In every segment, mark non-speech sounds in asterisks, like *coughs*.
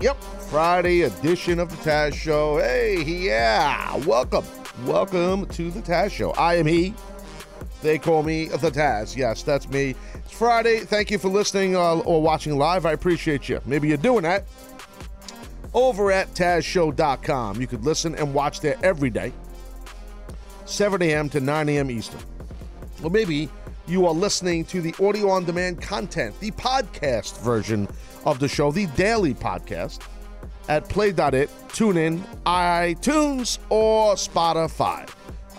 Yep, Friday edition of the Taz Show. Hey, yeah. Welcome. Welcome to the Taz Show. I am he. They call me the Taz. Yes, that's me. It's Friday. Thank you for listening uh, or watching live. I appreciate you. Maybe you're doing that over at TazShow.com. You could listen and watch there every day, 7 a.m. to 9 a.m. Eastern. Or maybe you are listening to the audio on demand content, the podcast version of the show, the daily podcast at play.it, TuneIn, iTunes, or Spotify.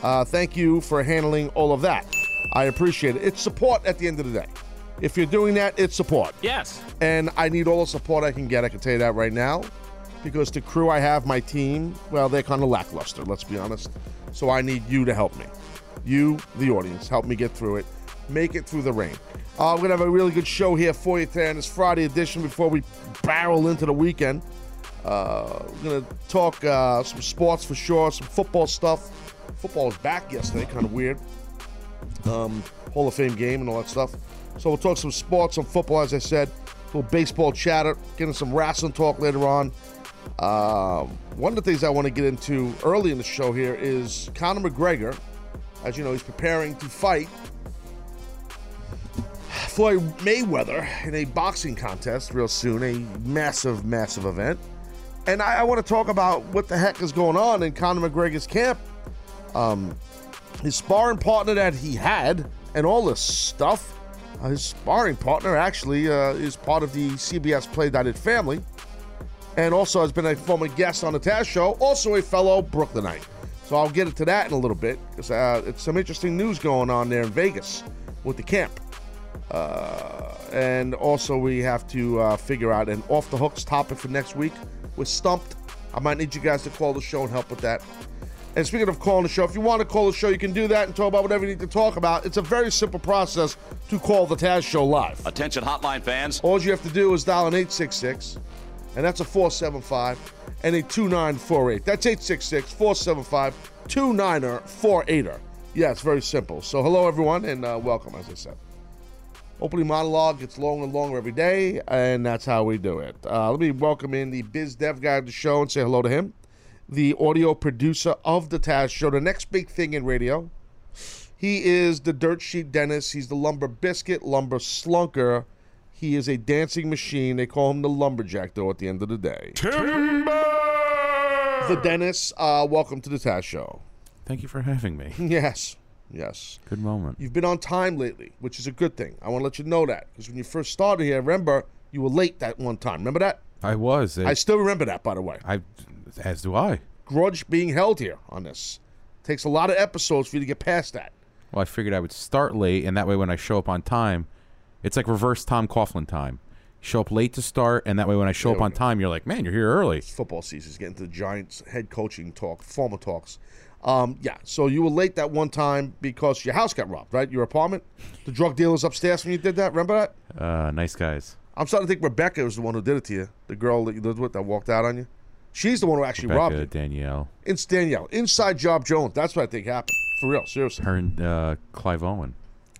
Uh, thank you for handling all of that. I appreciate it. It's support at the end of the day. If you're doing that, it's support. Yes. And I need all the support I can get. I can tell you that right now. Because the crew I have, my team, well, they're kind of lackluster, let's be honest. So I need you to help me. You, the audience, help me get through it. Make it through the rain. Uh, we're going to have a really good show here for you today on this Friday edition before we barrel into the weekend. Uh, we're going to talk uh, some sports for sure, some football stuff. Football was back yesterday, kind of weird. Um, Hall of Fame game and all that stuff. So we'll talk some sports, some football, as I said. A little baseball chatter, getting some wrestling talk later on. Uh, one of the things I want to get into early in the show here is Conor McGregor. As you know, he's preparing to fight Floyd Mayweather in a boxing contest real soon, a massive, massive event. And I, I want to talk about what the heck is going on in Conor McGregor's camp. Um, his sparring partner that he had, and all this stuff. Uh, his sparring partner actually uh, is part of the CBS Play.it family, and also has been a former guest on the Taz Show, also a fellow Brooklynite. So I'll get into that in a little bit because uh, it's some interesting news going on there in Vegas with the camp. Uh, and also, we have to uh, figure out an off the hooks topic for next week. We're stumped. I might need you guys to call the show and help with that. And speaking of calling the show, if you want to call the show, you can do that and talk about whatever you need to talk about. It's a very simple process to call the Taz Show live. Attention, hotline fans. All you have to do is dial an 866, and that's a 475 and a 2948. That's 866 475 2948. Yeah, it's very simple. So, hello, everyone, and uh, welcome, as I said. Opening monologue gets longer and longer every day, and that's how we do it. Uh, let me welcome in the biz dev guy of the show and say hello to him, the audio producer of the Taz Show, the next big thing in radio. He is the dirt sheet dentist. He's the lumber biscuit, lumber slunker. He is a dancing machine. They call him the lumberjack, though, at the end of the day. Timber. The dentist, uh, welcome to the Taz Show. Thank you for having me. *laughs* Yes, yes. Good moment. You've been on time lately, which is a good thing. I want to let you know that because when you first started here, remember you were late that one time. Remember that? I was. I still remember that, by the way. I, as do I. Grudge being held here on this takes a lot of episodes for you to get past that. Well, I figured I would start late, and that way when I show up on time, it's like reverse Tom Coughlin time. Show up late to start, and that way when I show There up on go. time, you're like, man, you're here early. Football season is getting to the Giants head coaching talk, formal talks. Um, yeah, so you were late that one time because your house got robbed, right? Your apartment. The drug dealers upstairs when you did that. Remember that? Uh, nice guys. I'm starting to think Rebecca was the one who did it to you. The girl that you lived with that walked out on you. She's the one who actually robbed Rebecca, you. Danielle, It's Danielle. Inside Job Jones. That's what I think happened. For real, seriously. her and uh, Clive Owen.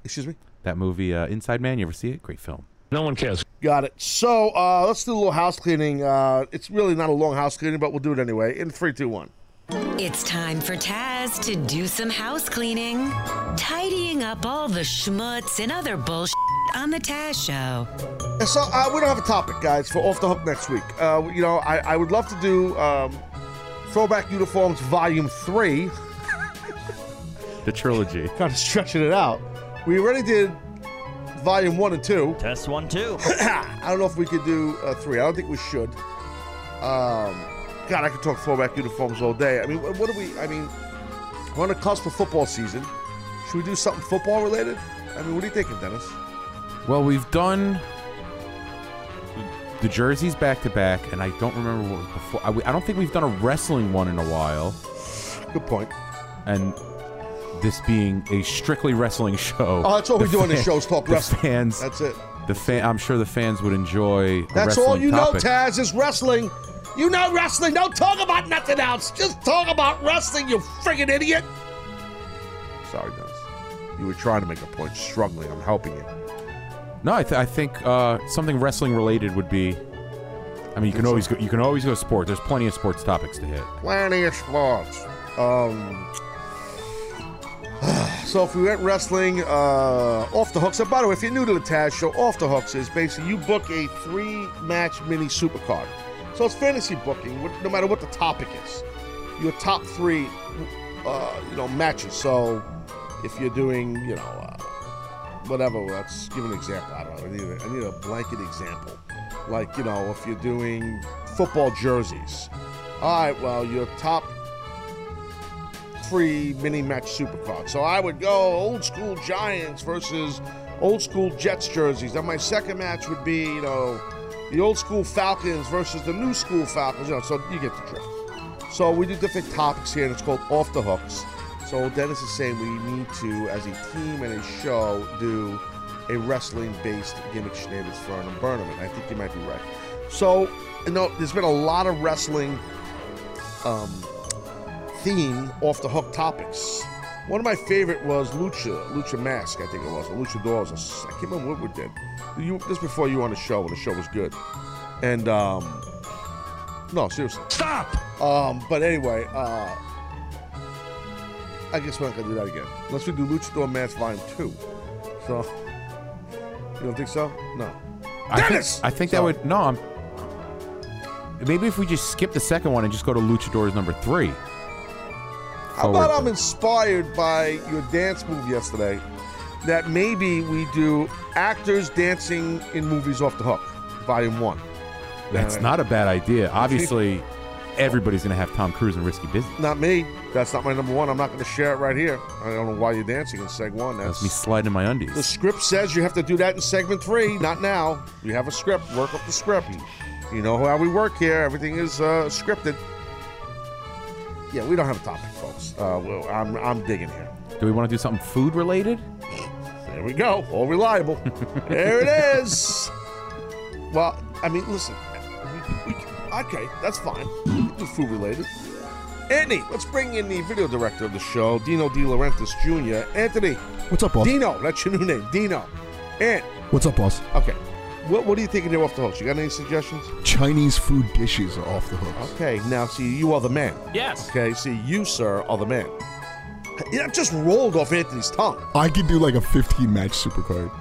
Excuse me? That movie, uh, Inside Man, you ever see it? Great film. No one cares. Got it. So uh, let's do a little house cleaning. Uh, it's really not a long house cleaning, but we'll do it anyway. In three, two, one. It's time for Taz to do some house cleaning, tidying up all the schmutz and other bullshit on the Taz Show. So uh, we don't have a topic, guys, for off the hook next week. Uh, you know, I, I would love to do um, throwback uniforms volume three. *laughs* The trilogy. *laughs* kind of stretching it out. We already did volume one and two. Test one, two. *coughs* I don't know if we could do uh, three. I don't think we should. Um, God, I could talk throwback uniforms all day. I mean, what, what do we? I mean, we're on the cusp of football season. Should we do something football related? I mean, what are you thinking, Dennis? Well, we've done the jerseys back to back, and I don't remember what was before. I, I don't think we've done a wrestling one in a while. Good point. And this being a strictly wrestling show. Oh, that's what we do on the fan- shows, talk the wrestling. Fans, That's it. the fan. I'm sure the fans would enjoy. That's all you topic. know, Taz, is wrestling. You know wrestling. Don't talk about nothing else. Just talk about wrestling, you friggin' idiot. Sorry, Dennis. You were trying to make a point, struggling. I'm helping you. No, I, th- I think uh, something wrestling related would be. I mean, you can always go. You can always go sports. There's plenty of sports topics to hit. Plenty of sports. Um, *sighs* so if we went wrestling, uh, off the hooks. And by the way, if you're new to the Taz show, off the hooks is basically you book a three-match mini supercard. So it's fantasy booking, no matter what the topic is. Your top three, uh, you know, matches. So if you're doing, you know, uh, whatever. Let's give an example. I don't know. I need a, I need a blanket example. Like, you know, if you're doing football jerseys. All right, well, your top three mini match supercards. So I would go old school Giants versus old school Jets jerseys. Then my second match would be, you know, the old school Falcons versus the new school Falcons. You know, so you get the drift. So we do different topics here, and it's called Off the Hooks. So Dennis is saying we need to, as a team and a show, do a wrestling-based gimmick shenanigans for an Burnham, and I think you might be right. So, you know, there's been a lot of wrestling um, theme off the hook topics. One of my favorite was Lucha, Lucha Mask, I think it was, or Lucha Dolls. I can't remember what we did. You, this before you were on the show, when the show was good. And, um, no, seriously. Stop! Um, but anyway, uh, I guess we're not gonna do that again. Unless we do Luchador Mask Volume Two. So, you don't think so? No. I think, Dennis! I think that would no. I'm, maybe if we just skip the second one and just go to Luchadors number three. How about I'm inspired by your dance move yesterday? That maybe we do actors dancing in movies off the hook, Volume One. That's not a bad idea. Obviously, everybody's gonna have Tom Cruise in Risky Business. Not me. That's not my number one. I'm not going to share it right here. I don't know why you're dancing in seg one. That's me sliding in my undies. the script says you have to do that in segment three. Not now. You have a script. Work up the script. You know how we work here. Everything is uh, scripted. Yeah, we don't have a topic, folks. Uh, well, I'm I'm digging here. Do we want to do something food related? There we go. All reliable. *laughs* there it is. Well, I mean, listen. We, we, okay, that's fine. We do food related. Anthony, let's bring in the video director of the show, Dino De Laurentiis Jr. Anthony. What's up, boss? Dino, that's your new name. Dino. And. What's up, boss? Okay. What, what are you thinking there off the hooks? You got any suggestions? Chinese food dishes are off the hooks. Okay, now see, you are the man. Yes. Okay, see, you, sir, are the man. That just rolled off Anthony's tongue. I could do like a 15 match supercard.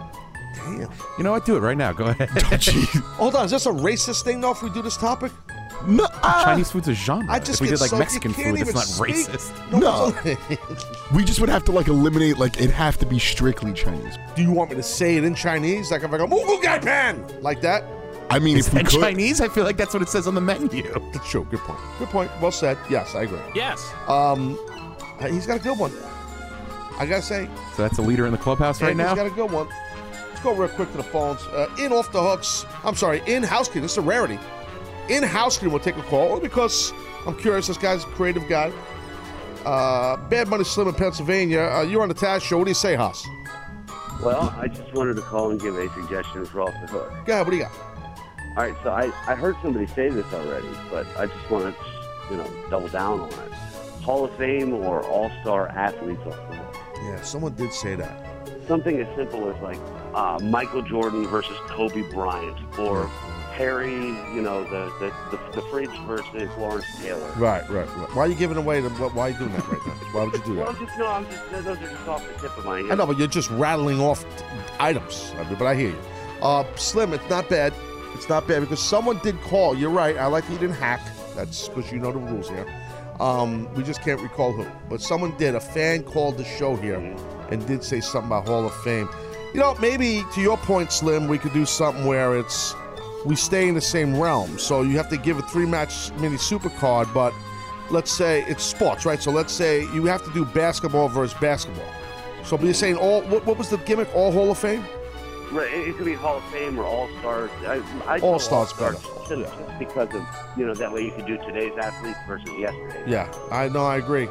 Damn. You know what? Do it right now. Go ahead. *laughs* Oh, jeez. Hold on, is this a racist thing, though, if we do this topic? No, ah, Chinese food's a genre. I just if we did like so- Mexican food, it's not speak. racist. No. it's- *laughs* we just would have to like eliminate like it'd have to be strictly Chinese. Do you want me to say it in Chinese? Like if I go, Moo Gai Pan! Like that? I mean, Is if we that could, Chinese? I feel like that's what it says on the menu. That's true. Good point. Good point. Well said. Yes, I agree. Yes. Um, uh, he's got a good one. I gotta say, So that's a leader in the clubhouse right Anthony's now. got a good one. Let's go real quick to the phones. Uh, in off the hooks. I'm sorry, in house cleaning. This is a rarity. In house cleaning, we'll take a call only because I'm curious. This guy's a creative guy. Uh, Bad Money Slim in Pennsylvania. Uh, you're on the Taz show. What do you say, Haas? Well, I just wanted to call and give a suggestion for off the hook. Go ahead. What do you got? All right, so I, I heard somebody say this already, but I just want to, you know, double down on it. Hall of Fame or All Star athletes off the hook. Yeah, someone did say that. Something as simple as like uh, Michael Jordan versus Kobe Bryant, or Harry, you know, the the, the, the fridge versus Lawrence Taylor. Right, right, right. Why are you giving away the? Why are you doing that right now? *laughs* Why would you do Well, that? I'm just no, I'm just those are just off the tip of my head. I know, but you're just rattling off items. I mean, but I hear you. Uh, Slim, it's not bad. It's not bad because someone did call. You're right. I like that you didn't hack. That's because you know the rules here. Um, we just can't recall who. But someone did. A fan called the show here and did say something about Hall of Fame. You know, maybe to your point, Slim, we could do something where it's we stay in the same realm. So you have to give a three match mini super card, but let's say it's sports, right? So let's say you have to do basketball versus basketball. So you're saying all what, what was the gimmick? All Hall of Fame? Right, It it could be Hall of Fame or All Stars. I, I All Stars All-Stars better. just, Yeah. just because of you know that way you could do today's athletes versus yesterday's. Yeah, I know, I agree.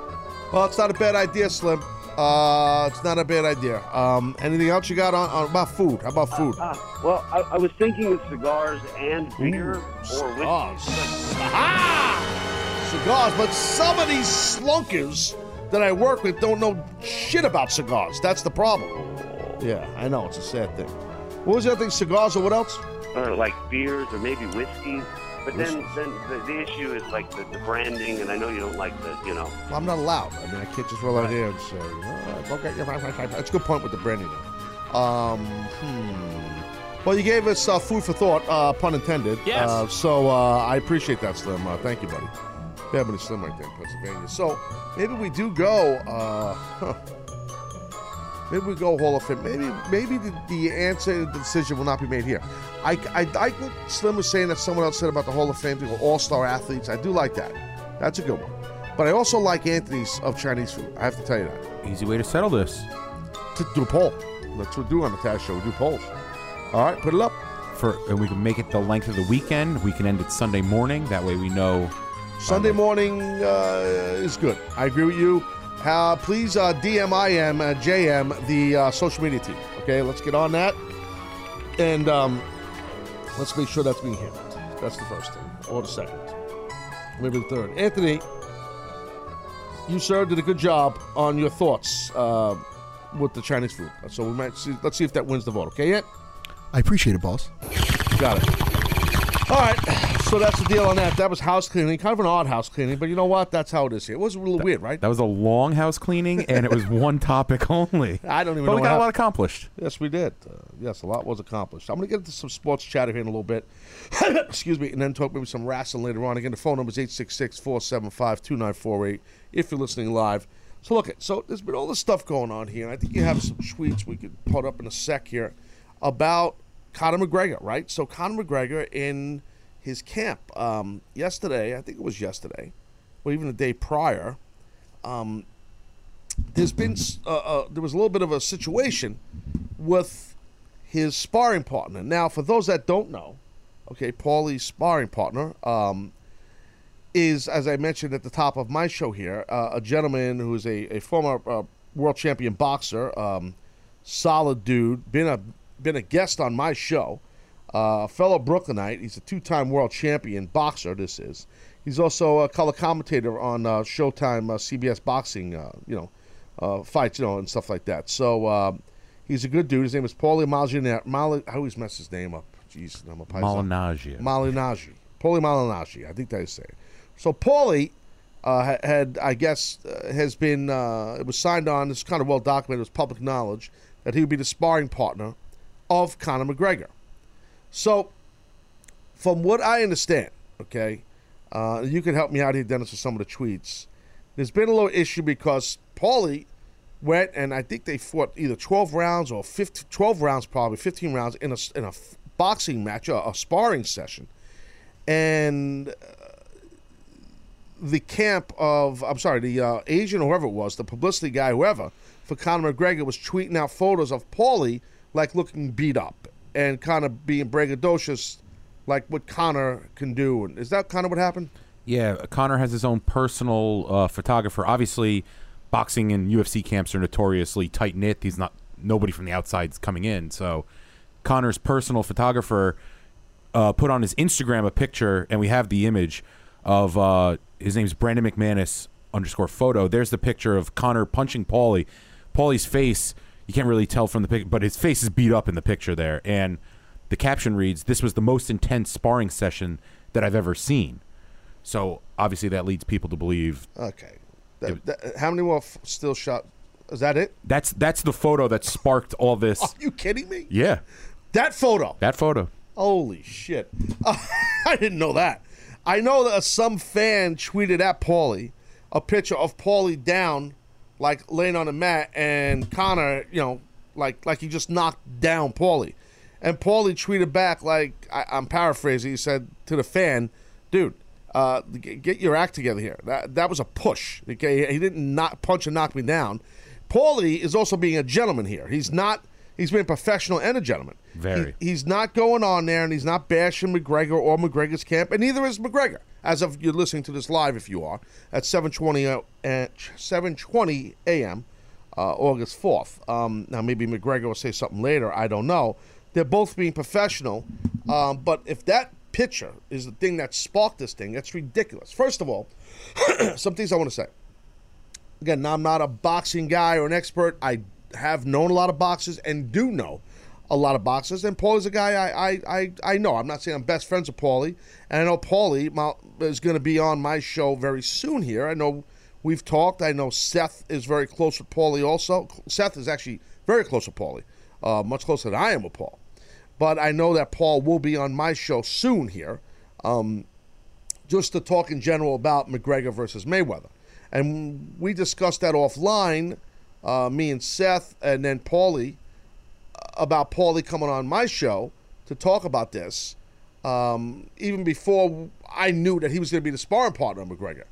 Well, it's not a bad idea, Slim. Uh, it's not a bad idea. Um, anything else you got on, on about food? How about food? Ah, well, I, I was thinking of cigars and beer or cigars. whiskey. Cigars, but some of these slunkers that I work with don't know shit about cigars. That's the problem. Yeah, I know. It's a sad thing. What was the other thing? Cigars or what else? or like beers or maybe whiskeys. But then, then the, the issue is like the, the branding, and I know you don't like the, you know. Well, I'm not allowed. I mean, I can't just roll out here and say, "Oh, go get your That's a good point with the branding. though. Um, hmm. Well, you gave us uh, food for thought, uh, pun intended. Yes. Uh, so uh, I appreciate that, Slim. Uh, thank you, buddy. Yeah, but it's Slim right there in Pennsylvania. So maybe we do go. Uh, *laughs* huh. Maybe we go Hall of Fame. Maybe maybe the, the answer, the decision will not be made here. I, I like what Slim was saying that someone else said about the Hall of Fame go All Star athletes. I do like that. That's a good one. But I also like Anthony's of Chinese food. I have to tell you that. Easy way to settle this. To do a poll. That's what we do on the Taz Show. We do polls. All right, put it up. For and we can make it the length of the weekend. We can end it Sunday morning. That way we know. Sunday morning uh, is good. I agree with you. Uh, please uh, DM IM, uh, JM, the uh, social media team. Okay, let's get on that. And um, let's make sure that's being handled. That's the first thing. Or the second. Maybe the third. Anthony, you, sir, did a good job on your thoughts uh, with the Chinese food. So we might see, let's see if that wins the vote. Okay, yet? I appreciate it, boss. Got it. All right. So that's the deal on that. That was house cleaning, kind of an odd house cleaning, but you know what? That's how it is here. It was a little weird, right? That was a long house cleaning, and it was *laughs* one topic only. I don't even know. But know we got a lot accomplished. Yes, we did. Uh, yes, a lot was accomplished. I'm going to get into some sports chatter here in a little bit. *coughs* Excuse me, and then talk maybe some wrestling later on. Again, the phone number is 866 475 2948 if you're listening live. So, look, it. so there's been all this stuff going on here. and I think you have some tweets we could put up in a sec here about Conor McGregor, right? So, Conor McGregor in his camp um, yesterday, I think it was yesterday, or even the day prior, um, there's been uh, uh, there was a little bit of a situation with his sparring partner. Now, for those that don't know, okay, Paulie's sparring partner um, is, as I mentioned at the top of my show here, uh, a gentleman who is a, a former uh, world champion boxer, um, solid dude, been a been a guest on my show, uh, a fellow Brooklynite. He's a two-time world champion boxer. This is. He's also a color commentator on uh, Showtime uh, CBS boxing. Uh, you know, uh, fights, you know, and stuff like that. So um, he's a good dude. His name is Paulie Malignaggi. Mali- I always mess his name up. Jeez, I'm a paisan. Malinaggia. Malinaggi. Paulie Malinaggi. I think that's say. it. So Paulie uh, had, I guess, uh, has been. Uh, it was signed on. It's kind of well documented. It was public knowledge that he would be the sparring partner of Conor McGregor. So, from what I understand, okay, uh, you can help me out here, Dennis, with some of the tweets. There's been a little issue because Paulie went and I think they fought either 12 rounds or 15, 12 rounds, probably 15 rounds in a in a boxing match, a, a sparring session, and uh, the camp of I'm sorry, the uh, Asian or whoever it was, the publicity guy, whoever for Conor McGregor was tweeting out photos of Paulie like looking beat up and kind of being braggadocious, like what Conor can do. And is that kind of what happened? Yeah, Conor has his own personal uh, photographer. Obviously, boxing and UFC camps are notoriously tight knit. He's not nobody from the outside's coming in. So, Conor's personal photographer uh, put on his Instagram a picture, and we have the image of uh, his name's Brandon McManus underscore photo. There's the picture of Conor punching Paulie. Paulie's face you can't really tell from the picture, but his face is beat up in the picture there, and the caption reads, "This was the most intense sparring session that I've ever seen." So obviously that leads people to believe Okay. That, that, how many more f- still shot? Is that it? that's that's the photo that sparked all this. *laughs* Are you kidding me? Yeah, That photo. that photo. Holy shit. *laughs* I didn't know that. I know that some fan tweeted at Paulie a picture of Paulie down, like laying on the mat, and Conor, you know, like like he just knocked down Paulie. And Paulie tweeted back like I, I'm paraphrasing. He said to the fan, "Dude, uh, g- get your act together here. That that was a push. Okay, he didn't not punch and knock me down. Paulie is also being a gentleman here. He's not. He's being professional and a gentleman. Very. He- he's not going on there and he's not bashing McGregor or McGregor's camp, and neither is McGregor. As of you're listening to this live, if you are at 7:20 uh, at 7:20 a.m. Uh, August 4th. Um, now maybe McGregor will say something later. I don't know. They're both being professional, um, but if that picture is the thing that sparked this thing, that's ridiculous. First of all, *clears throat* some things I want to say again, I'm not a boxing guy or an expert. I have known a lot of boxers and do know a lot of boxers. And Paulie's a guy I I, I, I know. I'm not saying I'm best friends with Paulie. And I know Paulie my- is going to be on my show very soon here. I know we've talked. I know Seth is very close with Paulie also. Seth is actually very close with Paulie, uh, much closer than I am with Paul. But I know that Paul will be on my show soon here Um, just to talk in general about McGregor versus Mayweather. And we discussed that offline, uh, me and Seth, and then Paulie, about Paulie coming on my show to talk about this, um, even before I knew that he was going to be the sparring partner of McGregor.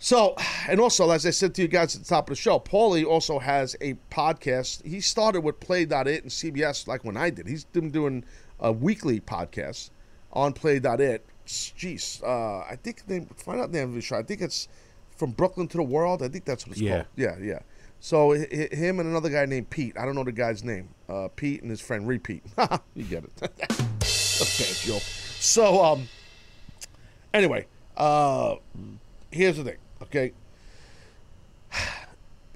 So, and also, as I said to you guys at the top of the show, Paulie also has a podcast. He started with Play.it and CBS like when I did. He's been doing a weekly podcast on Play.it. Jeez, uh, I think they find out the name of the show. I think it's from Brooklyn to the World. I think that's what it's Yeah. called. Yeah, yeah. So him and another guy named Pete. I don't know the guy's name. Uh, Pete and his friend Repeat. *laughs* you get it. *laughs* okay, joke. So um, anyway, uh, here's the thing. Okay, *sighs*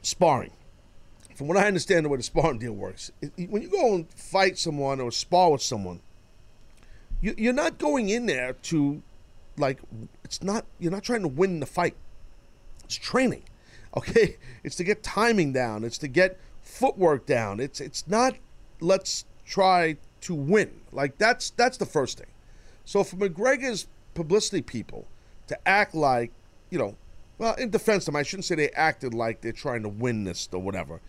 sparring. From what I understand, the way the sparring deal works, it- when you go and fight someone or spar with someone, you, you're not going in there to, like, it's not. You're not trying to win the fight. It's training, *laughs* okay? It's to get timing down. It's to get footwork down. It's it's not. Let's try to win. Like that's that's the first thing. So for McGregor's publicity people to act like, you know, well, in defense of them, I shouldn't say they acted like they're trying to win this or whatever,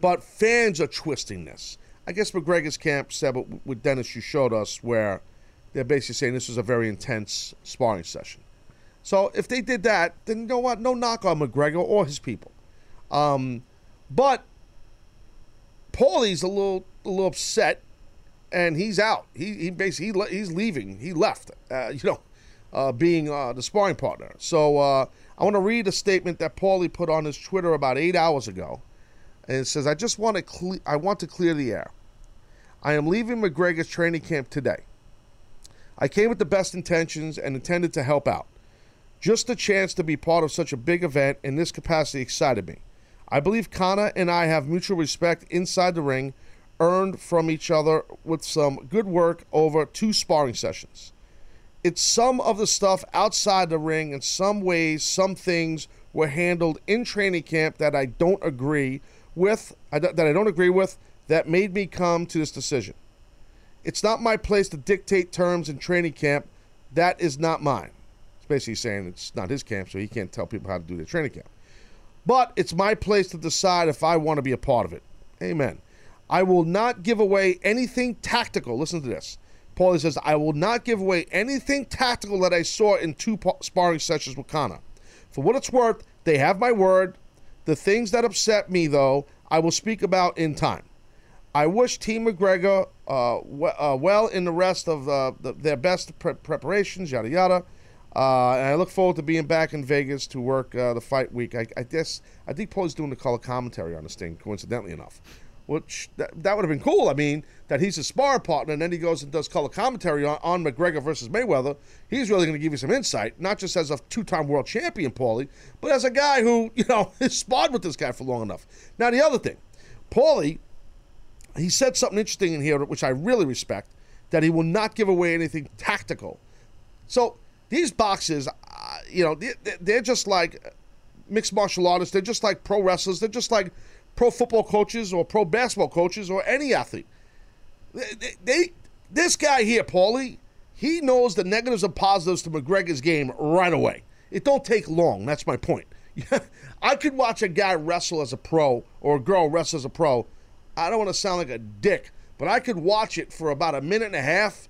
but fans are twisting this. I guess McGregor's camp said what with Dennis you showed us where they're basically saying this was a very intense sparring session. So if they did that, then you know what? No knock on McGregor or his people. Um, but Paulie's a little a little upset, and he's out. He he basically he he's leaving. He left. Uh, *laughs* you know, uh, being uh, the sparring partner. So uh, I want to read a statement that Paulie put on his Twitter about eight hours ago, and it says, "I just want to cle- I want to clear the air. I am leaving McGregor's training camp today. I came with the best intentions and intended to help out. Just the chance to be part of such a big event in this capacity excited me. I believe Conor and I have mutual respect inside the ring, earned from each other with some good work over two sparring sessions. It's some of the stuff outside the ring, in some ways, some things were handled in training camp that I don't agree with, that I don't agree with, that made me come to this decision. It's not my place to dictate terms in training camp. That is not mine. It's basically saying it's not his camp, so he can't tell people how to do their training camp. But it's my place to decide if I want to be a part of it. Amen. I will not give away anything tactical. Listen to this. Paulie says, I will not give away anything tactical that I saw in two sparring sessions with Conor. For what it's worth, they have my word. The things that upset me, though, I will speak about in time. I wish Team McGregor uh, uh, well in the rest of uh, the, their best pre- preparations, yada yada. Uh, and I look forward to being back in Vegas to work uh, the fight week. I, I guess I think Paul's doing the color commentary on this thing, coincidentally enough. Which that, that would have been cool. I mean, that he's a spar partner, and then he goes and does color commentary on, on McGregor versus Mayweather. He's really going to give you some insight, not just as a two-time world champion, Paulie, but as a guy who *laughs* you know has sparred with this guy for long enough. Now, the other thing, Paulie he said something interesting in here, which I really respect, that he will not give away anything tactical. So these boxes, uh, you know, they, they're just like mixed martial artists. They're just like pro wrestlers. They're just like pro football coaches or pro basketball coaches or any athlete. They, they, this guy here, Paulie, he knows the negatives and positives to McGregor's game right away. It don't take long. That's my point. *laughs* I could watch a guy wrestle as a pro or a girl wrestle as a pro I don't want to sound like a dick, but I could watch it for about a minute and a half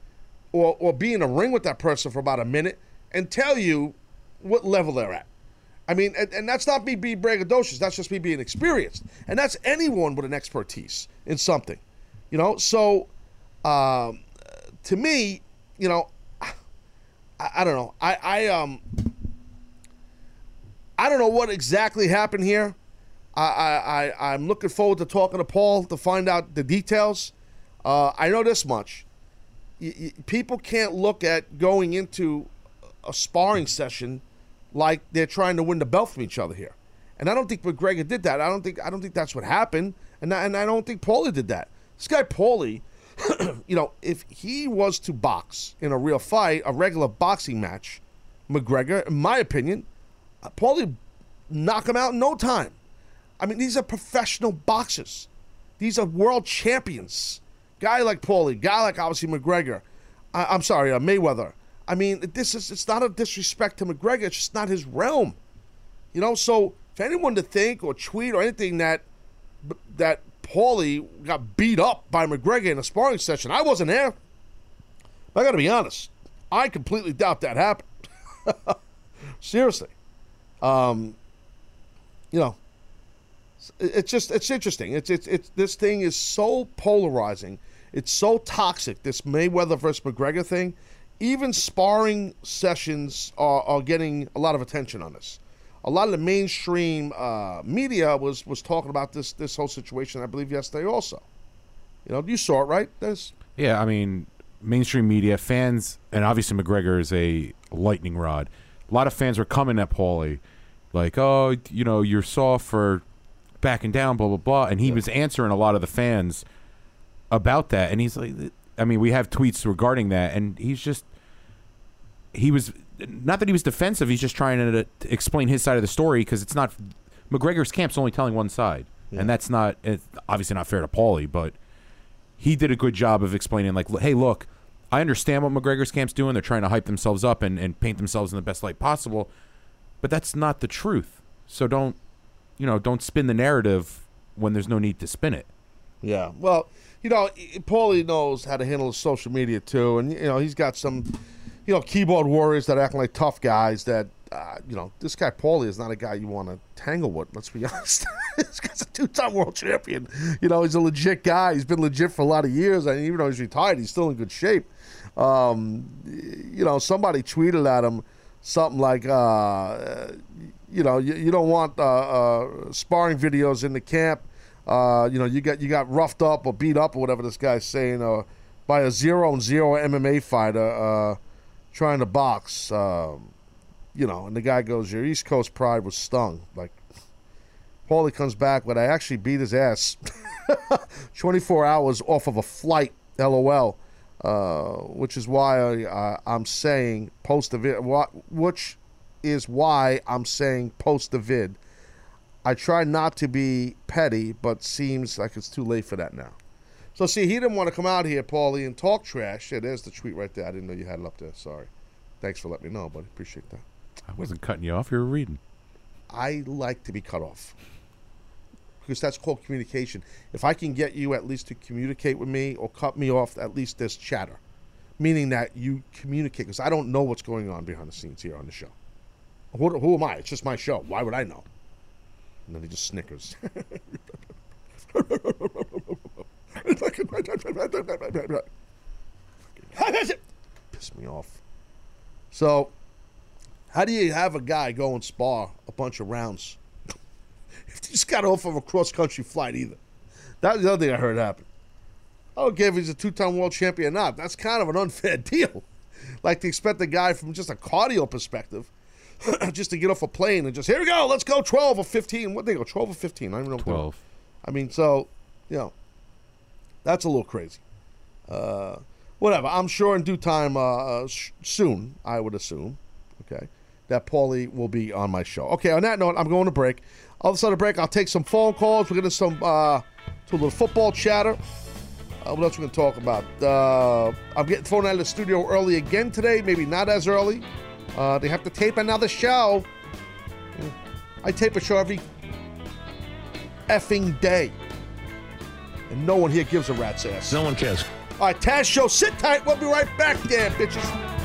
or, or be in a ring with that person for about a minute and tell you what level they're at. I mean, and, and that's not me being braggadocious. That's just me being experienced, and that's anyone with an expertise in something, you know. So, um, to me, you know, I, I don't know. I, I um, I don't know what exactly happened here. I, I, I I'm looking forward to talking to Paul to find out the details. Uh, I know this much: y- y- people can't look at going into a sparring session like they're trying to win the belt from each other here. And I don't think McGregor did that. I don't think I don't think that's what happened. And I, and I don't think Paulie did that. This guy Paulie, *clears throat* you know, if he was to box in a real fight, a regular boxing match, McGregor, in my opinion, uh, Paulie knock him out in no time. I mean, these are professional boxers. These are world champions. Guy like Paulie, guy like obviously McGregor. I, I'm sorry, uh, Mayweather. I mean, this is it's not a disrespect to McGregor. It's just not his realm. You know, so for anyone to think or tweet or anything that that Paulie got beat up by McGregor in a sparring session, I wasn't there. I got to be honest. I completely doubt that happened. *laughs* Seriously, um, you know, it's just it's interesting. It's it's it's this thing is so polarizing. It's so toxic. This Mayweather versus McGregor thing. Even sparring sessions are, are getting a lot of attention on this. A lot of the mainstream uh, media was was talking about this this whole situation. I believe yesterday also. You know, you saw it, right? Yeah, I mean, mainstream media, fans, and obviously McGregor is a lightning rod. A lot of fans were coming at Paulie, like, oh, you know, you're soft for backing down, blah, blah, blah. And he was answering a lot of the fans about that. And he's like, I mean, we have tweets regarding that. And he's just, he was, not that he was defensive, he's just trying to, to explain his side of the story because it's not, McGregor's camp's only telling one side. And that's not, it's obviously not fair to Paulie, but he did a good job of explaining like hey look i understand what mcgregor's camp's doing they're trying to hype themselves up and, and paint themselves in the best light possible but that's not the truth so don't you know don't spin the narrative when there's no need to spin it Yeah. Well, you know, Paulie knows how to handle social media too, and you know he's got some, you know, keyboard warriors that act like tough guys. That uh, you know, this guy Paulie is not a guy you want to tangle with. Let's be *laughs* honest. this guy's a two-time world champion. You know, he's a legit guy. He's been legit for a lot of years, and even though he's retired, he's still in good shape. Um, you know, somebody tweeted at him something like, uh, you know, you, you don't want uh, uh, sparring videos in the camp. Uh, you know, you got you got roughed up or beat up or whatever this guy's saying, uh, by a zero and zero MMA fighter uh, trying to box. Um, you know, and the guy goes, "Your East Coast pride was stung." Like, Paulie comes back, but I actually beat his ass. *laughs* 24 hours off of a flight. LOL. Uh, which is why I, I'm saying post the vid. Which is why I'm saying post the vid. I try not to be petty, but seems like it's too late for that now. So see, he didn't want to come out here, Paulie, and talk trash. Yeah, there's the tweet right there. I didn't know you had it up there. Sorry. Thanks for letting me know, buddy. Appreciate that. i wasn't cutting you off you were reading I like to be cut off because that's called communication. If I can get you at least to communicate with me or cut me off, at least there's chatter, meaning that you communicate. Because I don't know what's going on behind the scenes here on the show. Who, who am I? It's just my show. Why would I know? And then he just snickers. *laughs* Piss me off. So, how do you have a guy go and spar a bunch of rounds *laughs* if he just got off of a cross country flight either? That's the other thing I heard happen. I don't care if he's a two time world champion or not. That's kind of an unfair *laughs* deal. Like to expect the guy from just a cardio perspective *clears throat* just to get off a plane and just, here we go, let's go 12 or 15. What they go, 12 or 15? I don't even know. what they go. 12 I mean, so, you know, that's a little crazy. Uh, whatever. I'm sure in due time, uh, uh, sh- soon, I would assume, okay, that Paulie will be on my show. Okay, on that note, I'm going to break. Other side of break, I'll take some phone calls. We're going to some uh, to a little football chatter. Uh, what else we going to talk about? Uh, I'm getting thrown out of the studio early again today. Maybe not as early. Uh, they have to tape another show. I tape a show every effing day. And no one here gives a rat's ass. No one cares. All right, Taz Show, sit tight. We'll be right back, damn bitches.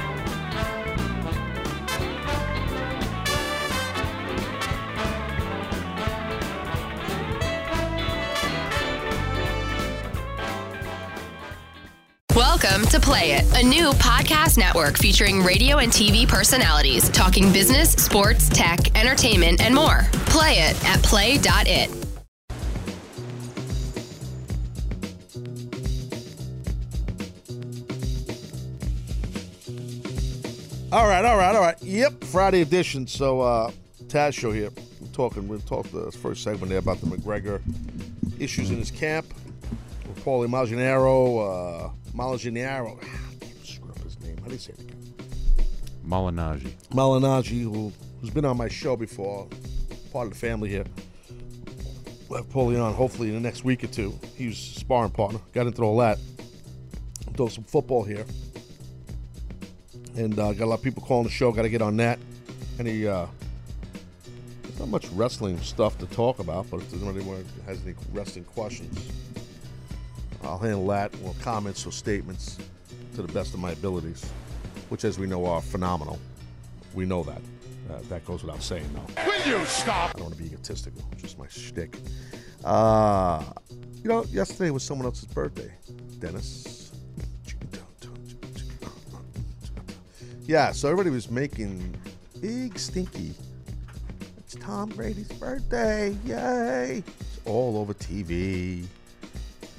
Welcome to Play It, a new podcast network featuring radio and TV personalities talking business, sports, tech, entertainment, and more. Play it at play.it. All right, all right, all right. Yep, Friday edition. So, uh, Taz Show here. We're talking, we'll talk the first segment there about the McGregor issues in his camp. Paulie Malignaro, uh, Malignaro. Ah, screw up his name. How do you say it again? Malinaji. Malinaji, who, who's been on my show before, part of the family here. We'll have Paulie on hopefully in the next week or two. He was sparring partner. Got into all that. Doing some football here. And uh, got a lot of people calling the show. Got to get on that. Any, uh, there's not much wrestling stuff to talk about, but if there's anyone who has any wrestling questions, I'll handle that. Or comments or statements to the best of my abilities, which, as we know, are phenomenal. We know that. Uh, that goes without saying, though. Will you stop? I don't want to be egotistical. Just my shtick. Uh, you know, yesterday was someone else's birthday. Dennis. Yeah, so everybody was making big stinky. It's Tom Brady's birthday. Yay. It's all over TV.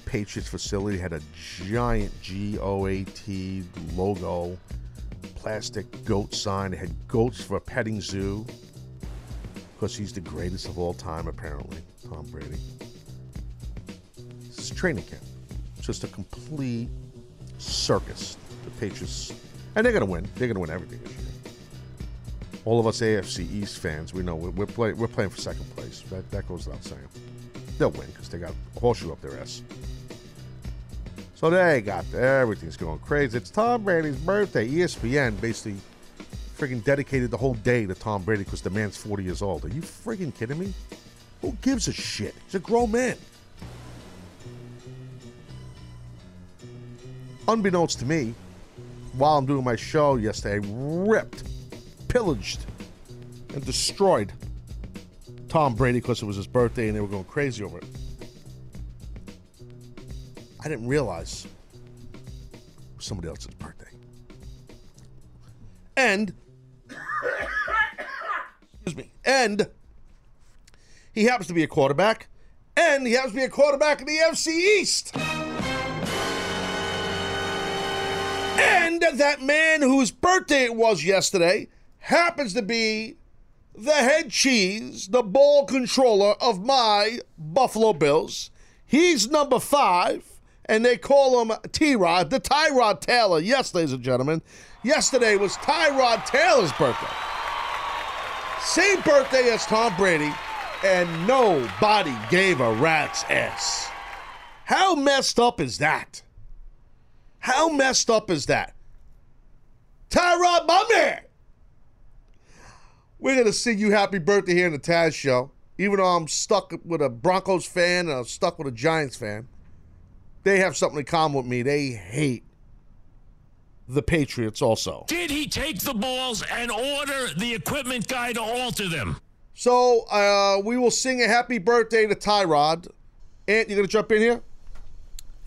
Patriots facility had a giant G O A T logo, plastic goat sign. It had goats for a petting zoo because he's the greatest of all time, apparently, Tom Brady. It's training camp. It's Just a complete circus. The Patriots, and they're going to win. They're going to win everything this. All of us AFC East fans, we know we're, we're, we're playing for second place. That, that goes without saying. They'll win because they got a horseshoe up their ass. So they got everything's going crazy. It's Tom Brady's birthday. ESPN basically freaking dedicated the whole day to Tom Brady because the man's 40 years old. Are you freaking kidding me? Who gives a shit? He's a grown man. Unbeknownst to me, while I'm doing my show yesterday, ripped, pillaged, and destroyed Tom Brady because it was his birthday and they were going crazy over it. I didn't realize it was somebody else's birthday. And excuse me, and he happens to be a quarterback, and he happens to be a quarterback in the AFC East. And that man whose birthday it was yesterday happens to be the head cheese, the ball controller of my Buffalo Bills. He's number five, and they call him T Rod, the Tyrod Taylor. Yes, ladies and gentlemen, yesterday was Tyrod Taylor's birthday. Same birthday as Tom Brady, and nobody gave a rat's ass. How messed up is that? How messed up is that? Tyrod, my man! We're gonna sing you happy birthday here in the Taz show. Even though I'm stuck with a Broncos fan and I'm stuck with a Giants fan, they have something in common with me. They hate the Patriots also. Did he take the balls and order the equipment guy to alter them? So uh, we will sing a happy birthday to Tyrod. Ant, you gonna jump in here?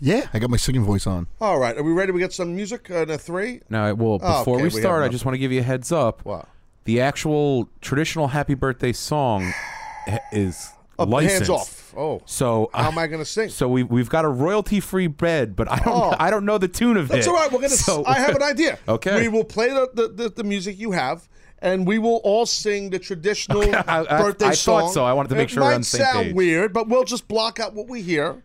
Yeah, I got my singing voice on. All right. Are we ready to get some music in a three? Now, well, Oh, before okay, we we start, I just want to give you a heads up. What? The actual traditional happy birthday song *sighs* is Oh, licensed. hands off. Oh. So How I- am I gonna sing? So we we've got a royalty free bed, but I don't Oh. *laughs* I don't know the tune of That's it. all right. We're gonna. So- I have an idea. *laughs* Okay. We will play the, the, the, the music you have, and we will all sing the traditional Okay, *laughs* I- I- birthday I song. thought so. I wanted to make it sure we're might on the same sound page. weird, but we'll just block out what we hear,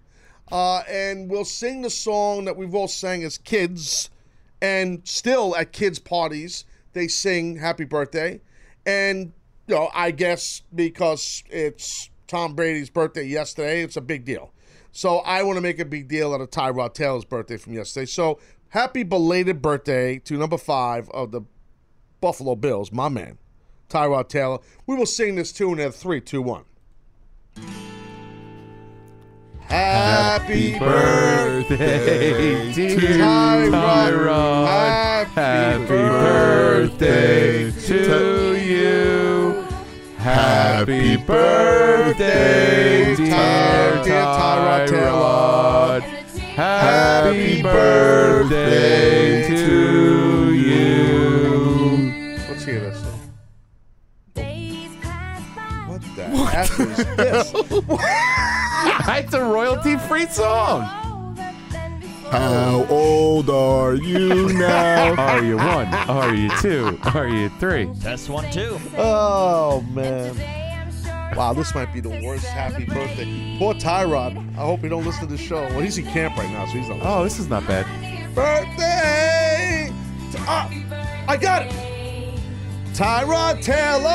uh, and we'll sing the song that we've all sang as kids, and still at kids' parties they sing "Happy Birthday," and you know I guess because it's Tom Brady's birthday yesterday, it's a big deal. So I want to make a big deal out of Tyrod Taylor's birthday from yesterday. So happy belated birthday to number five of the Buffalo Bills, my man, Tyrod Taylor. We will sing this tune at three, two, one. Happy birthday, dear Tyrone. Tyrone. Happy birthday to you. Happy birthday, dear Ty- dear Tyrod Taylor. Happy birthday to you. Let's hear this. What the F is this? *laughs* It's a royalty-free song. How old are you *laughs* now? Are you one? Are you two? Are you three? Test one, two. Oh man. Wow, this might be the worst happy birthday. Poor Tyrod. I hope he don't listen to the show. Well, he's in camp right now, so he's not. Oh, this is not bad. Birthday! to- ah, I got it. Tyrod Taylor.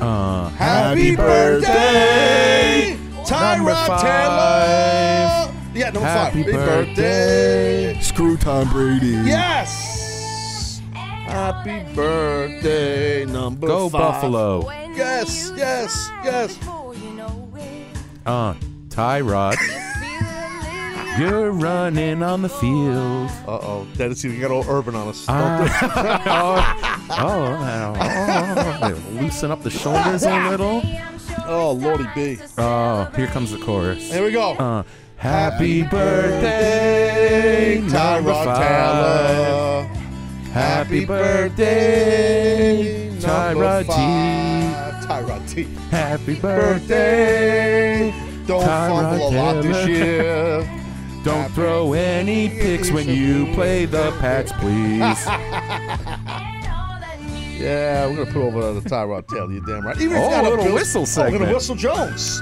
Uh, Happy birthday, Number Tyrod. Taylor. Yeah, number Happy five. birthday. Screw Tom Brady. Yes. Happy birthday, number Go five. Buffalo. Yes, yes, yes. Uh, Tyrod. You're running on the field. Uh oh, Dennis, you got all urban on us. Uh, oh, oh, oh, loosen up the shoulders a little. oh, Lordy B. Oh, here comes the chorus. Here we go. Uh, happy birthday, number Tyrod. Taylor. Happy birthday, number Tyrod T. five. Tyrod T. Happy birthday. Don't Tyrod fumble a lot this Taylor. year. *laughs* Don't throw any picks when you play the Pats, please. *laughs* *laughs* Yeah, we're gonna put over the Tyrod Taylor. You damn right. Even if Oh, you got a little Bills- whistle Oh, we're gonna whistle Jones.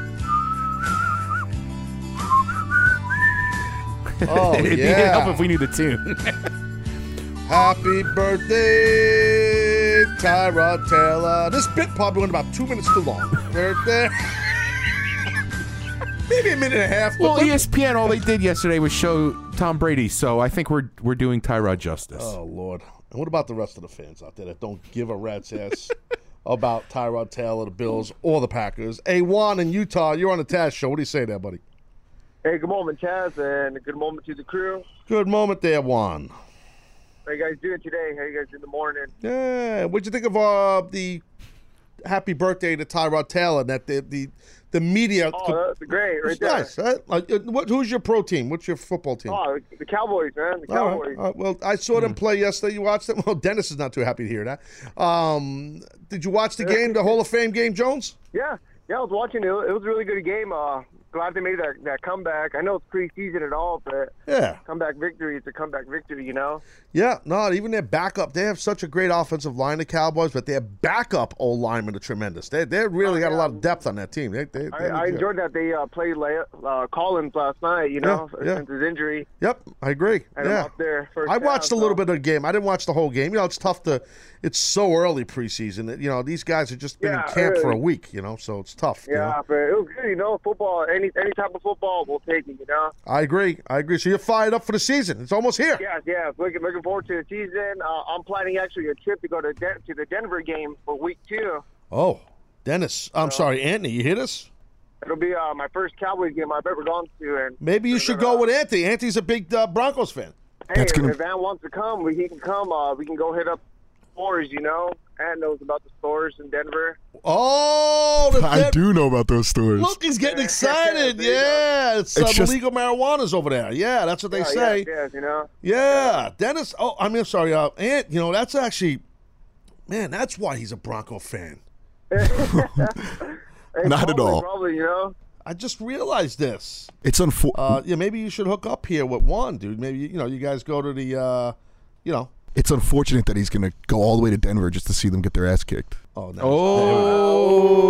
*laughs* Oh It'd help if we knew the tune. *laughs* Happy birthday, Tyrod Taylor. This bit probably went about two minutes too long. Birthday. *laughs* Maybe a minute and a half. well, ESPN, all they did yesterday was show Tom Brady, so I think we're we're doing Tyrod justice. Oh Lord. And what about the rest of the fans out there that don't give a rat's ass about Tyrod Taylor, the Bills, or the Packers? A1 in Utah, you're on the Taz show. What do you say there, buddy? Hey, good moment, Taz, and good moment to the crew. Good moment there, Juan. How you guys doing today? How you guys in the morning? Yeah. What'd you think of uh, the happy birthday to Tyrod Taylor? That the the, the media. Oh, that's great, right It's there. nice. Huh? Like, uh, what, who's your pro team? What's your football team? Oh, the Cowboys, man, the All right. Cowboys. All right. Well, I saw them play yesterday. You watched them. *laughs* Well, Dennis is not too happy to hear that. Um, did you watch the game, the Hall of Fame game, Jones? Yeah, yeah, I was watching it. It was a really good game. Uh, glad they made that, that comeback. I know it's preseason and all, but Yeah. comeback victory is a comeback victory, you know? Yeah, no, even their backup. They have such a great offensive line, the Cowboys, but their backup old linemen are tremendous. They they really got a lot of depth on that team. They, they, I, I enjoyed that they uh, played La- uh, Collins last night, you know, Yeah, yeah. since his injury. Yep, I agree. And I'm yeah, up there first I watched half, a little so- bit of the game. I didn't watch the whole game. You know, it's tough to. It's so early preseason. that, You know, these guys have just been Yeah, in camp for a week. You know, so it's tough. you Yeah, know? but it was good, you know. Football, any any type of football, we'll take it, you know. I agree. I agree. So you're fired up for the season. It's almost here. Yeah, yeah. Looking looking forward to the season. Uh, I'm planning actually a trip to go to Den- to the Denver game for week two. Oh, Dennis. I'm sorry, Anthony. You hear this? It'll be uh, my first Cowboys game I've ever gone to, and Maybe you should go with Anthony. Anthony's a big uh, Broncos fan. hey, That's if, gonna- if Van wants to come, we he can come. Uh, we can go hit up stores, you know. Ant knows about the stores in Denver. Oh, the I Den- do know about those stores. Look, he's getting excited. There you. Yeah, it's, It's uh, just- illegal marijuana's over there. Yeah, that's what they Yeah, say. Yeah, yes, you know. Yeah, Dennis. Oh, I mean, I'm sorry, uh, Ant. You know, that's actually, man, that's why he's a Bronco fan. *laughs* Hey, Not at all. Probably, you know. I just realized this. It's unfortunate. Uh, yeah, maybe you should hook up here with Juan, dude. Maybe you know, you guys go to the, uh, you know. It's unfortunate that he's going to go all the way to Denver just to see them get their ass kicked. Oh, no. Oh,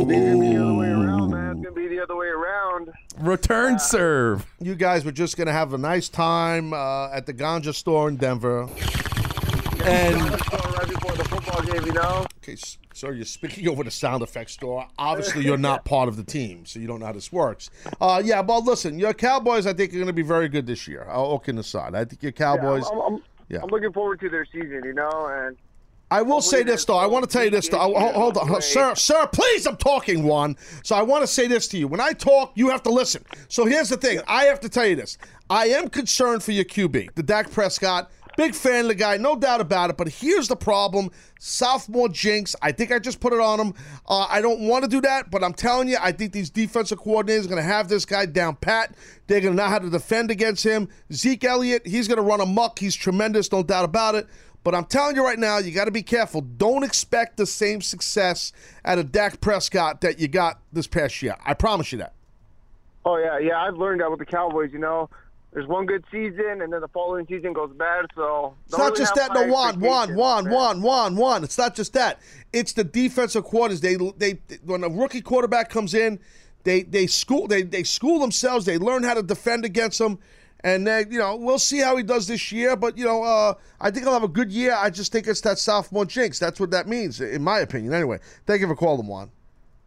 It's gonna be the other way around, man. It's gonna be the other way around. return serve. You guys were just gonna have a nice time uh, at the ganja store in Denver. And *laughs* right before the football game, you know. okay, s- so you're speaking over the sound effects store. Obviously, you're not *laughs* part of the team, so you don't know how this works. Uh, yeah, but listen, your Cowboys, I think, are going to be very good this year. All all kidding aside, I think your Yeah, Cowboys. I'm, I'm, Yeah. I'm looking forward to their season, you know, and I will say this though. I want to tell you this though. Hold, hold on, sir, sir. Please, I'm talking one. So I want to say this to you. When I talk, you have to listen. So here's the thing. I have to tell you this. I am concerned for your QB, the Dak Prescott. Big fan of the guy, no doubt about it. But here's the problem: sophomore jinx. I think I just put it on him. Uh, I don't want to do that, but I'm telling you, I think these defensive coordinators are going to have this guy down pat. They're going to know how to defend against him. Zeke Elliott, he's going to run amok. He's tremendous, no doubt about it. But I'm telling you right now, you got to be careful. Don't expect the same success out of Dak Prescott that you got this past year. I promise you that. Oh yeah, yeah. I've learned that with the Cowboys. You know, there's one good season, and then the following season goes bad. So It's not just that. No, one, one, one, one, one, one. It's not just that. It's the defensive quarters. They, they, when a rookie quarterback comes in, they, they school, they, they school themselves. They learn how to defend against them, and then you know we'll see how he does this year. But you know, uh, I think he'll have a good year. I just think it's that sophomore jinx. That's what that means, in my opinion. Anyway, thank you for calling, Juan.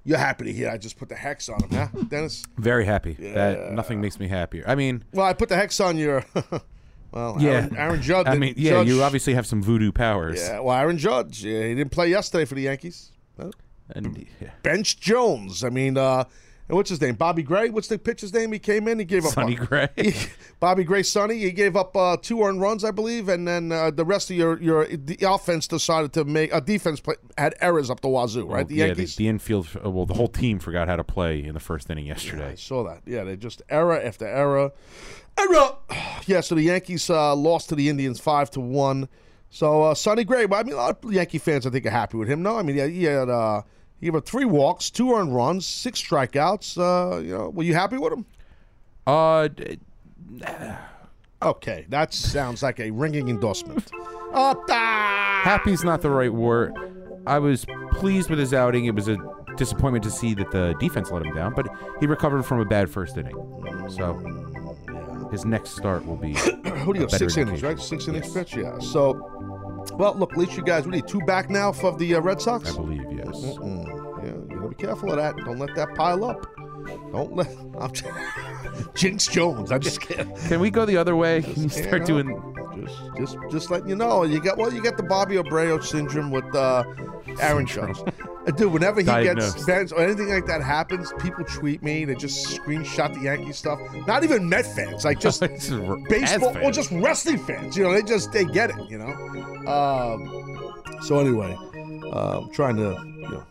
You're happy to hear I just put the hex on him, huh, *laughs* Dennis? Very happy. That nothing makes me happier. I mean, Well, I put the hex on your. *laughs* well, yeah, Aaron, Aaron Judge. I mean, yeah, Judge, you obviously have some voodoo powers. Yeah, well, Aaron Judge. Yeah, he didn't play yesterday for the Yankees. And yeah. Bench Jones. I mean, uh, and what's his name? Bobby Gray. What's the pitcher's name? He came in. He gave up. Sonny uh, Gray. *laughs* he- Bobby Gray, Sonny. He gave up uh, two earned runs, I believe, and then uh, the rest of your your the offense decided to make a defense play, had errors up the wazoo. Right, the yeah, Yankees. the, the infield. uh, Well, the whole team forgot how to play in the first inning yesterday. I saw that. Yeah, they just error after error, error. *sighs* Yeah, so the Yankees uh, lost to the Indians five to one. So uh, Sonny Gray, well, I mean, a lot of Yankee fans I think are happy with him. No, I mean, yeah, he had he had three walks, two earned runs, six strikeouts. Uh, you know, were you happy with him? Uh, d- *sighs* Okay, that sounds like a ringing endorsement. *laughs* Uh, ah! happy's not the right word. I was pleased with his outing. It was a disappointment to see that the defense let him down, but he recovered from a bad first inning. So his next start will be. *coughs* Who do you better Six innings, right? Six innings Yes. pitch, yeah. So, well, look, at least you guys, are you, two back now for the uh, Red Sox? I believe yes. Mm, yeah, you gotta be careful of that. Don't let that pile up. Don't let. *laughs* I'm just, Jinx Jones. I'm just kidding. Can we go the other way? Can you start doing? Just, just, just letting you know. You got well. You got the Bobby Abreu syndrome with uh, Aaron Judge. Uh, Dude, whenever he gets fans or anything like that happens, people tweet me. They just screenshot the Yankee stuff. Not even Met fans, like just *laughs* This is r- baseball As or just wrestling fans. You know, they just they get it. You know. Um, so anyway, uh, I'm trying to you know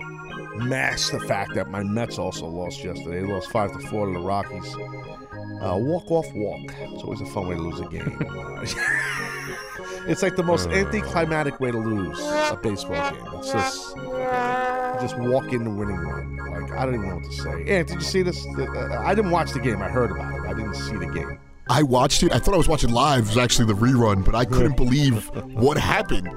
mask the fact that my Mets also lost yesterday. They lost five to four to the Rockies. Uh, walk off walk. It's always a fun way to lose a game. *laughs* Uh, *laughs* it's like the most anticlimactic way to lose a baseball game. It's just just walk in the winning run. Like I don't even know what to say. And did you see this? Uh, I didn't watch the game. I heard about it. I didn't see the game. I watched it. I thought I was watching live. It was actually the rerun, but I couldn't believe what happened.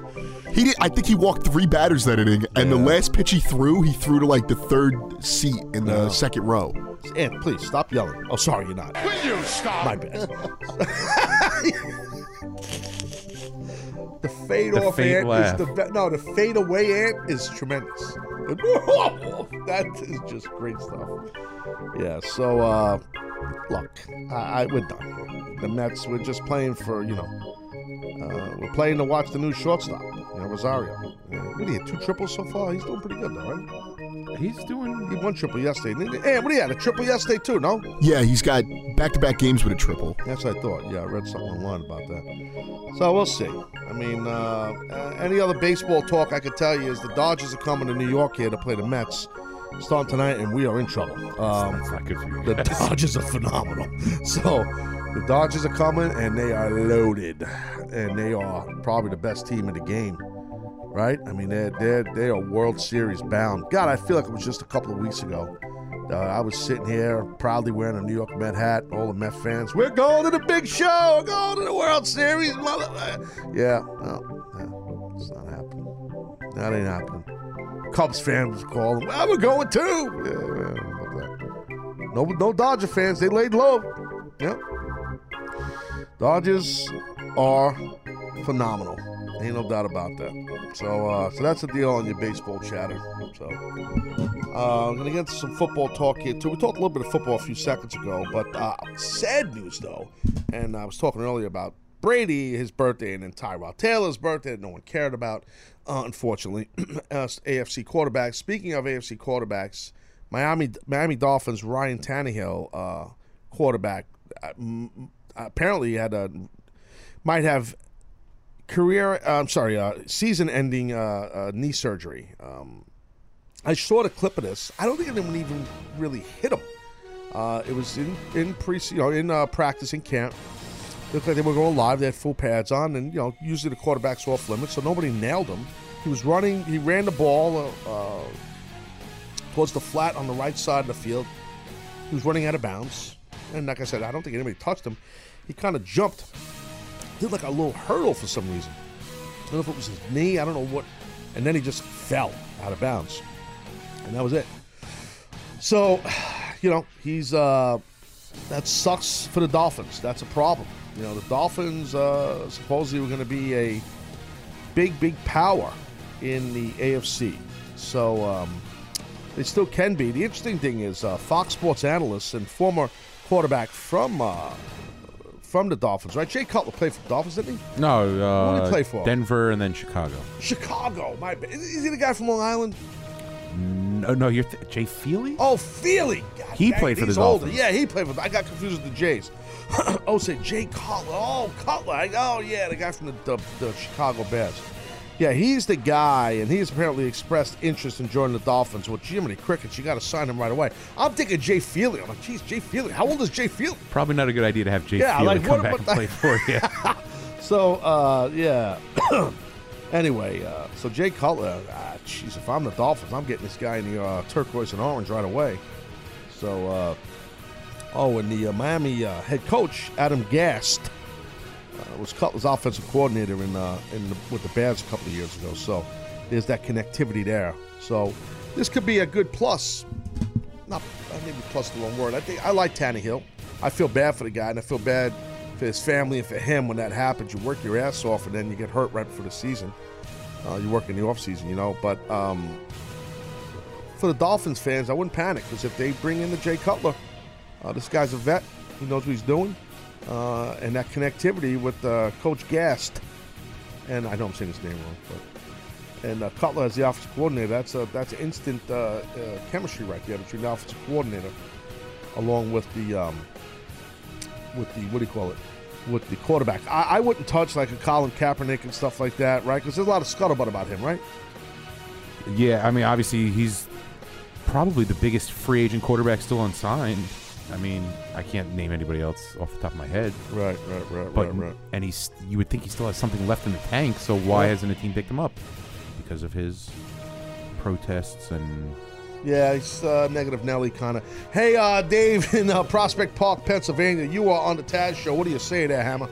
He did. I think he walked three batters that inning, and the last pitch he threw, he threw to like the third seat in the second row. And please stop yelling. Oh, sorry, you're not. Will you stop? My bad. *laughs* the fade The off ant laugh. is the be- no. The fade away ant is tremendous. *laughs* that is just great stuff. Yeah. So uh, look, I, I we're done. Here. The Mets. We're just playing for you know. Uh, we're playing to watch the new shortstop, you know, Rosario. Yeah, what do you two triples so far? He's doing pretty good though, right? He's doing. He won triple yesterday. And what do you had? A triple yesterday too? No. Yeah, he's got back-to-back games with a triple. That's what I thought. Yeah, I read something online about that. So we'll see. I mean, uh, uh, any other baseball talk I could tell you is the Dodgers are coming to New York here to play the Mets starting tonight, and we are in trouble. Um, That's not good for you. the. *laughs* Dodgers are phenomenal. So the Dodgers are coming, and they are loaded, and they are probably the best team in the game. Right? I mean, they're they're they are World Series bound. God, I feel like it was just a couple of weeks ago. Uh, I was sitting here proudly wearing a New York Met hat. All the Met fans, we're going to the big show. We're going to the World Series, mother. Yeah, no, no, it's not happening. That ain't happening. Cubs fans calling, well, we're going too. Yeah? No, no Dodger fans. They laid low. Yep. Dodgers are phenomenal. Ain't no doubt about that. So, uh, so that's the deal on your baseball chatter. So, uh, I'm gonna get into some football talk here too. We talked a little bit of football a few seconds ago, but uh, sad news though. And I was talking earlier about Brady, his birthday, and then Tyrod Taylor's birthday that no one cared about. uh, unfortunately, *clears throat* AFC quarterbacks. Speaking of AFC quarterbacks, Miami Miami Dolphins Ryan Tannehill, uh, quarterback, uh, apparently had a might have career. Uh, I'm sorry, uh, season-ending uh, uh, knee surgery. Um, I saw the clip of this. I don't think anyone even really hit him. Uh, it was in in pre, you know, in uh, practice in camp. Looked like they were going live. They had full pads on, and you know, usually the quarterback's off limits, so nobody nailed him. He was running. He ran the ball towards the flat on the right side of the field. He was running out of bounds, and like I said, I don't think anybody touched him. He kind of jumped, did like a little hurdle for some reason. I don't know if it was his knee. I don't know what, and then he just fell out of bounds, and that was it. So, you know, he's uh, that sucks for the Dolphins. That's a problem. You know, the Dolphins uh, supposedly were going to be a big, big power in the AFC. So um, they still can be. The interesting thing is, uh, Fox Sports analyst and former quarterback from uh, from the Dolphins, right? Jay Cutler played for the Dolphins, didn't he? No, uh, Who did uh, he play for? Denver and then Chicago. Chicago. My, bad. is he the guy from Long Island? No, no, you're th- Jay Feely. Oh, Feely. God He dang, played for the older. Dolphins. Yeah, he played for. I got confused with the Jays. *clears throat* oh, say Jay Cutler. Oh, Cutler. Oh, yeah, the guy from the, the, the Chicago Bears. Yeah, he's the guy, and he's apparently expressed interest in joining the Dolphins. Well, Jiminy Crickets, you got to sign him right away. I'm thinking Jay Feely. I'm like, geez, Jay Feely. How old is Jay Feely? Probably not a good idea to have Jay Yeah, Feely like, come back and play for you. *laughs* So, uh, yeah. *clears throat* anyway, uh, so Jay Cutler, ah, jeez, if I'm the Dolphins, I'm getting this guy in the uh, turquoise and orange right away. So, uh, oh, and the uh, Miami uh, head coach, Adam Gast, uh, was Cutler's offensive coordinator in, uh, in the, with the Bears a couple of years ago. So, there's that connectivity there. So, this could be a good plus. Not uh, maybe plus the wrong word. I think I like Tannehill. I feel bad for the guy, and I feel bad for his family and for him when that happens. You work your ass off, and then you get hurt right before the season. Uh, you work in the off season, you know. But um, for the Dolphins fans, I wouldn't panic because if they bring in the Jay Cutler, uh, this guy's a vet. He knows what he's doing, uh, and that connectivity with uh, Coach Gast. And I know I'm saying his name wrong, but and uh, Cutler as the offensive coordinator. That's a that's instant uh, uh, chemistry right there between the offensive coordinator, along with the um, with the what do you call it, with the quarterback. I, I wouldn't touch like a Colin Kaepernick and stuff like that, right? Because there's a lot of scuttlebutt about him, right? yeah, I mean, obviously he's probably the biggest free agent quarterback still unsigned. I mean, I can't name anybody else off the top of my head. Right, right, right, But right, right. and he's you would think he still has something left in the tank. So why Yeah. hasn't a team picked him up? Because of his protests and Yeah, he's uh, negative Nelly kind of. Hey, uh, Dave *laughs* in uh, Prospect Park, Pennsylvania. You are on the Taz show. What do you say there, Hammer?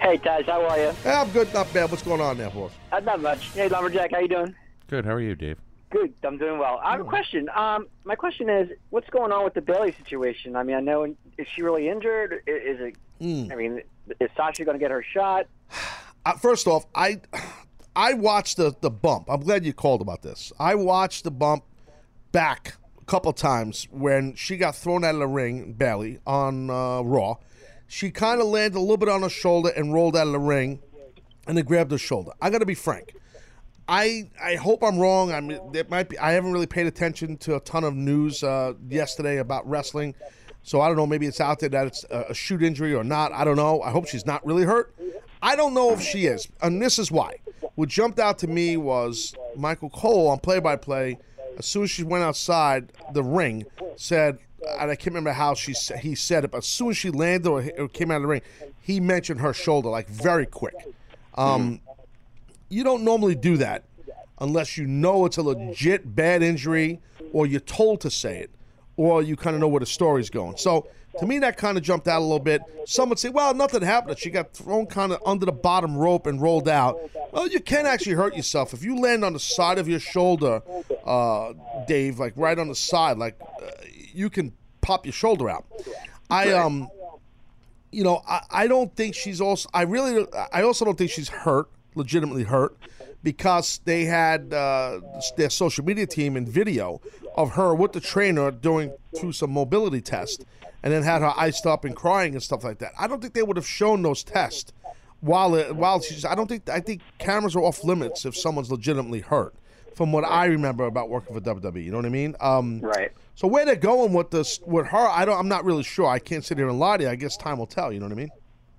Hey, Taz, how are you? Yeah, I'm good, not bad. What's going on there, boss? Uh, not much. Hey, Lumberjack, how you doing? good. How are you, Dave? Good. I'm doing well. I have a question. Um, my question is, what's going on with the Bayley situation? I mean, I know is she really injured? Is it? I mean, is Sasha going to get her shot? *sighs* Uh, first off, I I watched the the bump. I'm glad you called about this. I watched the bump back a couple times when she got thrown out of the ring, Bayley on uh, Raw. She kind of landed a little bit on her shoulder and rolled out of the ring, and then grabbed her shoulder. I got to be frank. I I hope I'm wrong. I mean, it might be. I haven't really paid attention to a ton of news uh, yesterday about wrestling, so I don't know. Maybe it's out there that it's a, shoot injury or not. I don't know. I hope she's not really hurt. I don't know if she is, and this is why. What jumped out to me was Michael Cole on play-by-play. As soon as she went outside the ring, said, and I can't remember how she he said it, but as soon as she landed or, or came out of the ring, he mentioned her shoulder like very quick. Um, you don't normally do that unless you know it's a legit bad injury or you're told to say it or you kind of know where the story's going. So to me, that kind of jumped out a little bit. Some would say, well, nothing happened. She got thrown kind of under the bottom rope and rolled out. Well, you can actually hurt yourself. If you land on the side of your shoulder, uh, Dave, like right on the side, like uh, you can pop your shoulder out. I, um, you know, I, I don't think she's also. I really, I also don't think she's hurt, legitimately hurt, because they had uh, their social media team in video of her with the trainer doing through some mobility test, and then had her iced up and crying and stuff like that. I don't think they would have shown those tests while it, while she's, I don't think I think cameras are off limits if someone's legitimately hurt. From what I remember about working for WWE, you know what I mean? Um, Right. So where they're going with this with her, I don't. I'm not really sure. I can't sit here and lie to you. I guess time will tell. You know what I mean?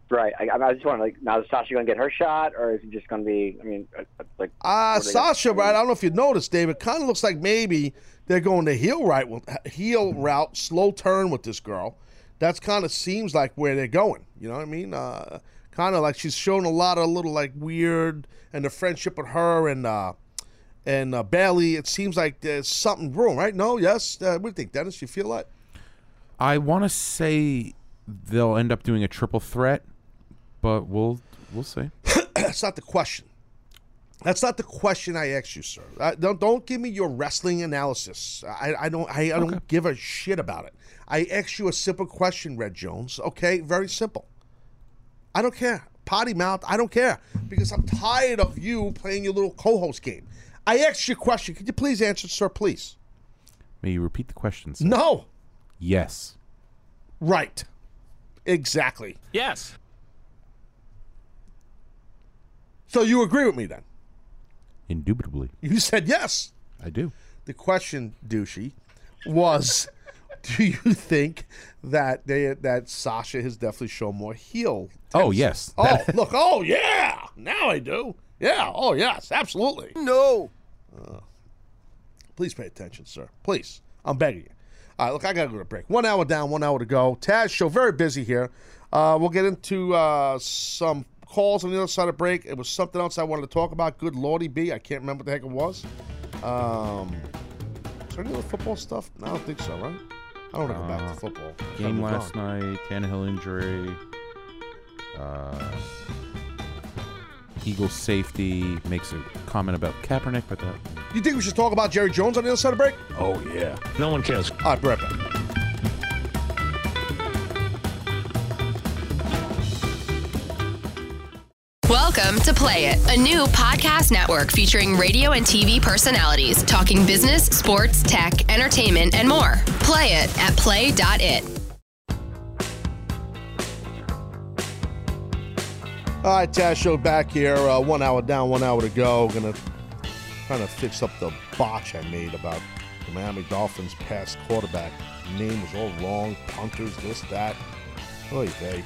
Right. I, I just want to like now is Sasha going to get her shot, or is it just going to be? I mean, uh, uh, like. Uh, what gonna- Sasha, right? I don't know if you noticed, David. Kind of looks like maybe they're going the heel right, with, heel route, slow turn with this girl. That's kind of seems like where they're going. You know what I mean? Uh, kind of like she's shown a lot of little like weird, and the friendship with her and uh, and uh, Bayley. It seems like there's something wrong, right? No, yes. Uh, what do you think, Dennis? You feel like? I want to say they'll end up doing a triple threat, but we'll we'll see. *coughs* That's not the question. That's not the question I asked you, sir. I, don't don't give me your wrestling analysis. I, I don't I, I don't give a shit about it. I asked you a simple question, Red Jones. Okay, very simple. I don't care. Potty mouth. I don't care because I'm tired of you playing your little co-host game. I asked you a question. Could you please answer, sir? Please. May you repeat the questions? No. Yes. Right. Exactly. Yes. So you agree with me then? Indubitably. You said yes. I do. The question, douchey, was: Do you think that they that Sasha has definitely shown more heel? Oh yes. Oh look! Oh yeah! Now I do. Yeah. Oh yes, absolutely. No. Uh, please pay attention, sir. Please, I'm begging you. All right, look, I gotta go to break. One hour down, one hour to go. Taz show very busy here. Uh, we'll get into uh, some calls on the other side of break. It was something else I wanted to talk about. Good lordy B, I can't remember what the heck it was. Um, is there any other football stuff? No, I don't think so, right? I don't want to go back to football. Gotta Game last on. night. Tannehill injury. Uh, Eagles safety makes a comment about Kaepernick, but that. You think we should talk about Jerry Jones on the other side of break? Oh, yeah. No one cares. All right, be Welcome to Play It, a new podcast network featuring radio and TV personalities talking business, sports, tech, entertainment, and more. Play it at play.it. All right, Taz Show back here. Uh, one hour down, one hour to go. Gonna kind of fix up the botch I made about the Miami Dolphins past quarterback. Name was all wrong. Punters, this, that. Oy vey.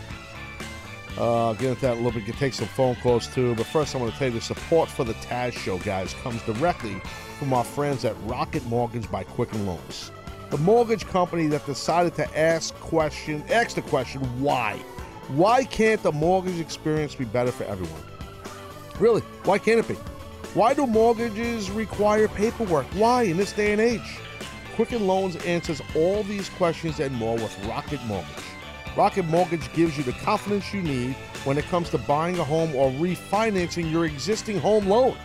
Uh, get into that a little bit. Can take some phone calls too. But first, I want to tell you the support for the Taz Show, guys, comes directly from our friends at Rocket Mortgage by Quicken Loans, the mortgage company that decided to ask question, ask the question, why? Why can't the mortgage experience be better for everyone? Really, why can't it be? Why do mortgages require paperwork? Why in this day and age? Quicken Loans answers all these questions and more with Rocket Mortgage. Rocket Mortgage gives you the confidence you need when it comes to buying a home or refinancing your existing home loan.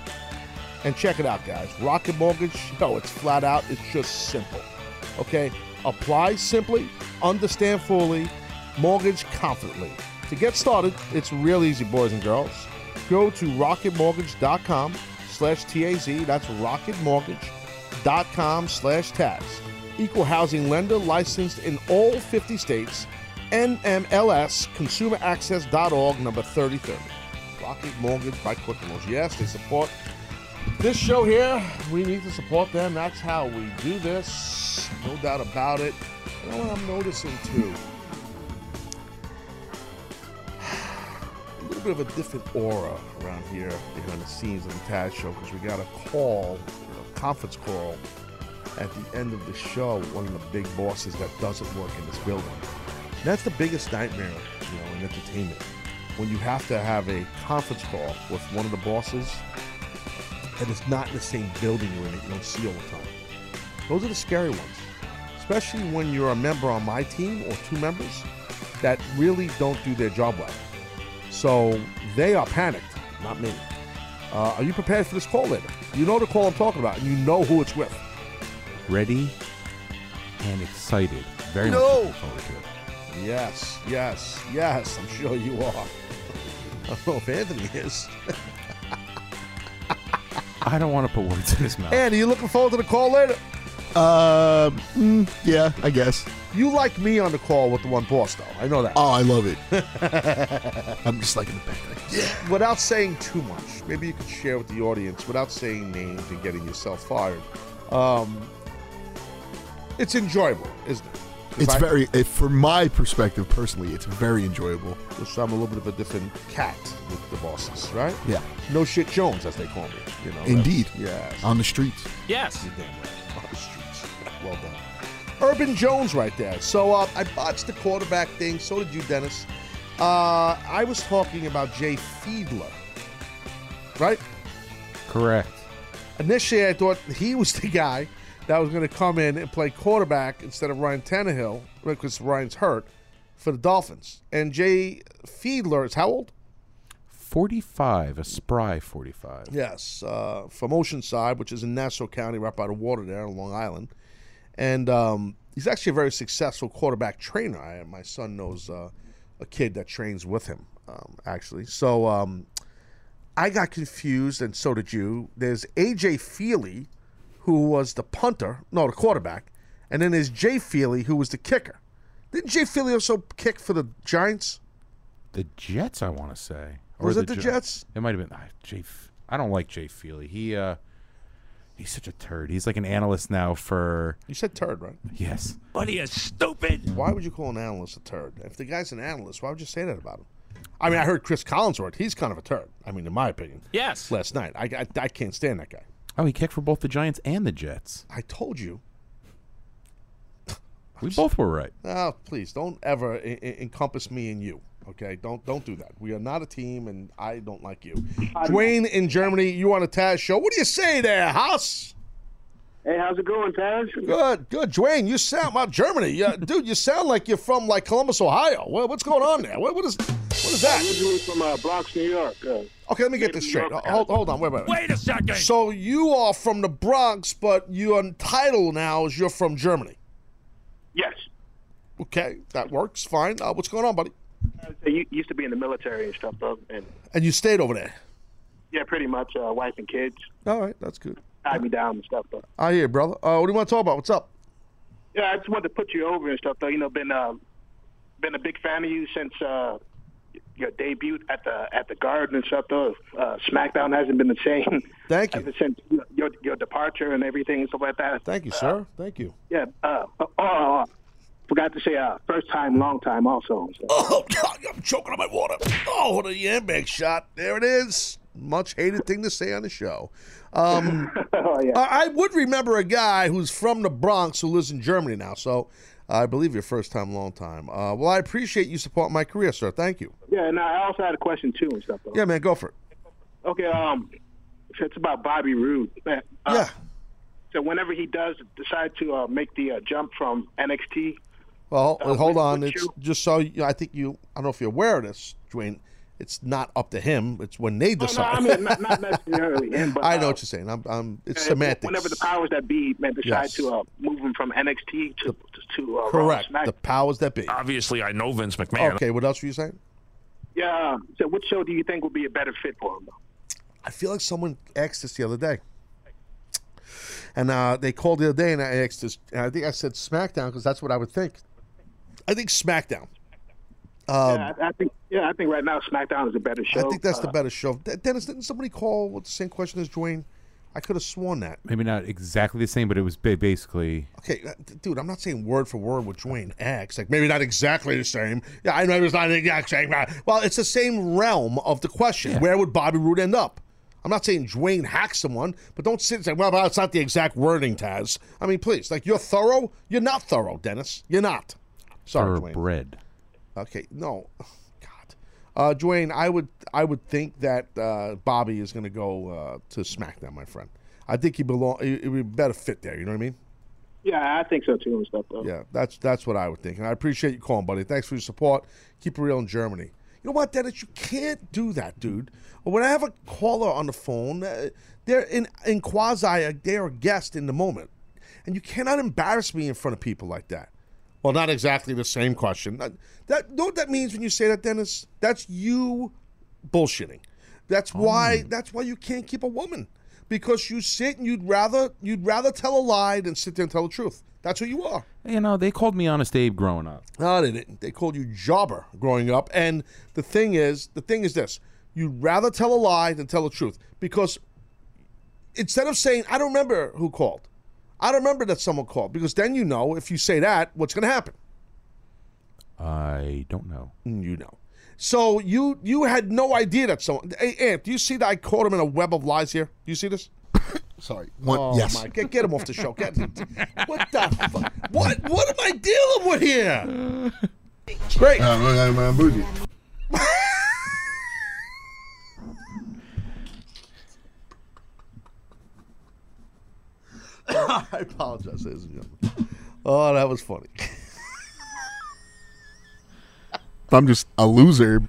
And check it out, guys. Rocket Mortgage, no, it's flat out, it's just simple. Okay? Apply simply, understand fully, mortgage confidently. To get started, it's real easy, boys and girls. Go to rocketmortgage.com slash TAZ. That's rocketmortgage.com slash TAZ. Equal housing lender licensed in all 50 states. NMLS consumeraccess.org number 3030. Rocket Mortgage by Quicken Loans. Yes, they support this show here. We need to support them. That's how we do this. No doubt about it. You know what I'm noticing too? *sighs* A little bit of a different aura around here behind the scenes of the Taz show because we got a call, a conference call at the end of the show. One of the big bosses that doesn't work in this building. That's the biggest nightmare, you know, in entertainment. When you have to have a conference call with one of the bosses and it's not in the same building you're in that you don't see all the time. Those are the scary ones. Especially when you're a member on my team or two members that really don't do their job well. So they are panicked, not me. Uh, are you prepared for this call later? You know the call I'm talking about, and you know who it's with. Ready and excited. Very No. much looking forward to it. Yes, yes, yes, I'm sure you are. I don't know if Anthony is. *laughs* I don't want to put words in his mouth. Andy, you looking forward to the call later? Uh, mm, yeah, I guess. You like me on the call with the one boss, though. I know that. Oh, I love it. *laughs* I'm just like in the back. Yeah. Without saying too much, maybe you could share with the audience without saying names and getting yourself fired. Um, it's enjoyable, isn't it? 'Cause It's very, if, from my perspective personally, it's very enjoyable. So I'm a little bit of a different cat with the bosses, right? Yeah. No shit Jones, as they call me. You know. Indeed. Yes. On the streets. Yes. You're damn right. *laughs* On the streets. Well done. Urban Jones right there. So uh, I botched the quarterback thing. So did you, Dennis. Uh, I was talking about Jay Fiedler, right? Correct. Initially, I thought he was the guy that was going to come in and play quarterback instead of Ryan Tannehill because Ryan's hurt for the Dolphins. And Jay Fiedler is how old? 45, a spry 45. Yes, uh, from Oceanside, which is in Nassau County, right by the water there on Long Island. And um, he's actually a very successful quarterback trainer. I, my son knows uh, a kid that trains with him, um, actually. So um, I got confused, and so did you. There's A.J. Feely, who was the punter, no, the quarterback. And then there's Jay Feely, who was the kicker. Didn't Jay Feely also kick for the Giants? The Jets, I want to say. Or was it the Gi- Jets? It might have been ah, Jay. F- I don't like Jay Feely. He uh, he's such a turd. He's like an analyst now for. You said turd, right? Yes. But he is stupid. Why would you call an analyst a turd? If the guy's an analyst, why would you say that about him? I mean, I heard Chris Collinsworth. He's kind of a turd. I mean, in my opinion. Yes. Last night, I, I, I can't stand that guy. Oh, he kicked for both the Giants and the Jets. I told you. *laughs* We both were right. Oh, please don't ever I- I- encompass me and you. Okay, don't don't do that. We are not a team, and I don't like you. Dwayne in Germany, you on a Taz show? What do you say there, Haas? Hey, how's it going, Taz? Good, good. Dwayne, you sound about Germany, yeah, *laughs* dude. You sound like you're from like Columbus, Ohio. What, what's going on there? What, what is what is that? Originally from uh, Bronx, New York. Uh, Okay, let me get this straight. Hold, hold on, wait, wait, Wait a second. So you are from the Bronx, but your title now is you're from Germany. yes. Okay, that works. Fine. Uh, what's going on, buddy? I u- used to be in the military and stuff, though. And And you stayed over there. yeah, pretty much uh, wife and kids All right, that's good. Tied me down and stuff, though. I hear, you, brother. Uh, what do you want to talk about? What's up? Yeah, I just wanted to put you over and stuff, though. You know, been uh, been a big fan of you since uh, your debut at the at the Garden and stuff, though. Uh, SmackDown hasn't been the same. Thank *laughs* you. Ever since your your departure and everything and stuff like that. Thank you, sir. Thank you. Yeah. Uh, oh, oh, forgot to say, uh, first time, long time, also. So. *laughs* Oh, God, I'm choking on my water. Oh, what a yambag shot. There it is. Much hated thing to say on the show. Um, *laughs* oh yeah. I I would remember a guy who's from the Bronx who lives in Germany now. So I believe your first time, long time. Uh, well, I appreciate you supporting my career, sir. Thank you. Yeah, and I also had a question too and stuff. Though. Yeah, man, go for it. Okay, um, it's about Bobby Roode. Man, uh, Yeah. So whenever he does decide to uh, make the uh, jump from NXT, Well, Uh, hold on. It's you- just so you, I think you. I don't know if you're aware of this, Dwayne. It's not up to him. It's when they oh, no, decide. I mean not, not necessarily him, but *laughs* I know uh, what you're saying. I'm. I'm it's uh, semantics. Whenever the powers that be man, decide Yes. to uh, move him from NXT to to uh, Correct. Smack- The powers that be. Obviously, I know Vince McMahon. Okay. What else were you saying? yeah. So, which show do you think would be a better fit for him? I feel like someone asked this the other day. And uh, they called the other day, and I asked this. And I think I said SmackDown because that's what I would think. I think SmackDown. Um, yeah, I, I think yeah, I think right now SmackDown is a better show. I think that's the Uh, better show. De- Dennis, didn't somebody call with the same question as Dwayne? I could have sworn that. Maybe not exactly the same, but it was ba- basically. Okay, uh, dude, I'm not saying word for word what Dwayne acts. Like maybe not exactly the same. Yeah, I know it's not the exact same. Well, it's the same realm of the question. Where would Bobby Roode end up? I'm not saying Dwayne hacked someone, but don't sit and say, "Well, well, it's not the exact wording, Taz." I mean, please, like you're thorough. You're not thorough, Dennis. You're not. Sorry, Dwayne. bread. Okay, no, *sighs* God, uh, Dwayne, I would I would think that uh, Bobby is going to go uh, to SmackDown, my friend. I think he belong. He would be better fit there. You know what I mean? Yeah, I think so too and stuff. Though. Yeah, that's that's what I would think. And I appreciate you calling, buddy. Thanks for your support. Keep it real in Germany. You know what, Dennis? You can't do that, dude. When I have a caller on the phone, uh, they're in in quasi, they're a guest in the moment, and you cannot embarrass me in front of people like that. Well, not exactly the same question. That, that know what that means when you say that, Dennis? That's you bullshitting. That's why. Hmm. That's why you can't keep a woman because you sit and you'd rather you'd rather tell a lie than sit there and tell the truth. That's who you are. You know, they called me Honest Abe growing up. No, they didn't. They called you jobber growing up. And the thing is, the thing is this: you'd rather tell a lie than tell the truth because instead of saying, "I don't remember who called," I don't remember that someone called because then you know if you say that, what's going to happen. I don't know. You know. So you you had no idea that someone. Hey, Ant, do you see that I caught him in a web of lies here? Do you see this? *coughs* Sorry. One, oh yes. my! Get, get him off the show. Get, *laughs* what the? Fuck? What what am I dealing with here? Great. Uh, I'm, I'm bougie. *laughs* I apologize, ladies and gentlemen. Oh, that was funny. *laughs* I'm just a loser.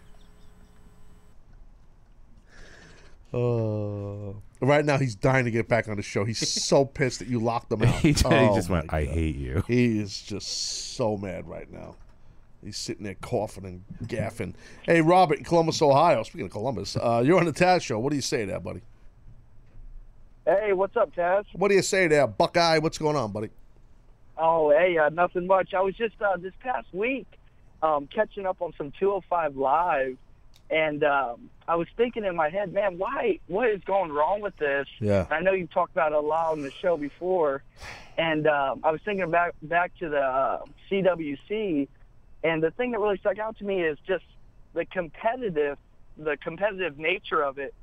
Uh, right now, he's dying to get back on the show. He's *laughs* so pissed that you locked him out. He just- he Oh, just went, "I God. hate you." He is just so mad right now. He's sitting there coughing and gaffing. Hey, Robert, in Columbus, Ohio. Speaking of Columbus, uh, you're on the Taz show. What do you say there, buddy? Hey, what's up, Taz? What do you say there, Buckeye? What's going on, buddy? Oh, hey, uh, nothing much. I was just uh, this past week um, catching up on some 205 Live, and um, I was thinking in my head, man, why? What is going wrong with this? Yeah. I know you've talked about it a lot on the show before, and um, I was thinking back back to the uh, CWC, and the thing that really stuck out to me is just the competitive, the competitive nature of it.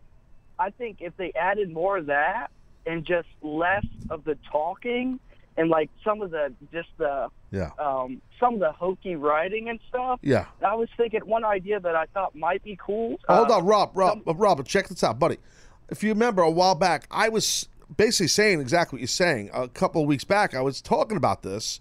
I think if they added more of that and just less of the talking and like some of the just the Yeah. um, some of the hokey writing and stuff. Yeah. I was thinking one idea that I thought might be cool. Hold uh, on, Rob, Rob, uh, Robert, check this out, buddy. If you remember a while back, I was basically saying exactly what you're saying. A couple of weeks back, I was talking about this,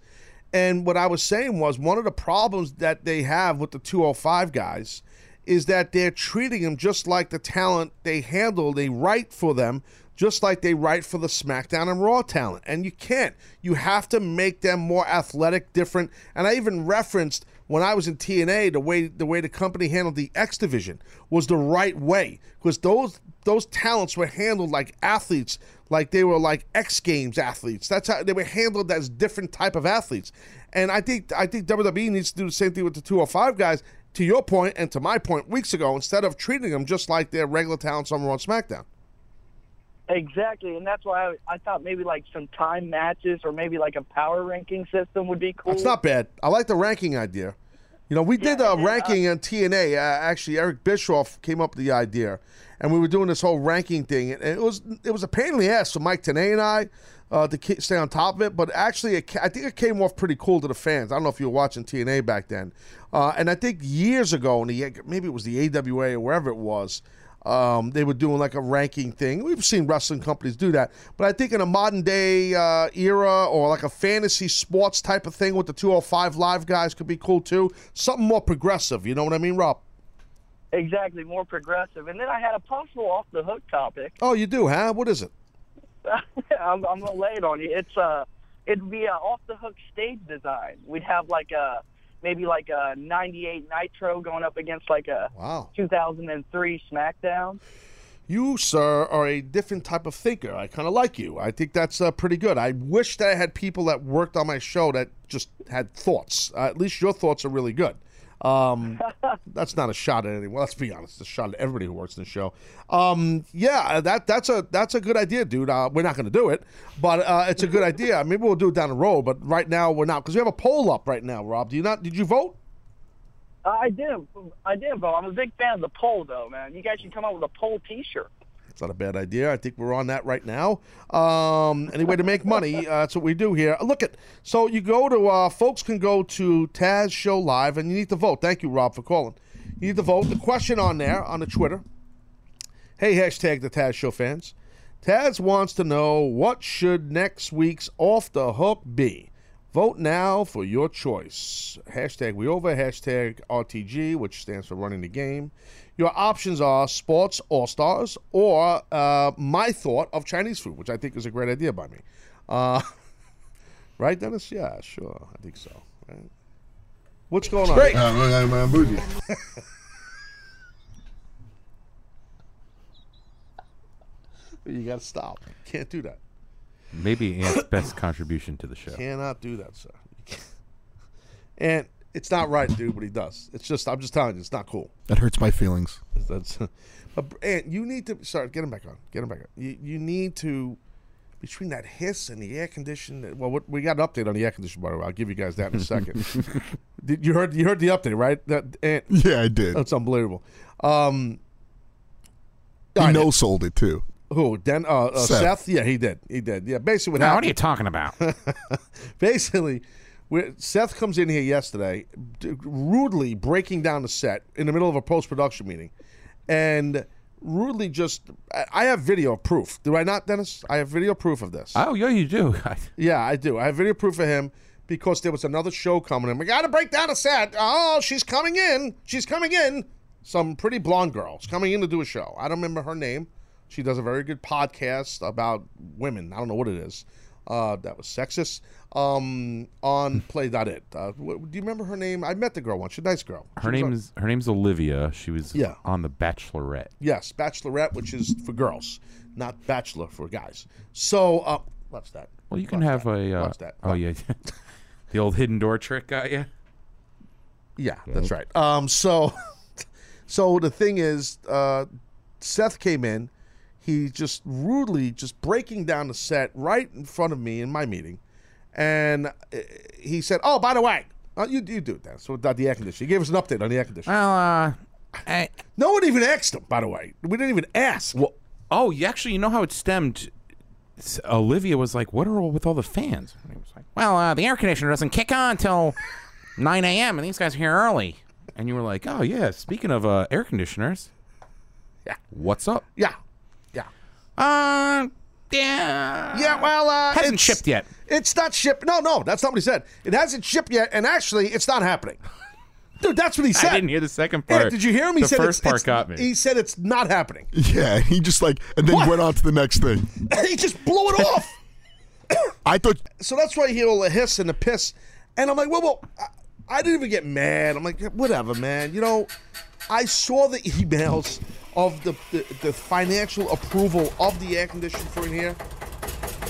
and what I was saying was one of the problems that they have with the 205 guys is that they're treating them just like the talent they handle, they write for them, just like they write for the SmackDown and Raw talent. And you can't. You have to make them more athletic, different. And I even referenced when I was in TNA, the way the way the company handled the X division was the right way because those those talents were handled like athletes, like they were like X Games athletes. That's how they were handled as different type of athletes. And I think I think WWE needs to do the same thing with the 205 guys. To your point and to my point weeks ago, instead of treating them just like they're regular talents on SmackDown. Exactly, and that's why I, I thought maybe like some time matches or maybe like a power ranking system would be cool. It's not bad. I like the ranking idea. You know, we did a ranking on TNA. Uh, actually, Eric Bischoff came up with the idea, and we were doing this whole ranking thing. And it was it was a pain in the ass for Mike Tenay and I uh, to stay on top of it. But actually, it, I think it came off pretty cool to the fans. I don't know if you were watching TNA back then, uh, and I think years ago, in the maybe it was the AWA or wherever it was. Um, they were doing like a ranking thing. We've seen wrestling companies do that, but I think in a modern day uh, era or like a fantasy sports type of thing with the 205 live guys could be cool too. Something more progressive. You know what I mean, Rob? Exactly, more progressive. And then I had a possible off the hook topic. Oh, you do, huh? What is it? *laughs* I'm, I'm gonna lay it on you. It's uh, it'd be a off the hook stage design. We'd have like a maybe like a '98 Nitro going up against like a wow 2003 SmackDown. You, sir, are a different type of thinker. I kind of like you. I think that's uh, pretty good. I wish that I had people that worked on my show that just had thoughts. Uh, at least your thoughts are really good. Um, *laughs* that's not a shot at anyone. Let's be honest. It's a shot at everybody who works in the show. Um, yeah, that that's a that's a good idea, dude. Uh, we're not going to do it, but uh, it's a good *laughs* idea. Maybe we'll do it down the road. But right now we're not because we have a poll up right now. Rob, do you not? Did you vote? Uh, I did, I did vote. I'm a big fan of the poll, though, man. You guys should come out with a poll T-shirt. It's not a bad idea. I think we're on that right now. Um, to make money? Uh, that's what we do here. Look at so you go to uh, folks can go to Taz Show Live and you need to vote. Thank you, Rob, for calling. You need to vote. The question on there on the Twitter. Hey, hashtag the Taz Show fans. Taz wants to know what should next week's off the hook be. Vote now for your choice. Hashtag we over, hashtag RTG, which stands for running the game. Your options are Sports All Stars or uh, my thought of Chinese food, which I think is a great idea by me. Uh, *laughs* right, Dennis? Yeah, sure. I think so. Right? What's going on? Great. Uh, I'm, I'm bougie. You got to stop. Can't do that. Maybe Ant's best contribution to the show. Cannot do that, sir. You can't. And it's not right, dude. What he does. It's just. I'm just telling you, it's not cool. That hurts my feelings. That's. *laughs* But and you need to start. Get him back on. Get him back on. You you need to. Between that hiss and the air condition, well, what- we got an update on the air condition, by the way. I'll give you guys that in a second. *laughs* did you heard you heard the update, right? That and Yeah, I did. that's unbelievable. Um, He I know. no sold it too. Who? Den, uh, uh, Seth. Seth. Yeah, he did. He did. Yeah, basically what Now, what are you talking about? *laughs* basically, we Seth comes in here yesterday, d- rudely breaking down the set in the middle of a post production meeting, and rudely just. I- I have video proof. Do I not, Dennis? I have video proof of this. oh, yeah, you do. *laughs* yeah, I do. I have video proof of him because there was another show coming in. We got to break down a set. Oh, she's coming in. She's coming in. Some pretty blonde girl's coming in to do a show. I don't remember her name. She does a very good podcast about women. I don't know what it is. Uh, that was sexist. Um, on *laughs* Play.it. Uh, wh- do you remember her name? I met the girl once. She's a nice girl. She Her name on- is her name's Olivia. She was Yeah. on The Bachelorette. Yes, Bachelorette, which is for girls, not Bachelor for guys. So, uh, what's that? Well, you can What's have that? a. Uh, What's that? Oh yeah, *laughs* the old hidden door trick got you. Yeah, that's right. Um, so, *laughs* so the thing is, uh, Seth came in. He just rudely just breaking down the set right in front of me in my meeting, and uh, he said, "Oh, by the way, uh, you you do that." So about the air conditioning, he gave us an update on the air conditioning. Well, uh, I, no one even asked him. By the way, we didn't even ask. well, oh, you actually, you know how it stemmed. Olivia was like, "What are all with all the fans?" And he was like, "Well, uh, the air conditioner doesn't kick on till *laughs* 9 a.m. and these guys are here early." And you were like, "Oh yeah, speaking of uh, air conditioners, Yeah. what's up?" Yeah, yeah, Uh, yeah, yeah. Well, uh, hasn't it's- shipped yet. It's not shipped. No, no, that's not what he said. It hasn't shipped yet, and actually, it's not happening. Dude, that's what he said. I didn't hear the second Yeah, part. did you hear him? He the said first it's, part it's- got me. He said it's not happening. Yeah, and he just like and then What? went on to the next thing. *laughs* he just blew it off. *laughs* I thought So that's why you hear all the hiss and the piss. And I'm like, well, well, I, I didn't even get mad. I'm like, whatever, man. You know, I saw the emails of the, the, the financial approval of the air conditioning for in here.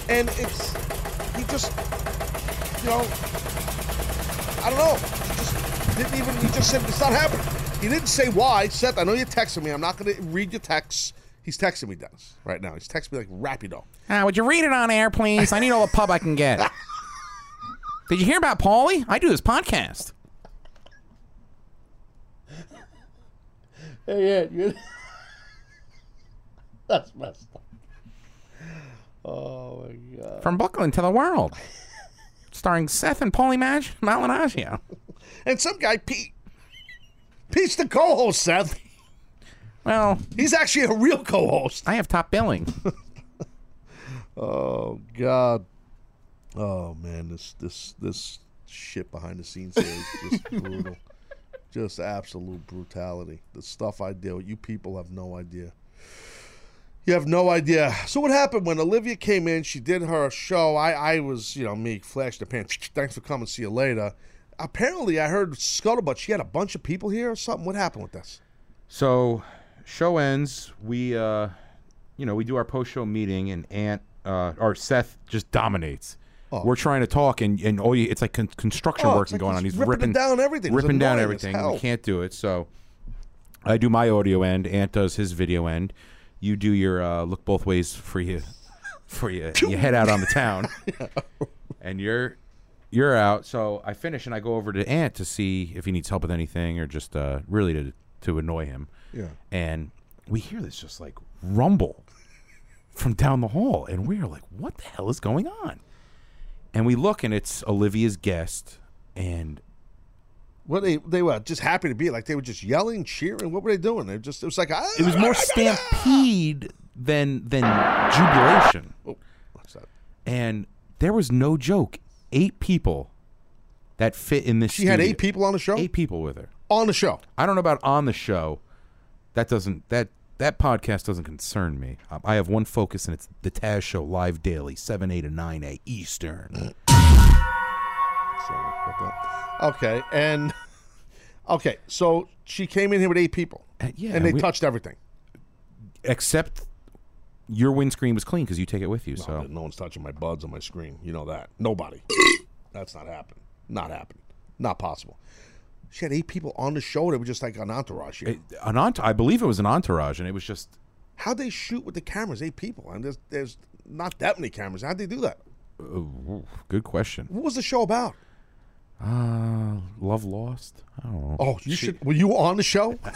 And it's, he just, you know, I don't know. He just didn't even, he just said it's not happening. He didn't say why. Seth, I know you're texting me. I'm not going to read your texts. He's texting me, Dennis, right now. He's texting me like Rapido. Uh, would you read it on air, please? I need all the pub I can get. *laughs* Did you hear about Paulie? I do this podcast. Hey, yeah, you. That's messed up. Oh my god. From Brooklyn to the world. Starring Seth and Paulie Mag- Malignaggi. And some guy Pete. Pete's the co-host, Seth. Well, He's actually a real co-host. I have top billing. *laughs* Oh god. Oh man, this this this shit behind the scenes here is just *laughs* brutal. Just absolute brutality. The stuff I deal with, you people have no idea. You have no idea. So what happened when Olivia came in? She did her show. I, I was, you know, me flashed the pan. *sniffs* Thanks for coming. See you later. Apparently, I heard scuttlebutt. She had a bunch of people here or something. What happened with this? So, show ends. We, uh, you know, we do our post-show meeting, and Ant uh, or Seth just dominates. We're trying to talk, and and all you, it's like con- construction Oh, work like going on. he's ripping ripping down everything. Ripping down everything. We can't do it. So, I do my audio end. Ant does his video end. You do your uh, look both ways for you, for you. You head out on the *laughs* town, and you're you're out. So I finish, and I go over to Ant to see if he needs help with anything, or just uh, really to to annoy him. Yeah. And we hear this just like rumble from down the hall, and we're like, "What the hell is going on?" And we look, and it's Olivia's guest, and What they they were just happy to be like they were just yelling, cheering. What were they doing? They just it was like ah, it was more stampede than than jubilation. Oh, what's that? And there was no joke, eight people that fit in this. She had eight people on the show. Eight people with her on the show. I don't know about on the show. That doesn't that that podcast doesn't concern me. Um, I have one focus, and it's the Taz Show live daily, seven eight to nine a Eastern. So, what the- Okay, and *laughs* okay, so she came in here with eight people, Uh, yeah, and they we- touched everything. Except your windscreen was clean because you take it with you. No, so no one's touching my buds on my screen. You know that. Nobody. That's not happening. Not happening. Not possible. She had eight people on the show. They were just like an entourage here. an ent- I believe it was an entourage, and it was just How'd they shoot with the cameras? Eight people. And there's there's not that many cameras. How'd they do that? uh, good question. What was the show about? Uh, love lost. I don't know. Oh, you should. Were you on the show? *laughs*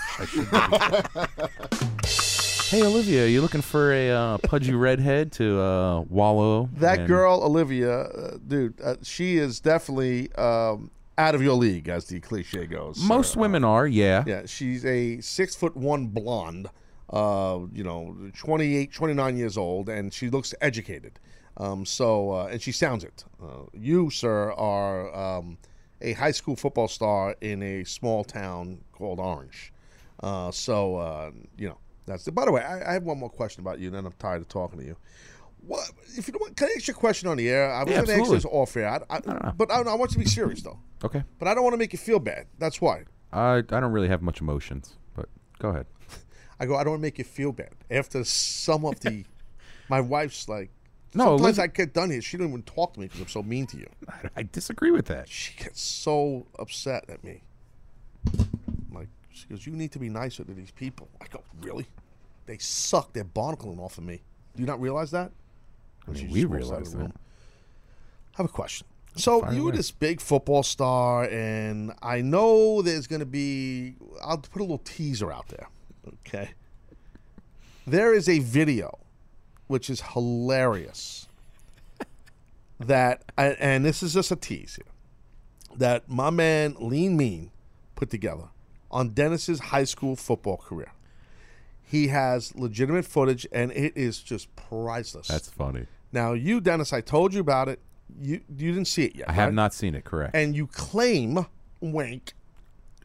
Hey Olivia, you looking for a uh, pudgy redhead to uh, wallow? That in- girl, Olivia, uh, dude, uh, she is definitely um, out of your league, as the cliche goes. Most women are, yeah. Yeah, she's a six foot one blonde, uh, you know, 28, 29 years old, and she looks educated. Um, so, uh, and she sounds it. Uh, you, sir, are um, a high school football star in a small town called Orange. Uh, so, uh, you know, that's it. By the way, I, I have one more question about you, and then I'm tired of talking to you. What, if you don't want, can I ask you a question on the air? I was Yeah, going to ask this off air, I, I, but I, I want you to be serious though. Okay. But I don't want to make you feel bad. That's why. I I don't really have much emotions, but go ahead. *laughs* I go, I don't want to make you feel bad. After some of the, *laughs* my wife's like, No, sometimes Liz- I get done here. She don't even talk to me because I'm so mean to you. *laughs* I disagree with that. She gets so upset at me. Like, she goes, you need to be nicer to these people. I go, really? They suck. They're barnacling off of me. Do you not realize that? I mean, we realize that. room. I have a question. So Fire you're this big football star, and I know there's going to be. I'll put a little teaser out there. Okay. There is a video, which is hilarious. that and and this is just a tease here. That my man Lean Mean put together on Dennis's high school football career. He has legitimate footage, and it is just priceless. That's funny. Now, you, Dennis, I told you about it. You you didn't see it yet. I have right? not seen it. Correct. And you claim, wink,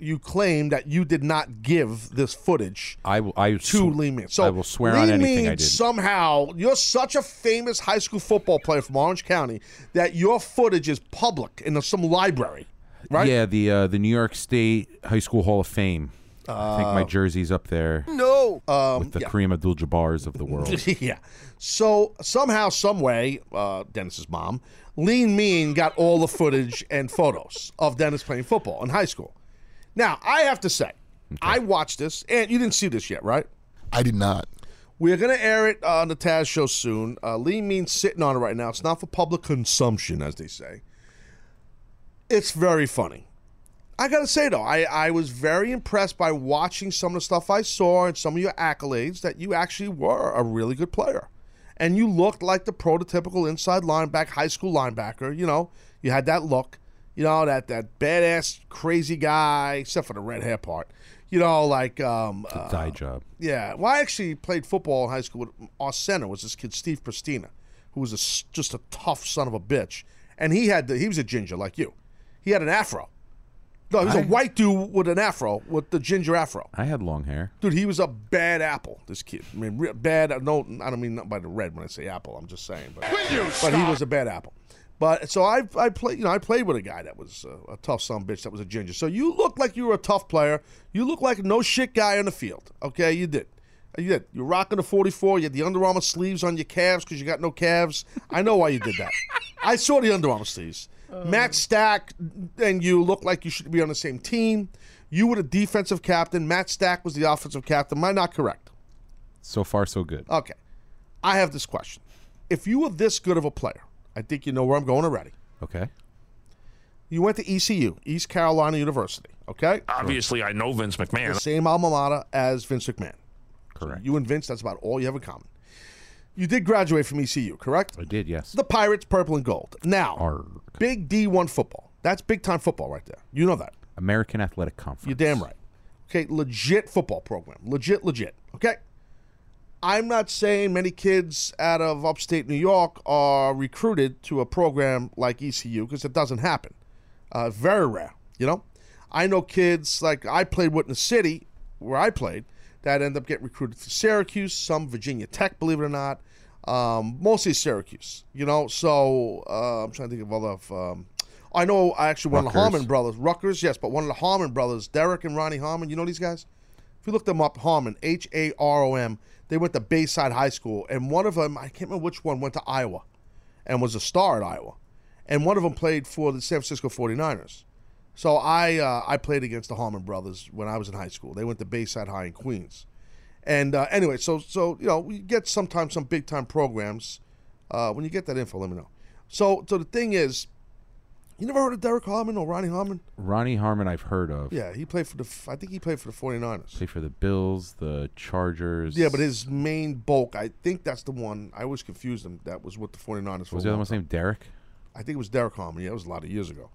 you claim that you did not give this footage I will. I to sw- Lee Mean. So I will swear Lee on anything Mean I did. Somehow, you're such a famous high school football player from Orange County that your footage is public in some library, right? Yeah, the uh, the New York State High School Hall of Fame. I think my Uh, jersey's up there No. Um, with the yeah. Kareem Abdul-Jabbars of the *laughs* world. yeah. So somehow, some way, uh, Dennis's mom, Lean Mean, got all the footage and photos of Dennis playing football in high school. Now, I have to say, I watched this, and you didn't see this yet, right? I did not. We're going to air it on the Taz show soon. Uh, Lean Mean's sitting on it right now. It's not for public consumption, as they say. It's very funny. I got to say, though, I, I was very impressed by watching some of the stuff I saw and some of your accolades that you actually were a really good player. And you looked like the prototypical inside linebacker, high school linebacker. You know, you had that look. You know, that, that badass, crazy guy, except for the red hair part. You know, like. Um, The dye job. yeah. Well, I actually played football in high school. With our center was this kid Steve Pristina, who was a s just a tough son of a bitch, and he had the, he was a ginger like you. He had an afro. No, he was a I- white dude with an afro with the ginger afro. I had long hair. Dude, he was a bad apple. This kid. I mean, re- bad. No, I don't mean not by the red when I say apple. I'm just saying, but but he was a bad apple. But so I I played you know I played with a guy that was uh, a tough son of a bitch that was a ginger. So you look like you were a tough player. You look like no shit guy on the field. Okay, you did. You did. You're rocking the 44. You had the Under Armour sleeves on your calves because you got no calves. I know why you did that. I saw the Under Armour sleeves. Matt Stack and you look like you should be on the same team. You were the defensive captain. Matt Stack was the offensive captain. Am I not correct? So far, so good. Okay. I have this question. If you were this good of a player, I think you know where I'm going already. Okay. You went to ECU, East Carolina University, okay? Obviously, I know Vince McMahon. The same alma mater as Vince McMahon. Correct. You and Vince, that's about all you have in common. You did graduate from ECU, correct? I did, yes. The Pirates, purple and gold. Now, Arg. big D1 football. That's big time football right there. You know that. American Athletic Conference. You're damn right. Okay, legit football program. Legit, legit. Okay? I'm not saying many kids out of upstate New York are recruited to a program like ECU because it doesn't happen. Uh, very rare, you know? I know kids like I played with in the city where I played that end up getting recruited to Syracuse, some Virginia Tech, believe it or not. Um, mostly Syracuse, you know? So uh, I'm trying to think of other. Of um, I know I actually one of the Harmon brothers, Rutgers, yes, but one of the Harmon brothers, Derek and Ronnie Harmon, you know these guys? If you look them up, Harmon, H A R O M, they went to Bayside High School, and one of them, I can't remember which one, went to Iowa and was a star at Iowa. And one of them played for the San Francisco 49ers. So I uh, I played against the Harmon brothers when I was in high school. They went to Bayside High in Queens. And uh, anyway, so so you know, we get sometimes some big time programs. Uh, when you get that info, let me know. So so the thing is, you never heard of Derek Harmon or Ronnie Harmon? Ronnie Harmon, I've heard of. Yeah, he played for the. I think he played for the 49ers. Played for the Bills, the Chargers. Yeah, but his main bulk, I think that's the one. I always confused him. That was with the 49ers. For was the other one's name Derek? I think it was Derek Harmon. Yeah, it was a lot of years ago.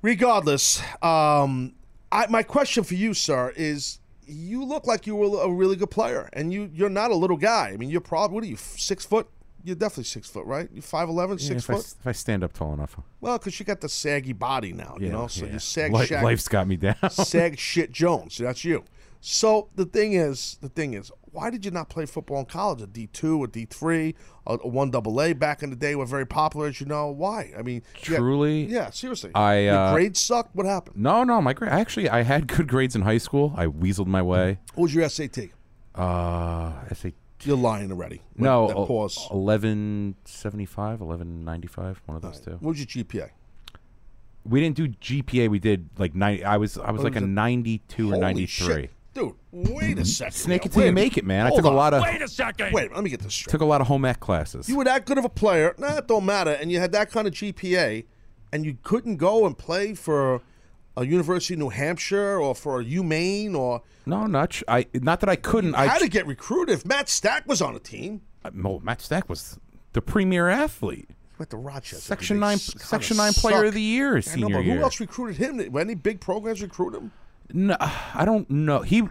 Regardless, um, I, my question for you, sir, is you look like you were a really good player, and you you're not a little guy. I mean, you're probably what are you six foot? You're definitely six foot, right? You're 5'11", Yeah, six if, I, foot. s- if I stand up tall enough. Well, because you got the saggy body now, you know. So you sag Li- shag. life's got me down. *laughs* sag shit Jones. That's you. So the thing is, the thing is, why did you not play football in college? A D two, a D three, a one double A back in the day were very popular, as you know. Why? I mean, you got- Truly, yeah, seriously. I, Your uh, grades sucked. What happened? No, no, my grade. Actually, I had good grades in high school. I weaseled my way. What was your SAT? Uh, SAT. You're lying already. No, that el- pause. 1175, 1195, one of those two. What was your GPA? We didn't do GPA. We did like 90. I was I was like a? 92 or Holy 93. shit. Dude, wait a second. Snake it till you make it, man. I took a lot of Wait a second. Wait, let me get this straight. took a lot of home ec classes. You were that good of a player. Nah, it don't matter. And you had that kind of GPA, and you couldn't go and play for a University of New Hampshire or for UMaine or no, not sh- I. Not that I couldn't. I how to get recruited. If Matt Stack was on a team, uh, I- Mo- Matt Stack was the premier athlete. went to Rochester. Section nine, section nine player of the year, I know, senior but year. who else recruited him? Any big programs recruit him? No, I don't know. He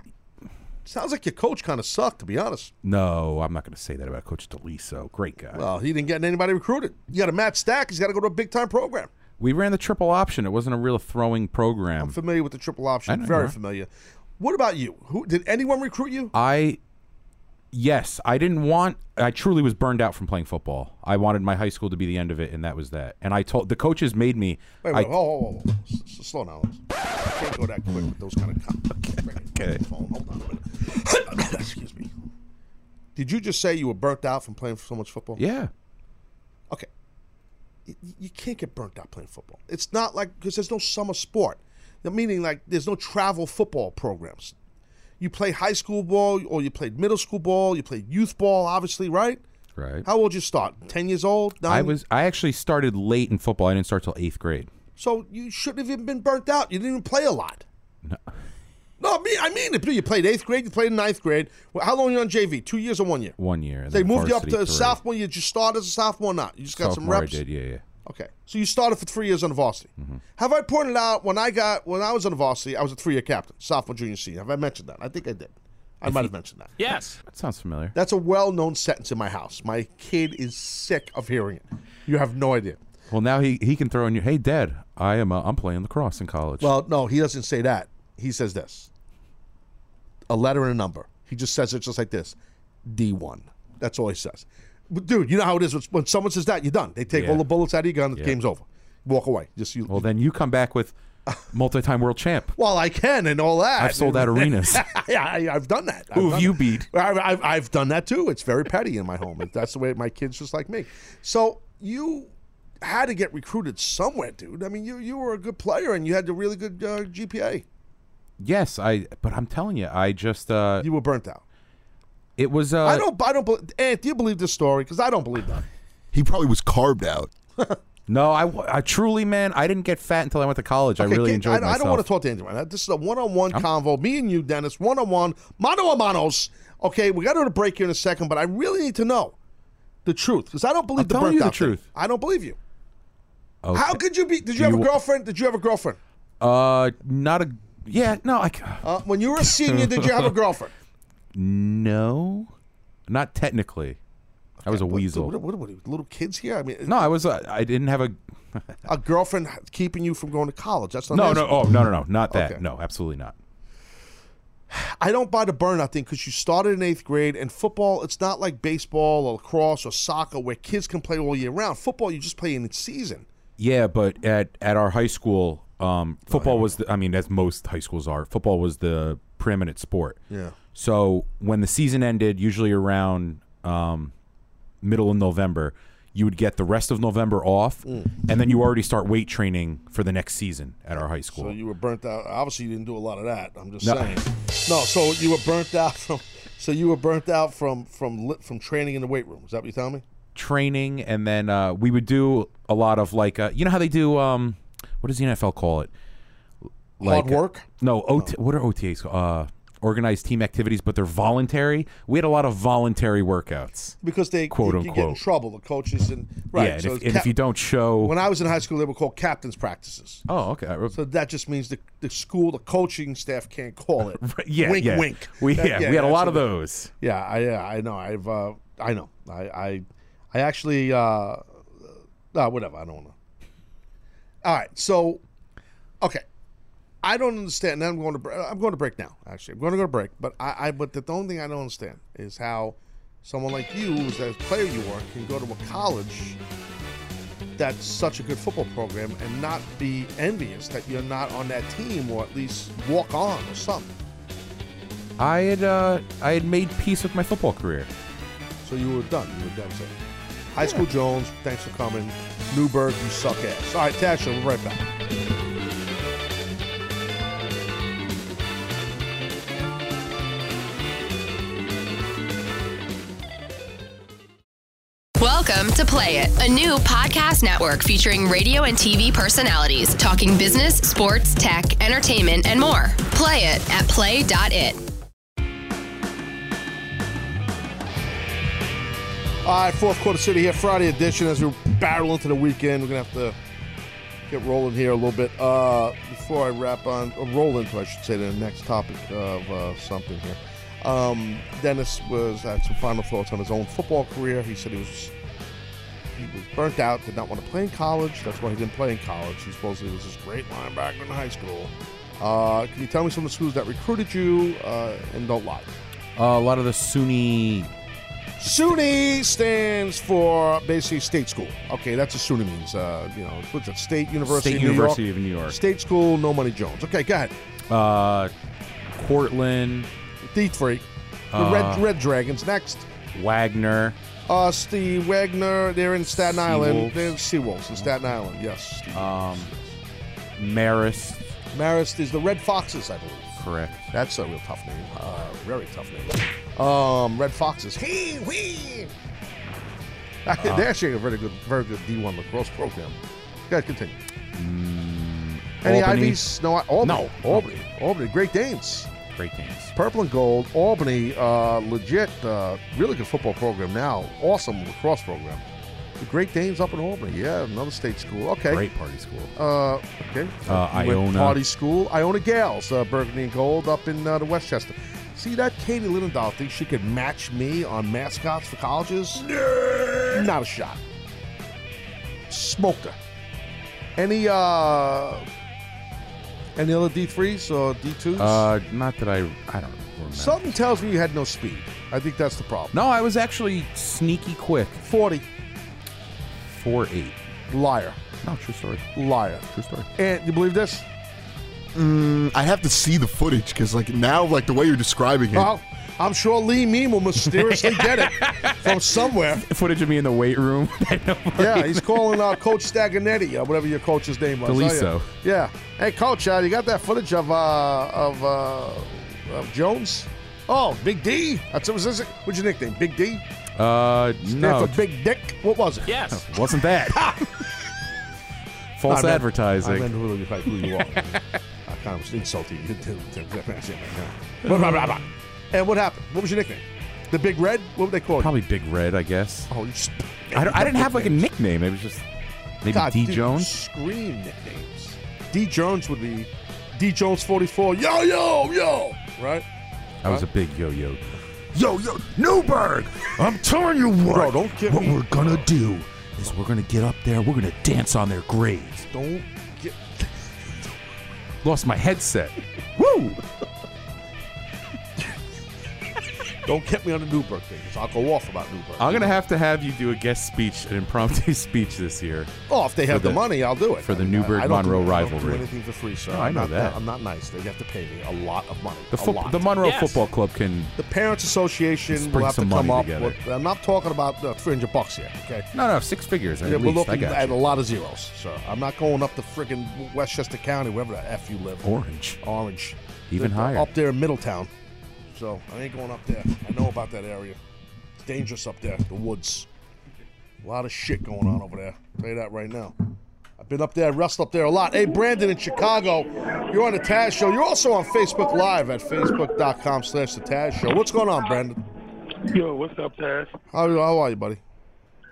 Sounds like your coach kind of sucked, to be honest. no, I'm not going to say that about Coach Deliso. Great guy. Well, he didn't get anybody recruited. You got a Matt Stack. He's got to go to a big time program. We ran the triple option. It wasn't a real throwing program. I'm familiar with the triple option. I know, Very familiar. What about you? Who did anyone recruit you? I yes, I didn't want. I truly was burned out from playing football. I wanted my high school to be the end of it, and that was that. And I told the coaches made me. Wait, I, wait, whoa, whoa. S- s- slow down. I can't go that quick with those kind of comments. *laughs* Okay. Phone. Hold on a minute. *coughs* Excuse me. Did you just say you were burnt out from playing so much football? yeah, Okay. You can't get burnt out playing football. It's not like because there's no summer sport. Meaning like there's no travel football programs. You play high school ball or you played middle school ball. You played youth ball, obviously, right? right. How old did you start? Ten years old? I was. I actually started late in football. I didn't start till eighth grade. So you shouldn't have even been burnt out. You didn't even play a lot. No. No, I mean, I mean, it. you played eighth grade, you played in ninth grade. Well, how long were you on JV? Two years or one year? One year. They moved you up to three. sophomore. You just started as a sophomore, or not? You just got some reps. I did. Yeah, yeah. Okay, so you started for three years on the varsity. Have I pointed out when I got when I was on the varsity, I was a three-year captain, sophomore, junior, senior. Have I mentioned that? I think I did. I might have mentioned that. Yes. That sounds familiar. That's a well-known sentence in my house. My kid is sick of hearing it. You have no idea. Well, now he he can throw in you, Hey, Dad, I am. Uh, I'm playing lacrosse in college. Well, no, he doesn't say that. He says this: a letter and a number. He just says it just like this: D one. That's all he says. But dude, you know how it is when- someone says that, you're done. They take Yeah. all the bullets out of your gun. The Yeah. game's over. Walk away. Just you. well, then you come back with *laughs* multi-time world champ. well, I can and all that. I've sold out *laughs* arenas. yeah, I, I've done that. Who have you that. beat? I've, I've, I've done that too. It's very petty in my home. That's the way my kids just like me. So you had to get recruited somewhere, dude. I mean, you you were a good player and you had a really good uh, GPA. Yes, I. But I'm telling you, I just. uh You were burnt out. It was. uh I don't. I don't. bel- Ant, do you believe this story? Because I don't believe that. He probably was carved out. *laughs* No, I, I truly, man, I didn't get fat until I went to college. I Okay, really get- enjoyed I, myself. I don't want to talk to anyone. This is a one-on-one convo. Me and you, Dennis, one-on-one, mano a manos. Okay, we got to go to break here in a second, but I really need to know the truth because I don't believe I'm the telling burnt you the out thing. truth. I don't believe you. Okay. How could you be? Did you Do have a you- girlfriend? Did you have a girlfriend? Uh, not a. Yeah, no, I. Uh, when you were a senior, did you have a *laughs* girlfriend? No, not technically. I was a weasel. What, what, what, what, little kids here? I mean, No, I was. Uh, I didn't have a. *laughs* a girlfriend keeping you from going to college. That's not No, no, oh, no, no, no, not that. Okay. No, absolutely not. I don't buy the burnout thing because you started in eighth grade and football. It's not like baseball or lacrosse or soccer where kids can play all year round. Football, you just play in its season. Yeah, but at at our high school, um, football was. The, I mean, as most high schools are, football was the preeminent sport. Yeah. So when the season ended, usually around um, middle of November, you would get the rest of November off, Mm. and then you already start weight training for the next season at our high school. So you were burnt out. Obviously, you didn't do a lot of that. I'm just No. saying. No, so you were burnt out from. So you were burnt out from from from training in the weight room. Is that what you're telling me? training, and then uh, we would do a lot of like, uh, you know how they do, um, what does the NFL call it? Hard work? No, OT, what are OTAs? Uh, organized team activities, but they're voluntary. We had a lot of voluntary workouts. Because they Quote, you, you get in unquote. trouble. The coaches and right. Yeah, and so if- it's and if you don't show- when I was in high school, they were called captains practices. Oh, okay. So that just means the, the school, the coaching staff can't call it. *laughs* yeah, wink, yeah. wink. We- That- yeah, we had a lot of those. Yeah, I yeah, I know. I've uh, I know. I I, I actually uh, uh, whatever. I don't know. All right, so okay, I don't understand. Now I'm going to I'm going to break now. Actually, I'm going to go to break. But I, I but the only thing I don't understand is how someone like you, who's the player you are, can go to a college that's such a good football program and not be envious that you're not on that team or at least walk on or something. I had uh, I had made peace with my football career. So you were done. You were done. So. High School Jones, thanks for coming. Newburgh, you suck ass. All right, Tasha, we'll be right back. Welcome to Play It, a new podcast network featuring radio and TV personalities talking business, sports, tech, entertainment, and more. Play it at play.it. All right, fourth quarter city here, Friday edition. As we barrel into the weekend, we're gonna have to get rolling here a little bit. Uh, before I wrap on, roll into, I should say, the next topic of uh, something here. Um, Dennis was had some final thoughts on his own football career. He said he was he was burnt out, did not want to play in college. That's why he didn't play in college. He supposedly was this great linebacker in high school. Uh, can you tell me some of the schools that recruited you? Uh, and don't lie. Uh, a lot of the SUNY. SUNY stands for basically state school. Okay, that's what SUNY means. Uh, you know, what's that? State University, State of New University York. of New York. State school, no money Jones. Okay, go ahead. Uh, Cortland. D three. The Uh, Red Red Dragons next. Wagner. Uh, Steve Wagner. They're in Staten Island. They're Seawolves in Staten Island. Yes. Steve. Um, Marist. Marist is the Red Foxes, I believe. Correct. That's a real tough name. Uh, very tough name. Um, Red Foxes. Hey, wee. *laughs* They're actually a very good, very good D1 lacrosse program. Guys, continue. Any Albany. Ivies? No, I- Albany. No. Albany. Albany. Great Danes. Great Danes. Purple and gold. Albany. Uh, legit. Uh, really good football program now. Awesome lacrosse program. The Great Danes up in Albany. Yeah, another state school. Okay. Great party school. Uh, okay. Uh, Iona. Party School. Iona Gaels, uh, Burgundy and Gold up in uh, the Westchester. See that Katie Linendoll thinks she could match me on mascots for colleges? Not a shot. Smoked her. Any uh any other D threes or D twos? Uh, not that I. I don't remember. Something tells me you had no speed. I think that's the problem. No, I was actually sneaky quick. Forty. Four eight. Liar. No, true story. Liar. True story. And you believe this? Mm, I have to see the footage because, like, now, like the way you're describing it, Well, I'm sure Lee Mean will mysteriously *laughs* get it from somewhere. *laughs* Footage of me in the weight room. *laughs* Yeah, he's calling uh, Coach Staganetti, or whatever your coach's name was. Deliso. Oh, yeah. yeah. Hey, Coach, uh, you got that footage of uh, of uh, of Jones? Oh, Big D. That's what was his, what's your nickname? Big D. Uh, Stand no, for Big Dick. What was it? Yes. wasn't that. False I meant- advertising. I meant who, you- who you are. I of insulted you. And what happened? What was your nickname? The Big Red? What would they call you? Probably Big Red, I guess. Oh, you just, I, don't, I didn't have like a nickname. It was just maybe God, D dude, Jones. Scream nicknames. D Jones would be D Jones 44. Yo, yo, yo. Right? I was a big yo-yo. yo, yo, Newburgh, I'm telling you what, Bro, don't get what me- we're gonna do. Is we're gonna get up there. We're gonna dance on their graves. Don't. Lost my headset. Woo! Don't get me on the Newburgh thing, 'cause I'll go off about Newburgh. I'm gonna have to have you do a guest speech, an impromptu *laughs* speech this year. Oh, if they have the, money, I'll do it. for the I mean, I- Newburgh I don't do- Monroe I don't do rivalry. anything for free, sir. No, I I'm know not that. I'm not nice. They have to pay me a lot of money. The, a foot- lot. the Monroe Football Club can. The Parents Association will bring have to some come money up. together. With, I'm not talking about uh, 300 bucks here, okay? No, no, six figures at Yeah, we're least. I looking got at you. a lot of zeros, sir. I'm not going up to friggin' Westchester County, wherever the F you live. Orange. Orange. Even They're higher. Up there in Middletown. So I ain't going up there. I know about that area. It's dangerous up there, the woods. A lot of shit going on over there. I'll tell you that right now. I've been up there, wrestled up there a lot. Hey, Brandon in Chicago, you're on the Taz Show. You're also on Facebook Live at facebook.com slash the Taz Show. What's going on, Brandon? Yo, what's up, Taz? How, how are you, buddy?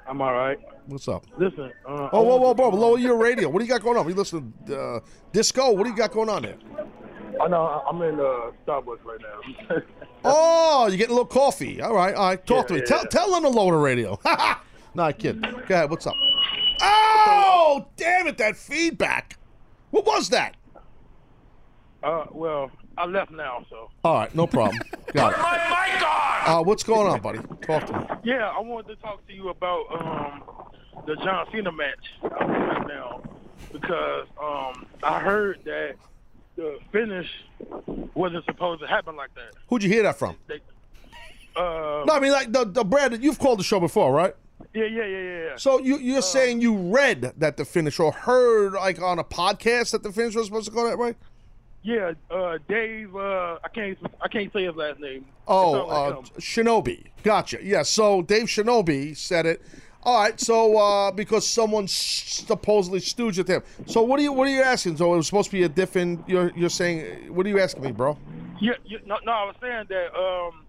I'm all right. What's up? Listen. Uh, Oh, whoa, whoa, whoa! Lower your radio. What do you got going on? Are you listening to uh, disco? What do you got going on there? I know I'm in uh, Starbucks right now. *laughs* Oh, you're getting a little coffee. All right, all right. Talk Yeah, to me. yeah, tell yeah. tell them to lower the radio. no, I kid. Go ahead. What's up? Oh, damn it! That feedback. What was that? uh, well, I left now, so. All right, no problem. *laughs* Got it. My mic on. Uh, what's going on, buddy? Talk to me. Yeah, I wanted to talk to you about um, the John Cena match now because um, I heard that the finish wasn't supposed to happen like that. Who'd you hear that from? They, uh, No, I mean like the the Brandon. You've called the show before, right? yeah, yeah, yeah, yeah. yeah. So you you're saying you read that the finish or heard like on a podcast that the finish was supposed to go that way? Yeah, uh, Dave. Uh, I can't. I can't say his last name. Oh, uh. Shinobi. Gotcha. Yeah. So Dave Shinobi said it. All right. So uh, because someone supposedly stooged at him. So what are you what are you asking? So it was supposed to be a different. You're you're saying what are you asking me, bro? Yeah, yeah, no, no, I was saying that um,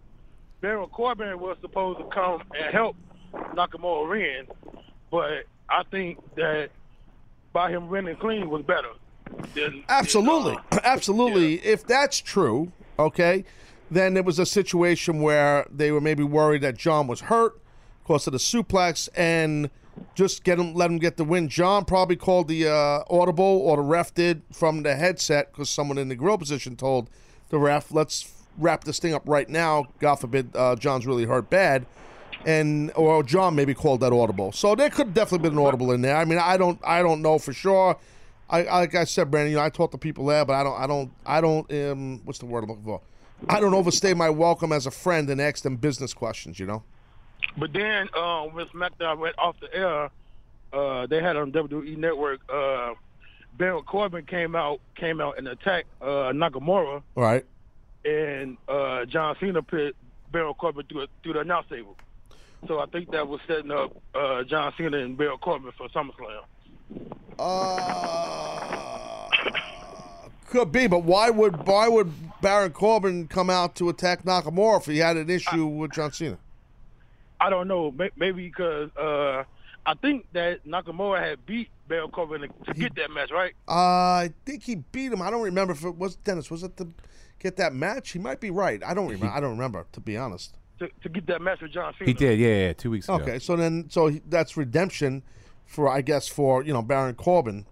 Baron Corbin was supposed to come and help Nakamura win, but I think that by him winning clean was better. Than, Absolutely, *clears throat* absolutely. If that's true, okay, then it was a situation where they were maybe worried that John was hurt because of the suplex and just get him, let him get the win. John probably called the uh, audible, or the ref did from the headset because someone in the Gorilla position told the ref, "Let's wrap this thing up right now." God forbid uh, John's really hurt bad. And or John maybe called that audible, so there could definitely been an audible in there. I mean, I don't, I don't know for sure. I like I said, Brandon. You know, I talk to people there, but I don't, I don't, I don't. Um, what's the word I'm looking for? I don't overstay my welcome as a friend and ask them business questions. You know. But then uh, when SmackDown went off the air, uh, they had on WWE Network. Uh, Baron Corbin came out, came out and attacked uh, Nakamura, right. and uh, John Cena put Baron Corbin through, a, through the announce table. So I think that was setting up uh, John Cena and Baron Corbin for SummerSlam. Uh, could be, but why would why would Baron Corbin come out to attack Nakamura if he had an issue with John Cena? I don't know. Maybe because uh, I think that Nakamura had beat Baron Corbin to, to get that match, right? Uh, I think he beat him. I don't remember if it was Dennis. Was it to get that match? He might be right. I don't remember. I don't remember to be honest. To, to get that match with John Cena. He did, yeah, yeah, two weeks ago. Okay, so then so he, that's redemption for I guess for you know Baron Corbin.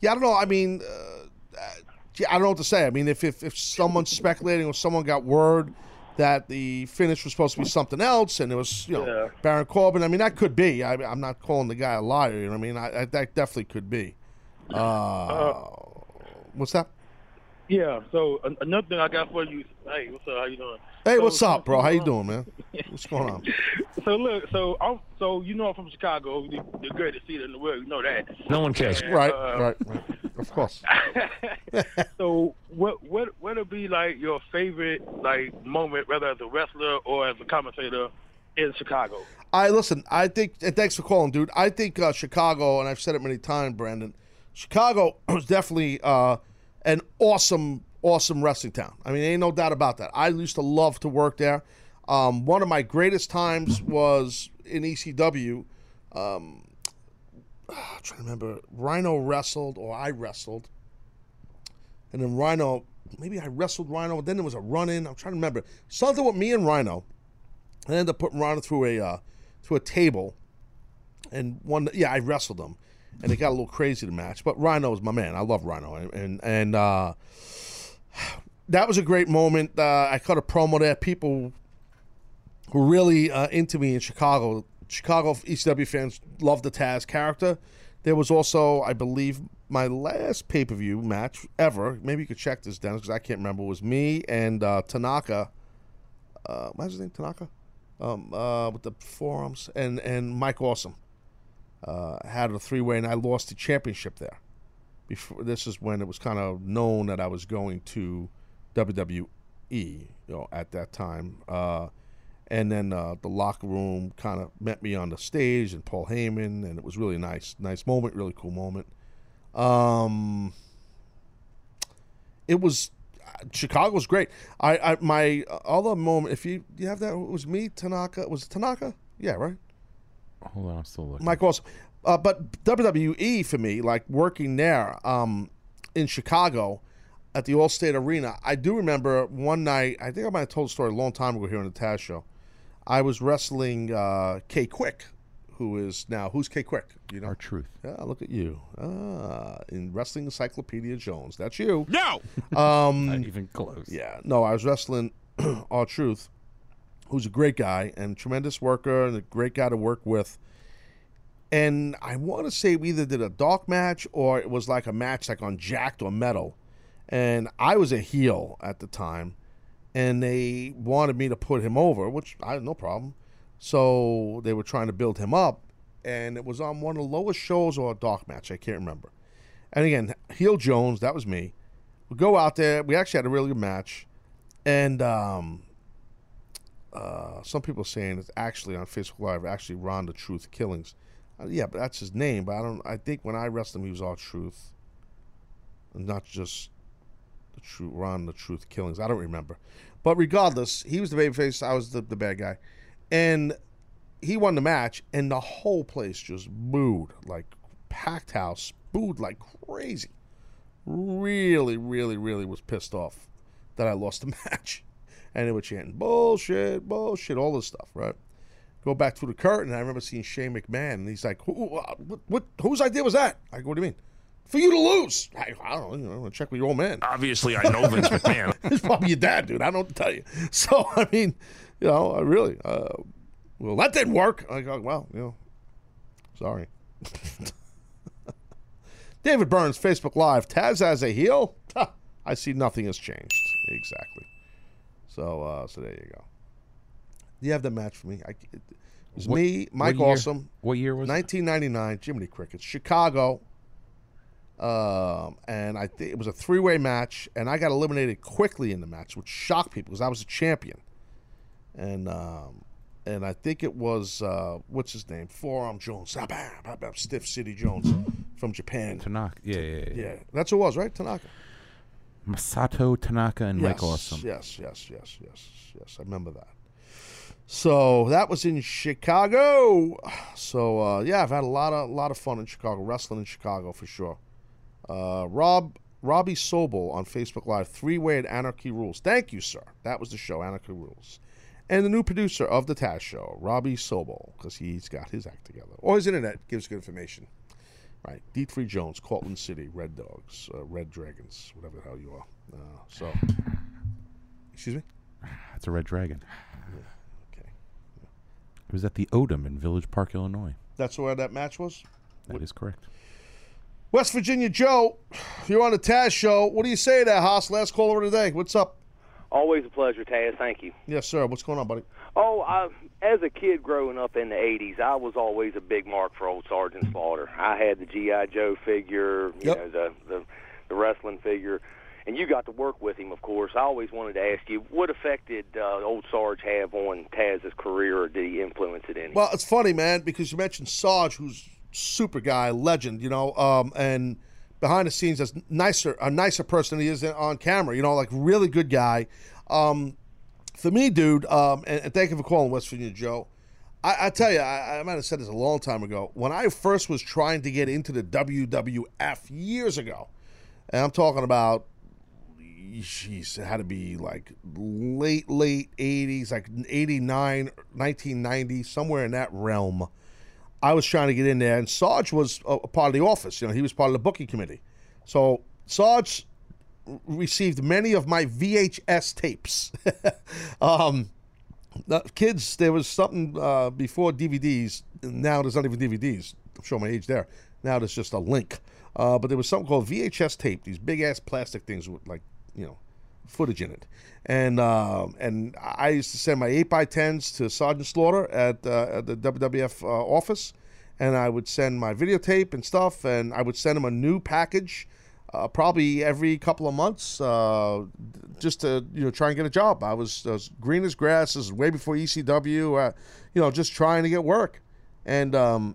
Yeah, I don't know. I mean, uh, uh, yeah, I don't know what to say. I mean, if if if someone's speculating or someone got word that the finish was supposed to be something else and it was you know Yeah. Baron Corbin, I mean that could be. I, I'm not calling the guy a liar. You know what I mean? I, I, that definitely could be. Uh, what's that? Yeah. So another thing I got for you. Hey, what's up? How you doing? Hey, So- what's up, bro? How you doing, man? What's going on? *laughs* So look, so I'm, so you know I'm from Chicago, the, the greatest city in the world. You know that. No one cares. And, Right, uh, right, right. Of course. *laughs* So what what what'll be like your favorite like moment, whether as a wrestler or as a commentator in Chicago? I listen. I think. And thanks for calling, dude. I think uh, Chicago, and I've said it many times, Brandon. Chicago *clears throat* was definitely uh, an awesome, awesome wrestling town. I mean, ain't no doubt about that. I used to love to work there. Um, one of my greatest times was in ECW. Um, I'm trying to remember. Rhino wrestled, or I wrestled, and then Rhino. Maybe I wrestled Rhino. Then there was a run in. I'm trying to remember something with me and Rhino. I ended up putting Rhino through a uh, through a table, and one yeah I wrestled him, and it got a little crazy to match. But Rhino is my man. I love Rhino, and and, and uh, that was a great moment. Uh, I cut a promo there. People were really uh, into me in Chicago. Chicago ECW fans loved the Taz character. There was also, I believe, my last pay per view match ever. Maybe you could check this, Dennis, because I can't remember. It was me and uh, Tanaka. Uh, what's his name? Tanaka. Um, uh, with the forearms and and Mike Awesome uh, had a three way, and I lost the championship there. Before this is when it was kind of known that I was going to WWE, you know, at that time. Uh, and then uh, the locker room kind of met me on the stage, and Paul Heyman, and it was really nice, nice moment, really cool moment. Um, it was Chicago was great. I, I my other moment, if you you have that, it was me, Tanaka. Was it Tanaka? Yeah, right. Hold on, I'm still looking. Mike also. Uh, but WWE for me, like working there um, in Chicago at the Allstate Arena, I do remember one night. I think I might have told the story a long time ago here on the Taz show. I was wrestling uh, K-Kwik, who is now who's K-Kwik? You know, R-Truth. Yeah, look at you. Ah, in Wrestling Encyclopedia Jones. That's you. No! *laughs* Um, Not even close. Yeah. No, I was wrestling *clears throat* R-Truth, who's a great guy and tremendous worker and a great guy to work with. And I want to say we either did a dark match or it was like a match like on Jakked or Metal. And I was a heel at the time. And they wanted me to put him over, which I had no problem. So they were trying to build him up. And it was on one of the lowest shows or a dark match. I can't remember. And again, heel Jones, that was me. We go out there. We actually had a really good match. And um, uh, some people saying it's actually on Facebook Live, actually Ron the Truth Killings. Uh, yeah, but that's his name. But I don't. I think when I wrestled him, he was all truth, and not just the true Ron the Truth Killings. I don't remember, but regardless, he was the babyface. I was the, the bad guy, and he won the match, and the whole place just booed like packed house, booed like crazy. Really, really, really was pissed off that I lost the *laughs* match, and they were chanting bullshit, bullshit, all this stuff, right? Go back through the curtain. I remember seeing Shane McMahon, and he's like, Who, uh, what, what, whose idea was that? I go, what do you mean? For you to lose. I, I don't know. You know, check with your old man. Obviously, I know Vince McMahon. *laughs* it's probably your dad, dude. I don't know what to tell you. *laughs* So, I mean, you know, I really, uh, well, that didn't work. I go, well, you know, sorry. *laughs* David Burns, Facebook Live. Taz as a heel? I see nothing has changed. Exactly. So, uh, so there you go. You have the match for me? I, it was What- me, Mike what Awesome. what year was it? 1999, Jiminy Crickets, Chicago. Um, and I think it was a three way match, and I got eliminated quickly in the match, which shocked people because I was a champion. And um, and I think it was uh, what's his name, Forearm Jones, Stiff City Jones from Japan. Tanaka. Yeah, yeah, yeah. Yeah, that's who it was, right? Tanaka. Masato Tanaka and Mike yes, Awesome. Yes, yes, yes, yes, yes. I remember that. So that was in Chicago. *sighs* So uh, yeah, I've had a lot of lot of fun in Chicago, wrestling in Chicago for sure. Uh, Rob Robbie Sobel on Facebook Live, three way at Anarchy Rulz. Thank you, sir. That was the show, Anarchy Rulz. And the new producer of the Taz Show, Robbie Sobel, because he's got his act together. Or his internet gives good information. Right. D3 Jones, Cortland City, Red Dogs, uh, Red Dragons, whatever the hell you are. Uh, so, excuse me? That's a red dragon. Okay. It was at the Odeum in Villa Park, Illinois. That's where that match was? That is correct. West Virginia Joe, you're on the Taz Show. What do you say there, Haas? Last caller of the day. What's up? Always a pleasure, Taz. Thank you. Yes, sir. What's going on, buddy? Oh, I, as a kid growing up in the '80s, I was always a big mark for old Sergeant Slaughter. I had the GI Joe figure, you Yep. know, the, the the wrestling figure, and you got to work with him, of course. I always wanted to ask you, what effect did uh, old Sarge have on Taz's career, or did he influence it any? Well, it's funny, man, because you mentioned Sarge, who's super guy, legend, you know, um, and behind the scenes, is nicer, a nicer person than he is on camera. You know, like really good guy. Um, for me, dude, um, and, and thank you for calling West Virginia Joe. I, I tell you, I, I might have said this a long time ago. When I first was trying to get into the WWF years ago, and I'm talking about it had to be like late, late 80s, like 89, 1990, somewhere in that realm. I was trying to get in there, and Sarge was a, part of the office. You know, he was part of the booking committee. So Sarge received many of my VHS tapes. *laughs* um, kids, there was something uh, before DVDs. Now there's not even DVDs. I'm showing my age there. Now there's just a link. Uh, but there was something called VHS tape. These big ass plastic things with like you know footage in it. And um, and I used to send my eight by tens to Sergeant Slaughter at, uh, at the WWF uh, office, and I would send my videotape and stuff, and I would send him a new package. Uh, probably every couple of months, uh, just to you know try and get a job. I was, green as grass. This is way before ECW. Uh, you know, just trying to get work. And um,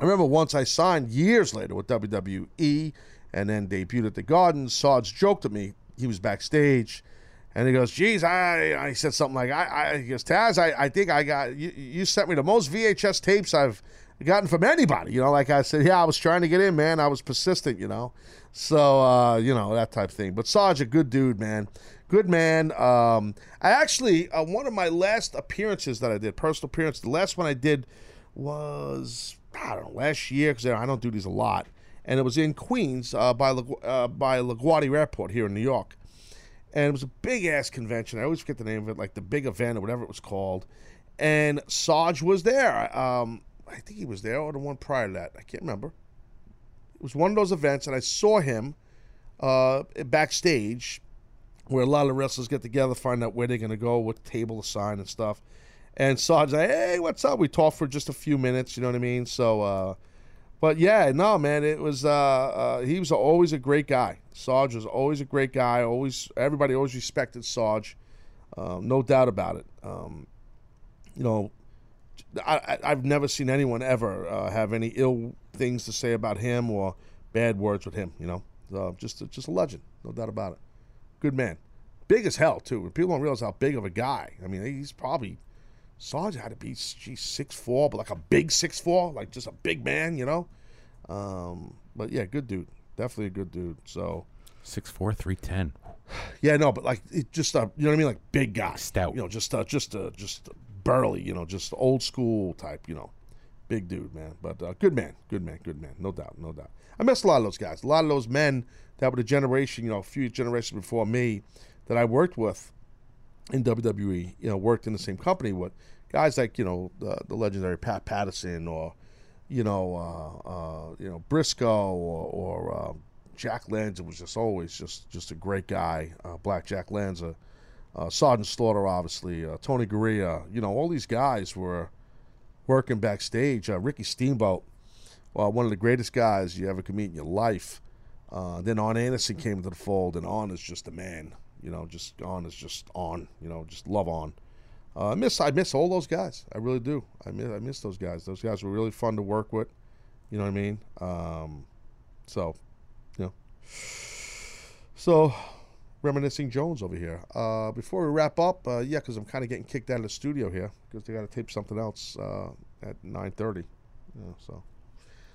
I remember once I signed years later with WWE, and then debuted at the Garden. Sarge joked at me. He was backstage, and he goes, "Geez, I," I said something like, "I," I he goes, "Taz, I, I think I got you, you sent me the most VHS tapes I've gotten from anybody." You know, like I said, yeah, I was trying to get in, man. I was persistent, you know. So uh, you know that type of thing. But Sarge, a good dude, man. Good man. Um, I actually uh, one of my last appearances that I did, personal appearance, the last one I did was I don't know last year because I don't do these a lot, and it was in Queens uh, by uh, by LaGuardia Airport here in New York, and it was a big ass convention. I always forget the name of it, like the big event or whatever it was called, and Sarge was there. Um, I think he was there or the one prior to that. I can't remember. It was one of those events, and I saw him uh, backstage where a lot of wrestlers get together, find out where they're going to go, what table to sign and stuff. And Sarge like, hey, what's up? We talked for just a few minutes, you know what I mean? So, uh, but yeah, no, man, it was, uh, uh, he was always a great guy. Sarge was always a great guy. Always, everybody always respected Sarge. Um, no doubt about it. Um, you know, I, have never seen anyone ever uh, have any ill things to say about him or bad words with him. You know, uh, just just a legend, no doubt about it. Good man, big as hell too. People don't realize how big of a guy. I mean, he's probably Sarge had to be geez, six four, but like a big six four, like just a big man. You know, um, but yeah, good dude, definitely a good dude. So six four, three ten. *sighs* Yeah, no, but like it just uh, you know what I mean, like big guy, stout. You know, just uh, just uh, just burly, you know, just old school type, you know, big dude, man. But uh, good man, good man, good man, no doubt, no doubt. I miss a lot of those guys, a lot of those men that were the generation, you know, a few generations before me that I worked with in WWE, you know, worked in the same company with guys like you know the, legendary Pat Patterson or you know uh, uh, you know Brisco or, or uh, Jack Lanza was just always just just a great guy. Uh, Black Jack Lanza uh, Sergeant Slaughter, obviously, uh, Tony Garea, you know, all these guys were working backstage. Ricky Steamboat, one of the greatest guys you ever could meet in your life. Then Arn Anderson came into the fold, and Arn is just a man. You know, just Arn is just Arn. You know, just love Arn. Uh, I miss I miss all those guys. I really do. I miss I miss those guys. Those guys were really fun to work with. You know what I mean? Um, so, you know, so reminiscing Jones over here. Uh, before we wrap up, uh, yeah, because I'm kind of getting kicked out of the studio here because they got to tape something else uh, at 9:30. Yeah, so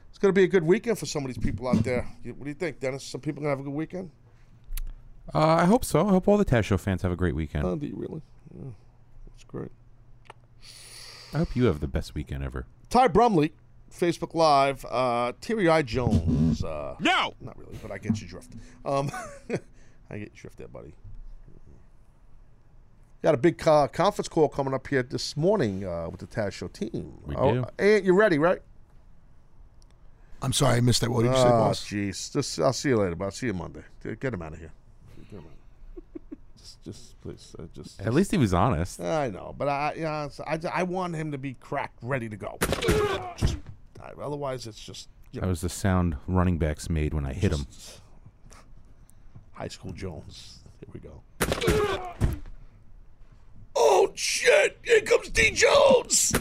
it's going to be a good weekend for some of these people out there. What do you think, Dennis? Some people gonna have a good weekend? Uh, I hope so. I hope all the Taz Show fans have a great weekend. Oh, do you really? Yeah, that's great. I hope you have the best weekend ever. Ty Brumley, Facebook Live. Uh, Teary Eye Jones. Uh, no, not really, but I get you drift. Um, *laughs* I get you drift there, buddy. Got a big uh, conference call coming up here this morning uh, with the Taz Show team. We oh, do. Aunt, you ready, right? I'm sorry, I missed that. What did you say, Oh, boss? jeez. I'll see you later, but I'll see you Monday. Get him out of here. Get him out. just, please, uh, just. At least he was honest. I know, but I, you know, I, I want him to be cracked, ready to go. just, otherwise, it's just you That was the sound running backs made when I hit him. high school Jones. Here we go. Oh shit! Here comes D Jones.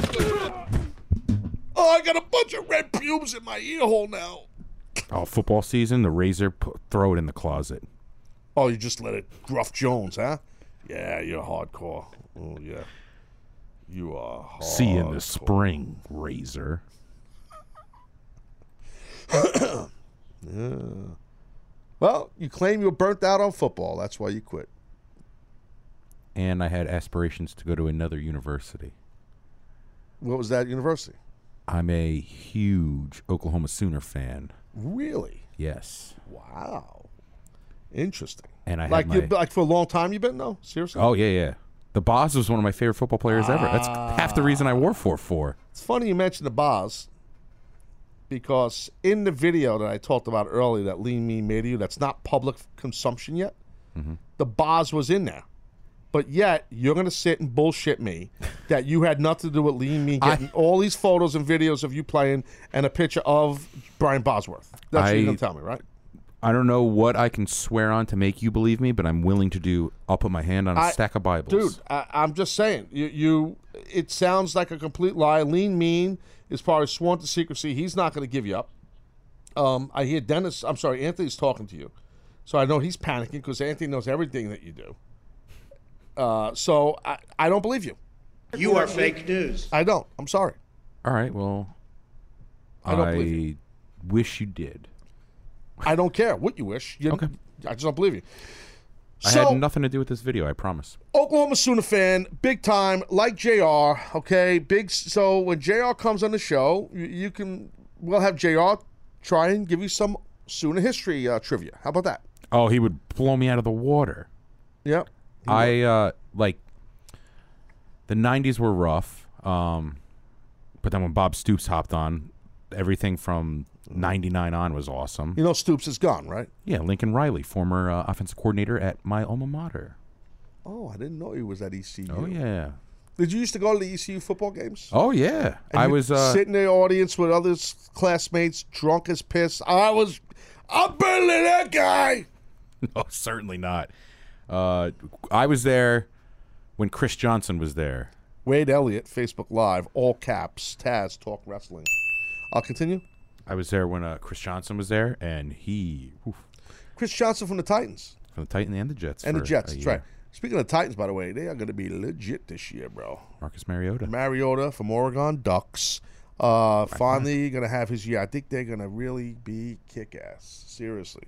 Oh, I got a bunch of red pubes in my ear hole now. Oh, football season, the razor, pu- throw it in the closet. Oh, you just let it gruff Jones, huh? Yeah, you're hardcore. Oh yeah, you are. Hardcore. See you in the spring, razor. Yeah. Well, you claim you were burnt out on football. That's why you quit. And I had aspirations to go to another university. What was that university? I'm a huge Oklahoma Sooner fan. Really? Yes. Wow. Interesting. And I like had you like for a long time you've been though. Seriously? Oh yeah, yeah. The Boz was one of my favorite football players ever. That's half the reason I wore four four. It's funny you mentioned the Boz because in the video that I talked about earlier that Lean Mean made you, that's not public consumption yet, Mm-hmm. the Boz was in there. But yet, you're going to sit and bullshit me *laughs* that you had nothing to do with Lean Mean getting all these photos and videos of you playing and a picture of Brian Bosworth. That's what you're going to tell me, right? I don't know what I can swear on to make you believe me, but I'm willing to do. I'll put my hand on a I- stack of Bibles. Dude, I, I'm just saying. You, you, it sounds like a complete lie. Lean Mean is probably sworn to secrecy. He's not going to give you up. Um, I hear Dennis. I'm sorry, Anthony's talking to you, so I know he's panicking because Anthony knows everything that you do. Uh, so I, I don't believe you. You are fake news. I don't. I'm sorry. All right. Well, I don't believe wish you did. I don't care what you wish. You, Okay. I just don't believe you. I So- had nothing to do with this video. I promise. Oklahoma Sooner fan, big time, like JR, okay? Big so when JR comes on the show, you, you can we'll have JR try and give you some Sooner history uh, trivia. How about that? Oh, he would blow me out of the water. Yep. I uh like the '90s were rough, um, but then when Bob Stoops hopped on, everything from '99 on was awesome. You know Stoops is gone, right? Yeah, Lincoln Riley, former uh, offensive coordinator at my alma mater. Oh, I didn't know he was at ECU. Oh yeah. Did you used to go to the ECU football games? Oh yeah. And I was uh, sit in the audience with other classmates, drunk as piss. I was, I'm better than that guy. *laughs* No, certainly not. Uh, I was there when Chris Johnson was there. Wade Elliott, Facebook Live, all caps, Taz, Talk Wrestling. I'll continue. I was there when uh, Chris Johnson was there, and he oof, Chris Johnson from the Titans. from the Titans and the Jets. and the Jets. That's right. Speaking of Titans, by the way, they are going to be legit this year, bro. Marcus Mariota. Mariota from Oregon Ducks. Uh, finally going to have his year. I think they're going to really be kick ass. Seriously.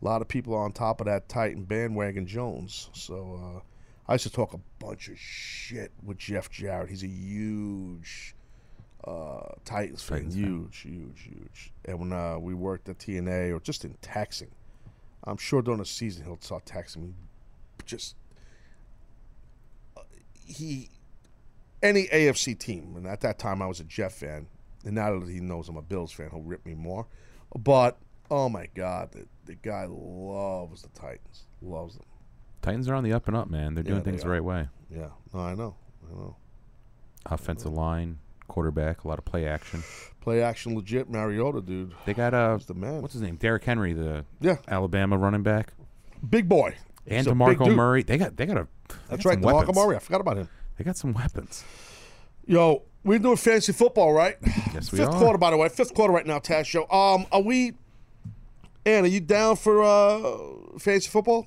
A lot of people are on top of that Titan bandwagon Jones. So uh, I used to talk a bunch of shit with Jeff Jarrett. He's a huge uh, Titans fan. Titans fan. huge, huge, huge. And when uh, we worked at TNA or just in taxing, I'm sure during the season he'll start taxing me just uh, he any AFC team, and at that time I was a Jeff fan, and now that he knows I'm a Bills fan, he'll rip me more. But oh my God, the, the guy loves the Titans, loves them. Titans are on the up and up, man. They're Yeah, doing they things the right way. Yeah, no, I know, I know. Offensive line, quarterback, a lot of play action. Play action, legit. Mariota, dude, They got uh, He's the man. what's his name? Derrick Henry, the Yeah. Alabama running back, big boy, and He's a big Demarco dude. Murray. They got they got a. they That's got right, some DeMarco weapons. Murray. I forgot about him. They got some weapons. Yo, we're doing fantasy football, right? Yes, we Fifth are. quarter, by the way. Fifth quarter right now, Taz Show. Um, are we? Ann, are you down for uh fantasy football?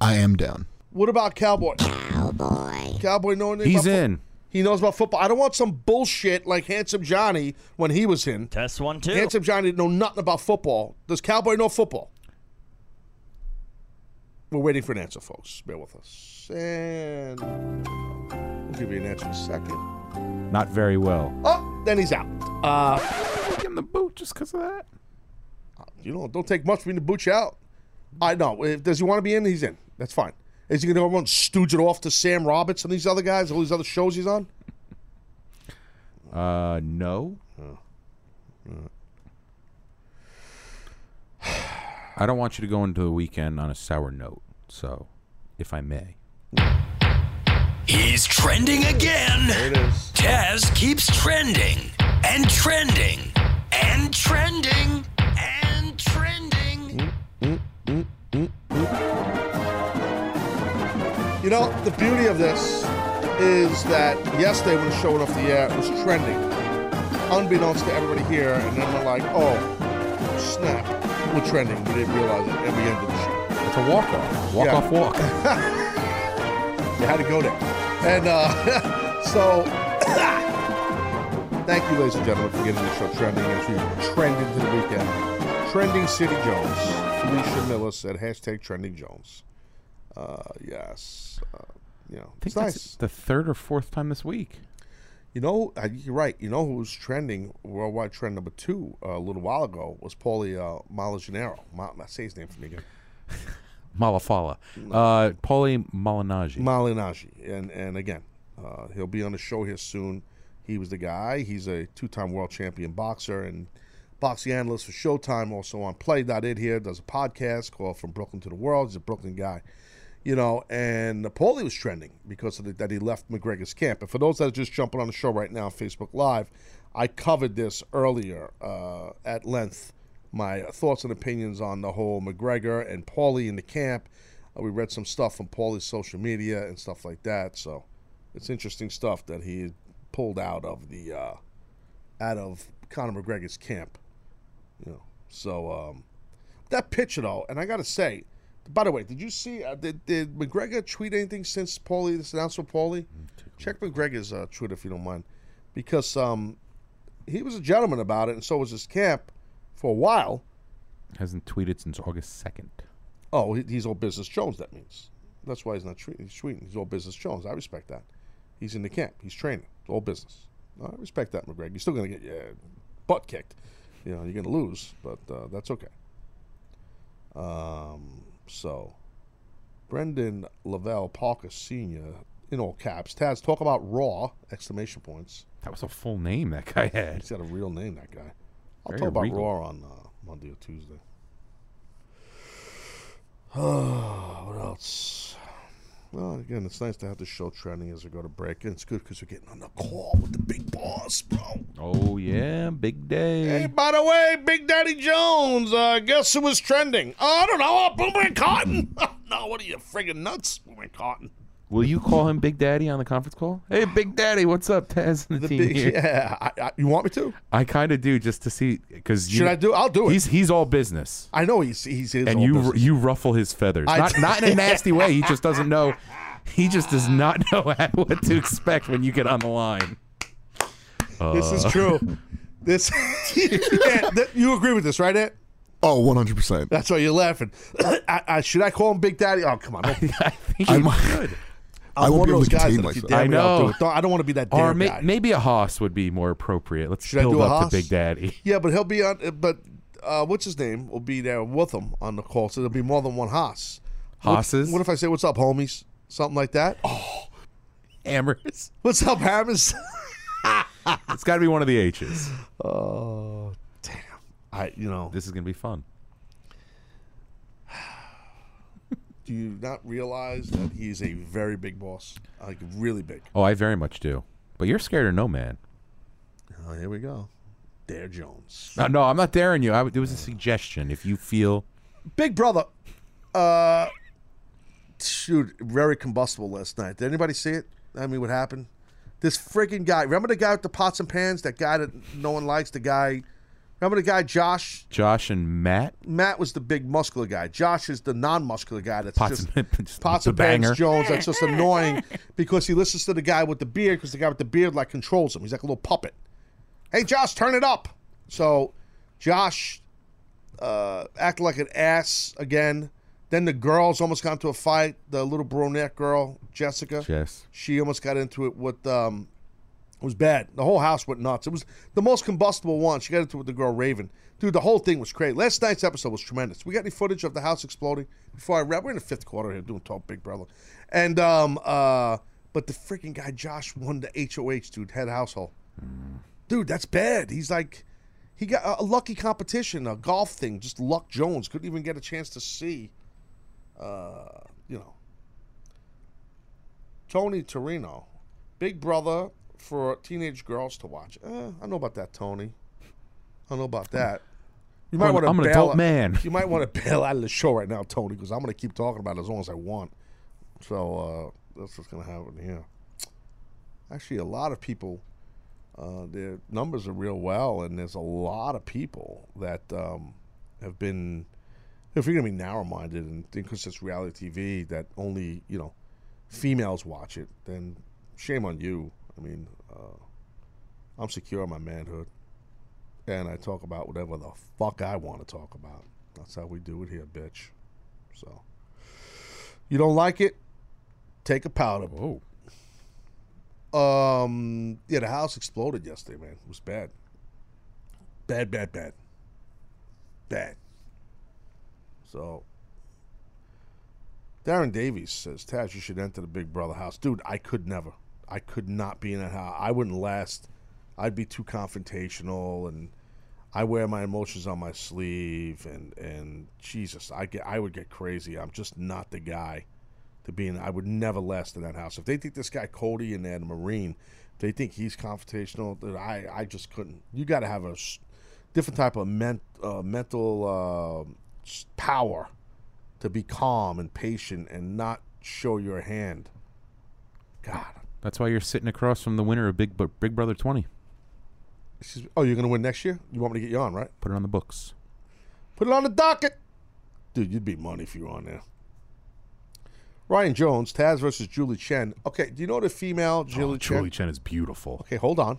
I am down. What about Cowboy? Cowboy. Cowboy knowing anything He's about fo- in. He knows about football. I don't want some bullshit like Handsome Johnny when he was in. Test one, two. Handsome Johnny didn't know nothing about football. Does Cowboy know football? We're waiting for an answer, folks. Bear with us. And we'll give you an answer in a second. Not very well. Oh, then he's out. Uh, Give him the boot just because of that. you know, don't take much for me to boot you out. I know. If, does he want to be in? He's in. That's fine. Is he going to go run stooge it off to Sam Roberts and these other guys, all these other shows he's on? Uh, no. *sighs* I don't want you to go into the weekend on a sour note. So, if I may. He's trending again. There it is. Taz keeps trending and trending You know, the beauty of this is that yesterday when it was showing off the air, it was trending, unbeknownst to everybody here, and then we're like, oh, snap, we're trending. We didn't realize it, and we ended the show. It's a walk off. Walk Yeah. walk. *laughs* You had to go there. And uh, *laughs* so, *coughs* thank you, ladies and gentlemen, for getting the show trending as we trend into the weekend. Trending City Jones. Felicia Miller said, hashtag Trending Jones. Uh, yes. Uh, you know, I think that's nice. the third or fourth time this week. You know, uh, you're right. You know who was trending, worldwide trend number two uh, a little while ago was Paulie uh, Malignero. Ma- say his name for me again. *laughs* Malafala. Uh, Paulie Malignaggi. Malignaggi, and and again, uh, he'll be on the show here soon. He was the guy. He's a two-time world champion boxer and boxing analyst for Showtime. Also on Play.it here does a podcast called From Brooklyn to the World. He's a Brooklyn guy, you know. And Paulie was trending because of the, that he left McGregor's camp. And for those that are just jumping on the show right now, Facebook Live, I covered this earlier uh, at length. My thoughts and opinions on the whole McGregor and Paulie in the camp. Uh, we read some stuff from Paulie's social media and stuff like that. So it's interesting stuff that he pulled out of the uh, out of Conor McGregor's camp. You know, so um, that picture though, and I got to say, by the way, did you see? Uh, did, did McGregor tweet anything since Paulie this announcement? Paulie, check McGregor's uh, Twitter if you don't mind, because um, he was a gentleman about it, and so was his camp for a while. Hasn't tweeted since August 2nd. Oh, he- he's all business Jones. That means that's why he's not tweeting. He's tweeting. He's all business Jones. I respect that. He's in the camp. He's training. It's all business. I respect that, McGregor. You're still gonna get your butt kicked. You know, you're gonna lose, but uh, that's okay. Um, so, Brendan Lavelle Parker Senior, in all caps. Taz, talk about Raw! Exclamation points. That was a full name that guy had. He's got a real name. That guy. I'll Very talk about regal. Raw on uh, Monday or Tuesday. *sighs* what else? Well, again, it's nice to have the show trending as we go to break, and it's good because we're getting on the call with the big boss, bro. Oh, yeah. Big day. Hey, by the way, Big Daddy Jones, uh, guess who was trending? Oh, I don't know. Uh, Boomerang Cotton. *laughs* no, what are you, friggin' nuts? Boomerang Cotton. Will you call him Big Daddy on the conference call? Hey, Big Daddy, what's up, *laughs* Taz and the, The team big, here? yeah. I, I, you want me to? I kind of do just to see because Should I do? I'll do it. He's he's all business, I know he's he's his and you business. you ruffle his feathers. I not not in a *laughs* nasty way. He just doesn't know. He just does not know *laughs* what to expect when you get on the line. This is Uh, true. This yeah, th- you agree with this, right, Ed? Oh, 100%. That's why you're laughing. *coughs* I, I, should I call him Big Daddy? Oh, come on. I think I you might- should. I I'm won't be able those to guys contain that if you myself. I me, do know. it. Don't- I don't want to be that dare Or may, guy. maybe a Haas would be more appropriate. Let's Should I build do a up Haas? to Big Daddy. *laughs* Yeah, but he'll be on. uh, But uh, what's his name will be there with him on the call, so there'll be more than one Haas. What- What, if I say, "What's up, homies"? Something like that. Oh, Hammers. *laughs* what's up, Hammers? *laughs* It's got to be one of the H's. oh, damn. I, you know, This is gonna be fun. Do you not realize that he's a very big boss? Like really big. Oh, I very much do. But you're scared of no man. Oh, here we go. Dare Jones. No, no, I'm not daring you. I, it was a suggestion. If you feel Big Brother. Uh, shoot, very combustible last night. Did anybody see it? I mean, what happened? This freaking guy. Remember the guy with the pots and pans? That guy that no one likes. The guy. Remember the guy Josh? Josh and Matt, Matt was the big muscular guy. Josh is the non-muscular guy. That's Pots just and- *laughs* pots the and banger. Jones. That's just annoying because he listens to the guy with the beard because the guy with the beard like controls him. He's like a little puppet. Hey, Josh, turn it up. So, Josh uh, acted like an ass again. Then the girls almost got into a fight. The little brunette girl, Jessica. Yes. She almost got into it with. Um, it was bad. The whole house went nuts. It was the most combustible one. She got into it with the girl Raven. Dude, the whole thing was crazy. Last night's episode was tremendous. We got any footage of the house exploding before I wrap? We're in the fifth quarter here doing Talk Big Brother, and um uh, but the freaking guy Josh won the HOH dude head household. Dude, that's bad. He's like, he got a, lucky competition, a golf thing. Just Luck Jones couldn't even get a chance to see. Uh, you know, Tony Torino, Big Brother for teenage girls to watch. Eh, I know about that, Tony. I don't know about that. You might I'm- want to I'm an bail adult out- man. You might want to *laughs* bail out of the show right now, Tony, because I'm going to keep talking about it as long as I want. So uh, that's what's going to happen here. Actually, a lot of people, uh, their numbers are real well, and there's a lot of people that um, have been, if you're going to be narrow-minded and think because it's reality TV that only you know females watch it, then shame on you. I mean, uh, I'm secure in my manhood, and I talk about whatever the fuck I want to talk about. That's how we do it here, bitch. So, you don't like it? Take a powder. Whoa. Um, yeah, the house exploded yesterday, man. It was bad. Bad, bad, bad. Bad. So, Darren Davies says, Taz, you should enter the Big Brother house. Dude, I could never. I could not be in that house. I wouldn't last. I'd be too confrontational, and I wear my emotions on my sleeve, and and Jesus, I get, I would get crazy. I'm just not the guy to be in. I would never last in that house. If they think this guy Cody and that Marine, they think he's confrontational, then I I just couldn't. You got to have a different type of ment, uh, mental uh, power to be calm and patient and not show your hand. God. That's why you're sitting across from the winner of Big Big Brother 20. Excuse me. Oh, you're gonna win next year? You want me to get you on, right? Put it on the books. Put it on the docket. Dude, you'd be money if you were on there. Ryan Jones, Taz versus Julie Chen. Okay, do you know the female Julie oh, Chen? Julie Chen is beautiful. Okay, hold on.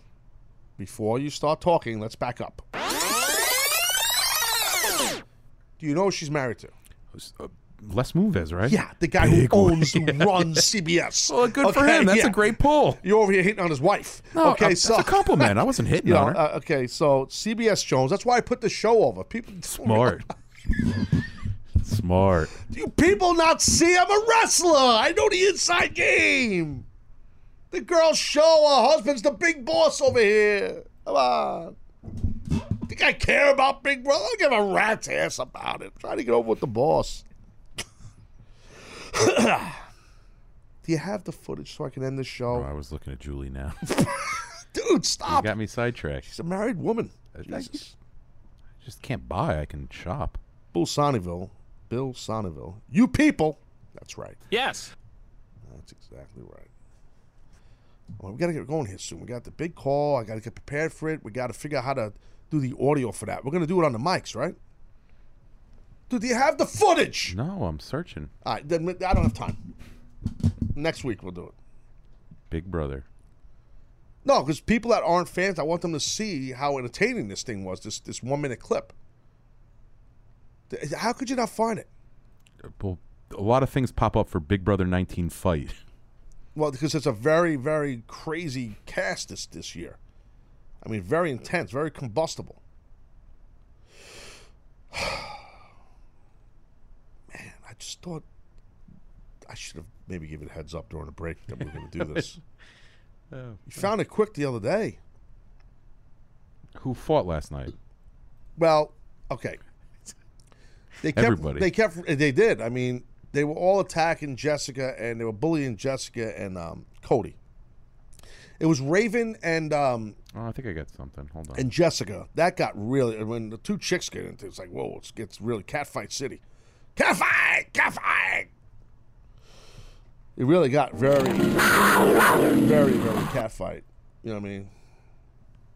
Before you start talking, let's back up. Do you know who she's married to? Uh, Les Moonves, right? Yeah, the guy Big who one. owns, who *laughs* runs CBS. Well, good for him. That's a great pull. You're over here hitting on his wife. No, okay, uh, so that's a compliment. I wasn't hitting *laughs* you know, on her. uh, okay, so CBS Jones. That's why I put the show over. People *laughs* Smart. Smart. Do you people not see I'm a wrestler? I know the inside game. The girls show her husband's the big boss over here. Come on. Think I care about Big Brother? I don't give a rat's ass about it. Try to get over with the boss. *coughs* Do you have the footage so I can end the show? Oh, I was looking at Julie now. *laughs* Dude, stop. You got me sidetracked. She's a married woman. I Jesus. just can't buy. I can shop. Bill Sonneville. Bill Sonneville. You people. That's right. Yes. That's exactly right. Well, we got to get going here soon. We got the big call. I got to get prepared for it. We got to figure out how to do the audio for that. We're going to do it on the mics, right? Dude, do you have the footage? No, I'm searching. All right, then I don't have time. Next week we'll do it. Big Brother. No, because people that aren't fans, I want them to see how entertaining this thing was. This this one minute clip. How could you not find it? Well, a lot of things pop up for Big Brother 19 fight. Well, because it's a very, very crazy cast this this year. I mean, very intense, very combustible. *sighs* *sighs* Just thought I should have maybe given a heads up during the break that we were going to do this. *laughs* Oh, you found it quick the other day. Who fought last night? Well, okay. *laughs* They kept, Everybody. They kept. They did. I mean, they were all attacking Jessica, and they were bullying Jessica and um, Cody. It was Raven and um, Oh, I think I got something. Hold on. and Jessica. That got really. When the two chicks get into, it, it's like whoa, it's gets really catfight city. Catfight, catfight. It really got very, very, very catfight. You know what I mean?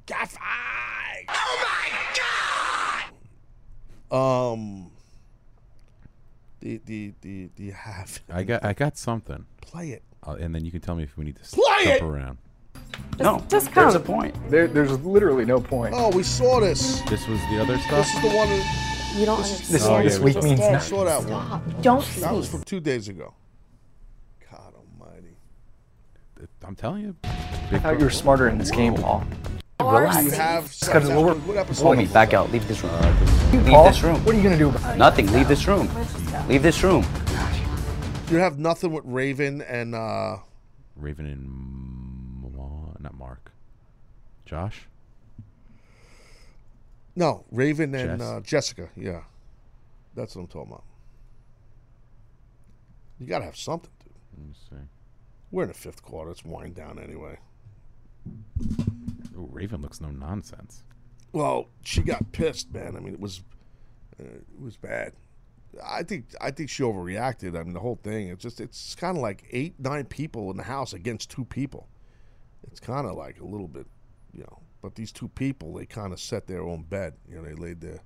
Catfight. Oh my god. Um. The the the the have I got I got something. Play it. Uh, and then you can tell me if we need to Play jump it! around. No, just there's a come. point. There, there's literally no point. Oh, we saw this. This was the other stuff. This is the one. That- You don't this, understand. This- Oh, this we week just means did. I nothing. saw that Stop. one. Don't That was from two days ago. God Almighty. I'm telling you. I thought you were smarter in this game, Paul. You have Because we're. what me back out. Leave this room. Leave Paul, this room. what are you gonna do about it? Nothing. Leave this room. Leave this room. You have nothing with Raven and uh Raven and Ma- not Mark. Josh. No Raven and Jess? uh, Jessica. Yeah, that's what I'm talking about. You gotta have something, dude. Let me see. We're in the fifth quarter. It's wind down anyway. Ooh, Raven looks no nonsense. Well, she got pissed, man. I mean, it was uh, it was bad. I think I think she overreacted. I mean, the whole thing. It's just it's kind of like eight nine people in the house against two people. It's kind of like a little bit, you know. But these two people, they kind of set their own bed. You know, they laid their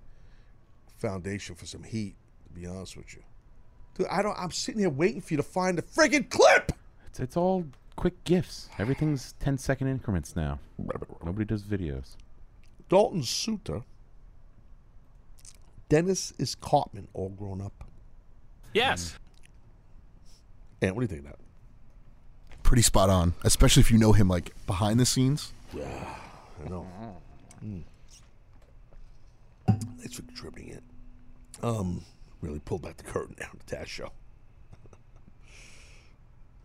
foundation for some heat. To be honest with you, dude, I don't. I'm sitting here waiting for you to find the friggin' clip. It's it's all quick gifs. Everything's 10 second increments now. Nobody does videos. Dalton Suter. Dennis is Cartman, all grown up. Yes. Mm. And what do you think of that? Pretty spot on, especially if you know him like behind the scenes. Yeah, I know. Mm. Thanks for contributing it. Um, really pulled back the curtain down the Taz show.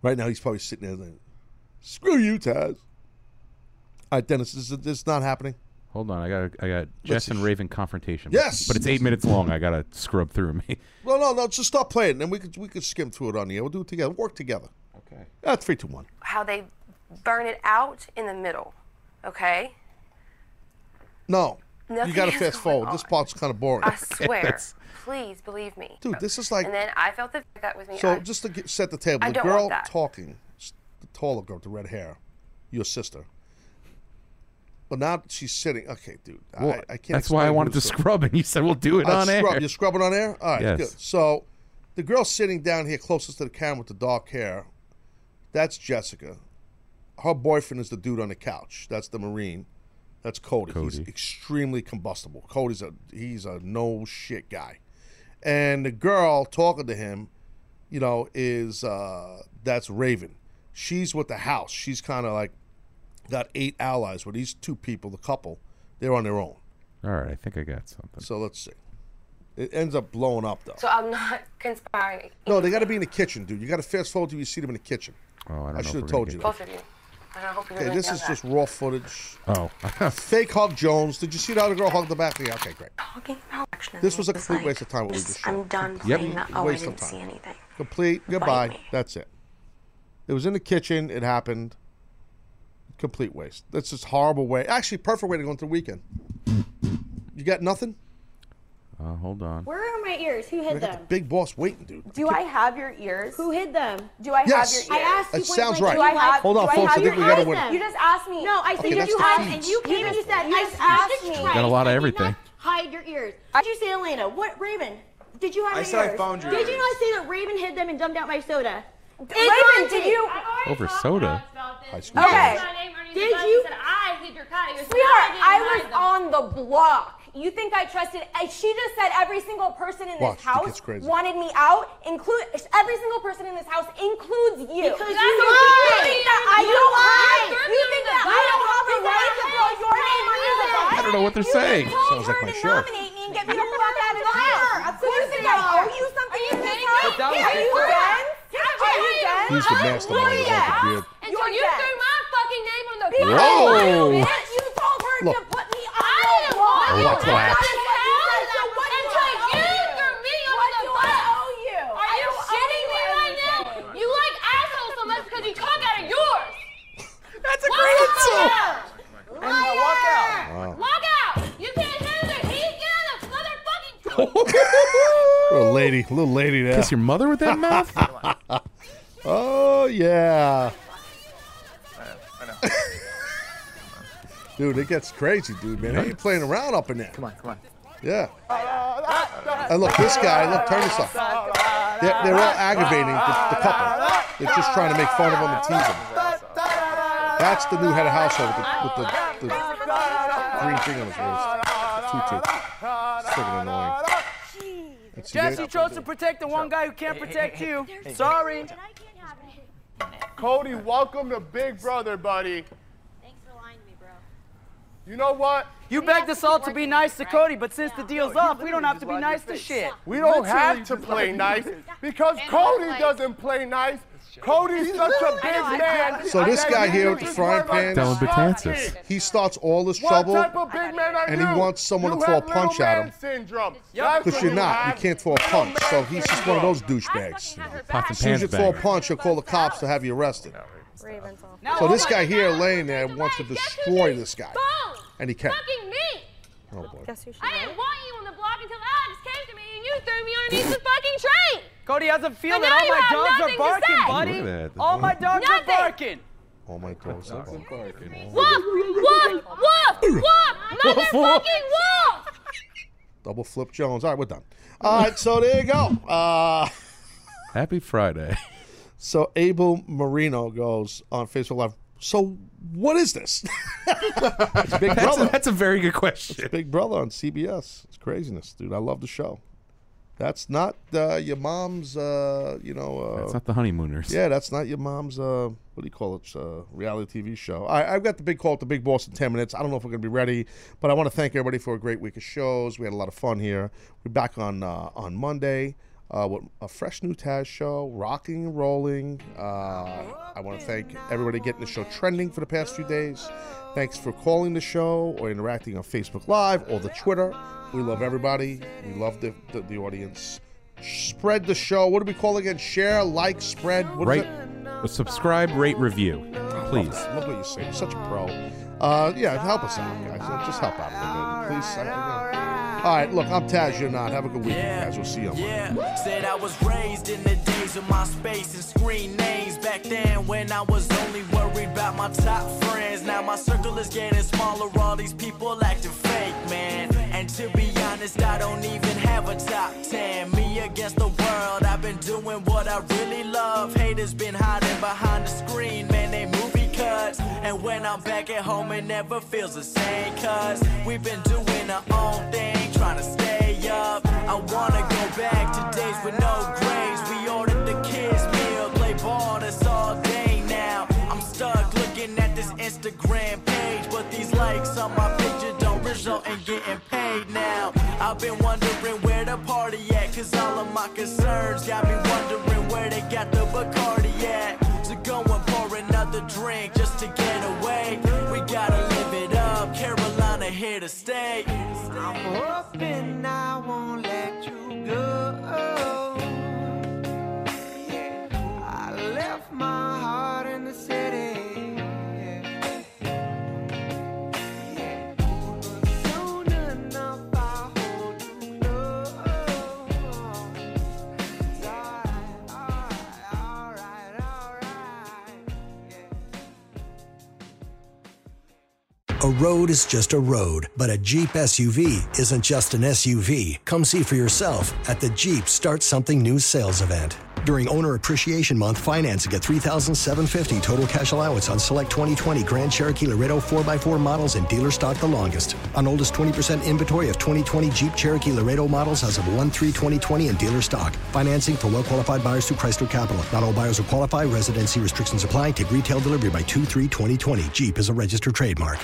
Right now, he's probably sitting there like, "Screw you, Taz." All right, Dennis, this is this not happening. Hold on, I got I got Jess and Raven confrontation. Yes! but it's eight minutes long. I gotta scrub through me. *laughs* No, no, no. Just stop playing, and then we could we could skim through it on the air. We'll do it together. Work together. Okay. Ah, three, two, one. how they burn it out in the middle. Okay? No, you got to fast going forward. This part's kind of boring. I swear. *laughs* Please believe me. Dude, this is like- And then I felt the that was me. So I- just to get, set the table, I the don't girl want that. talking, the taller girl with the red hair, your sister. But now she's sitting. Okay, dude, Well, I, I can't. that's why I wanted to who's scrub, and you said we'll do it Uh, on air. scrub. You're scrubbing on air. All right, Yes. good. So the girl sitting down here closest to the camera with the dark hair, that's Jessica. Her boyfriend is the dude on the couch. That's the Marine. That's Cody. He's extremely combustible. Cody's a he's a no shit guy. And the girl talking to him, you know, is uh that's Raven. She's with the house. She's kind of like got eight allies. With these two people, the couple, they're on their own. All right, I think I got something. So let's see. It ends up blowing up though. So I'm not *laughs* conspiring. No, they got to be in the kitchen, dude. You got to fast forward till you see them in the kitchen. Oh, I don't know I should have told get you. Both of you. And I hope you Okay, this is that. just raw footage. Oh. *laughs* Fake hug Jones. Did you see how the girl hugged the back? Yeah, okay, great. Oh, Talking about action This was a complete like, waste of time. What we just showed. I'm done Yep. playing the, oh, I Waste of didn't time. see anything. Complete. Goodbye. That's it. It was in the kitchen. It happened. Complete waste. That's just horrible way. Actually, perfect way to go into the weekend. You got nothing? Uh, hold on. Where are my ears? Who I hid got them? the big boss waiting, dude. Do I have your ears? Who hid them? Do I Yes. have your ears? I asked you That point sounds blank, right. Do I have, Hold on, do folks, I have think we gotta ears? win. You just asked me. No, I said Okay, did you the have, and you came and you said, You I just asked me. Got a lot of everything. Hide your ears. Did you say Elena? What Raven? Did you have your ears? I my said I found your Did you not say that Raven hid them and dumped out my soda? Raven, did you? Over soda. Okay. Did you? I hid your cat. You said Sweetheart, I was on the block. You think I trusted? I- She just said every single person in Watch, this house wanted me out. Include every single person in this house includes you. Because you you lie. lied. think that I You don't lie. You think that I don't have the right to throw right? your name under the bus? I don't know what they're You saying. told Sounds like my to show. nominate me and get me the fuck out of the house. Of course, you I owe you something in this house? But that Are you before. done? Are you done? He's the mastermind of Yeah. the beard. And so You're you dead. threw my fucking name on the Because Whoa. you you told her Look. to put me on I the didn't block. want you Oh, to clap. put That is this what you house said. So what do until I owe you you? threw me What do I owe you? Are you shitting me right now? You like assholes so much because you talk out of yours. That's a Walk great out. insult. And uh, walk out. Wow. Walk out. You can't handle the heat. Get on the motherfucking. *laughs* Little lady, little lady there. Kiss your mother with that mouth? *laughs* Oh yeah, *laughs* I know. Dude, it gets crazy, dude. Man, they ain't playing around up in there. Come on, come on. Yeah. And look, this guy. Look, turn this off. They're, they're all aggravating the, the couple. They're just trying to make fun of them and tease them. That's the new head of household with the, with the, the green thing on his wrist. Tutu. It's freaking annoying. Let's Jesse chose to protect the one guy who can't protect you. Sorry. Cody, welcome to Big Brother, buddy. Thanks for lying to me, bro. You know what? You begged us all to be nice to Cody, but since the deal's up, we don't have to be nice to shit. We don't Literally have to play nice because Cody doesn't play nice. Cody's such a big man. So this guy here with the frying run like pan, Dylan a Betances. he starts all this What trouble type of big man are and he wants someone you to throw a punch at him. Syndrome. Because you're not. You can't throw a punch. So he's just one of those douchebags. Pots and As soon as you pans throw a punch, he'll call the cops to have you arrested. Raven's off. Now, So this oh guy my- here laying there wants to destroy this guy, Boom. and he can. Fucking me. Oh boy. Guess who she I didn't want you on the block until Alex came to me and you threw me underneath the fucking train. Cody has a feel But that all my dogs are barking, buddy. That. All my dogs Nothing. are barking. All my dogs are barking. Woof, woof, woof, woof, motherfucking *laughs* woof. Double flip Jones. All right, we're done. All right, so there you go. Uh, *laughs* Happy Friday. So Abel Marino goes on Facebook Live. So what is this? *laughs* it's Big That's a, Brother. that's a very good question. Big Brother on CBS. It's craziness, dude. I love the show. That's not uh, your mom's. Uh, you know. Uh, That's not the honeymooners. Yeah, that's not your mom's. Uh, what do you call it? Uh, reality TV show. I, I've got the big call at the Big Boss in ten minutes. I don't know if we're going to be ready, but I want to thank everybody for a great week of shows. We had a lot of fun here. We're back on uh, on Monday. Uh, with a fresh new Taz show, rocking and rolling. Uh, I want to thank everybody getting the show trending for the past few days. Thanks for calling the show or interacting on Facebook Live or the Twitter. We love everybody. We love the, the, the audience. Spread the show. What do we call it again? Share, like, spread. What it? subscribe, rate, review, please. Love, love what you say. You're such a pro. Uh, yeah, help us out, guys. Just help out a little bit, please. All right, look, I'm Taz. You're not. Have a good weekend, guys. We'll see you on Monday. Yeah, said I was raised in the days of my space and screen names. Back then, when I was only worried about my top friends. Now my circle is getting smaller. All these people acting fake, man. And to be honest, I don't even have a top 10. Me against the world, I've been doing what I really love. Haters been hiding behind the screen, man. They movie cuts. And when I'm back at home, it never feels the same. Cause we've been doing our own thing, trying to stay up. I wanna go back to days with no grades. We ordered the kids' meal, play ball, that's all day now. I'm stuck looking at this Instagram page, but these likes on my picture don't result in getting paid now. I've been wondering where the party at, cause all of my concerns got me wondering where they got the Bacardi at. So go and pour another drink just to get here to stay. I'm hoping I won't let you go. I left my heart in the city. A road is just a road, but a Jeep SUV isn't just an SUV. Come see for yourself at the Jeep Start Something New sales event. During Owner Appreciation Month, financing at 3750 total cash allowance on select 2020 Grand Cherokee Laredo 4x4 models in dealer stock the longest. On oldest 20% inventory of 2020 Jeep Cherokee Laredo models as of 1-3-2020 in dealer stock. Financing for well-qualified buyers through Chrysler Capital. Not all buyers will qualify. Residency restrictions apply. Take retail delivery by 2-3-2020. Jeep is a registered trademark.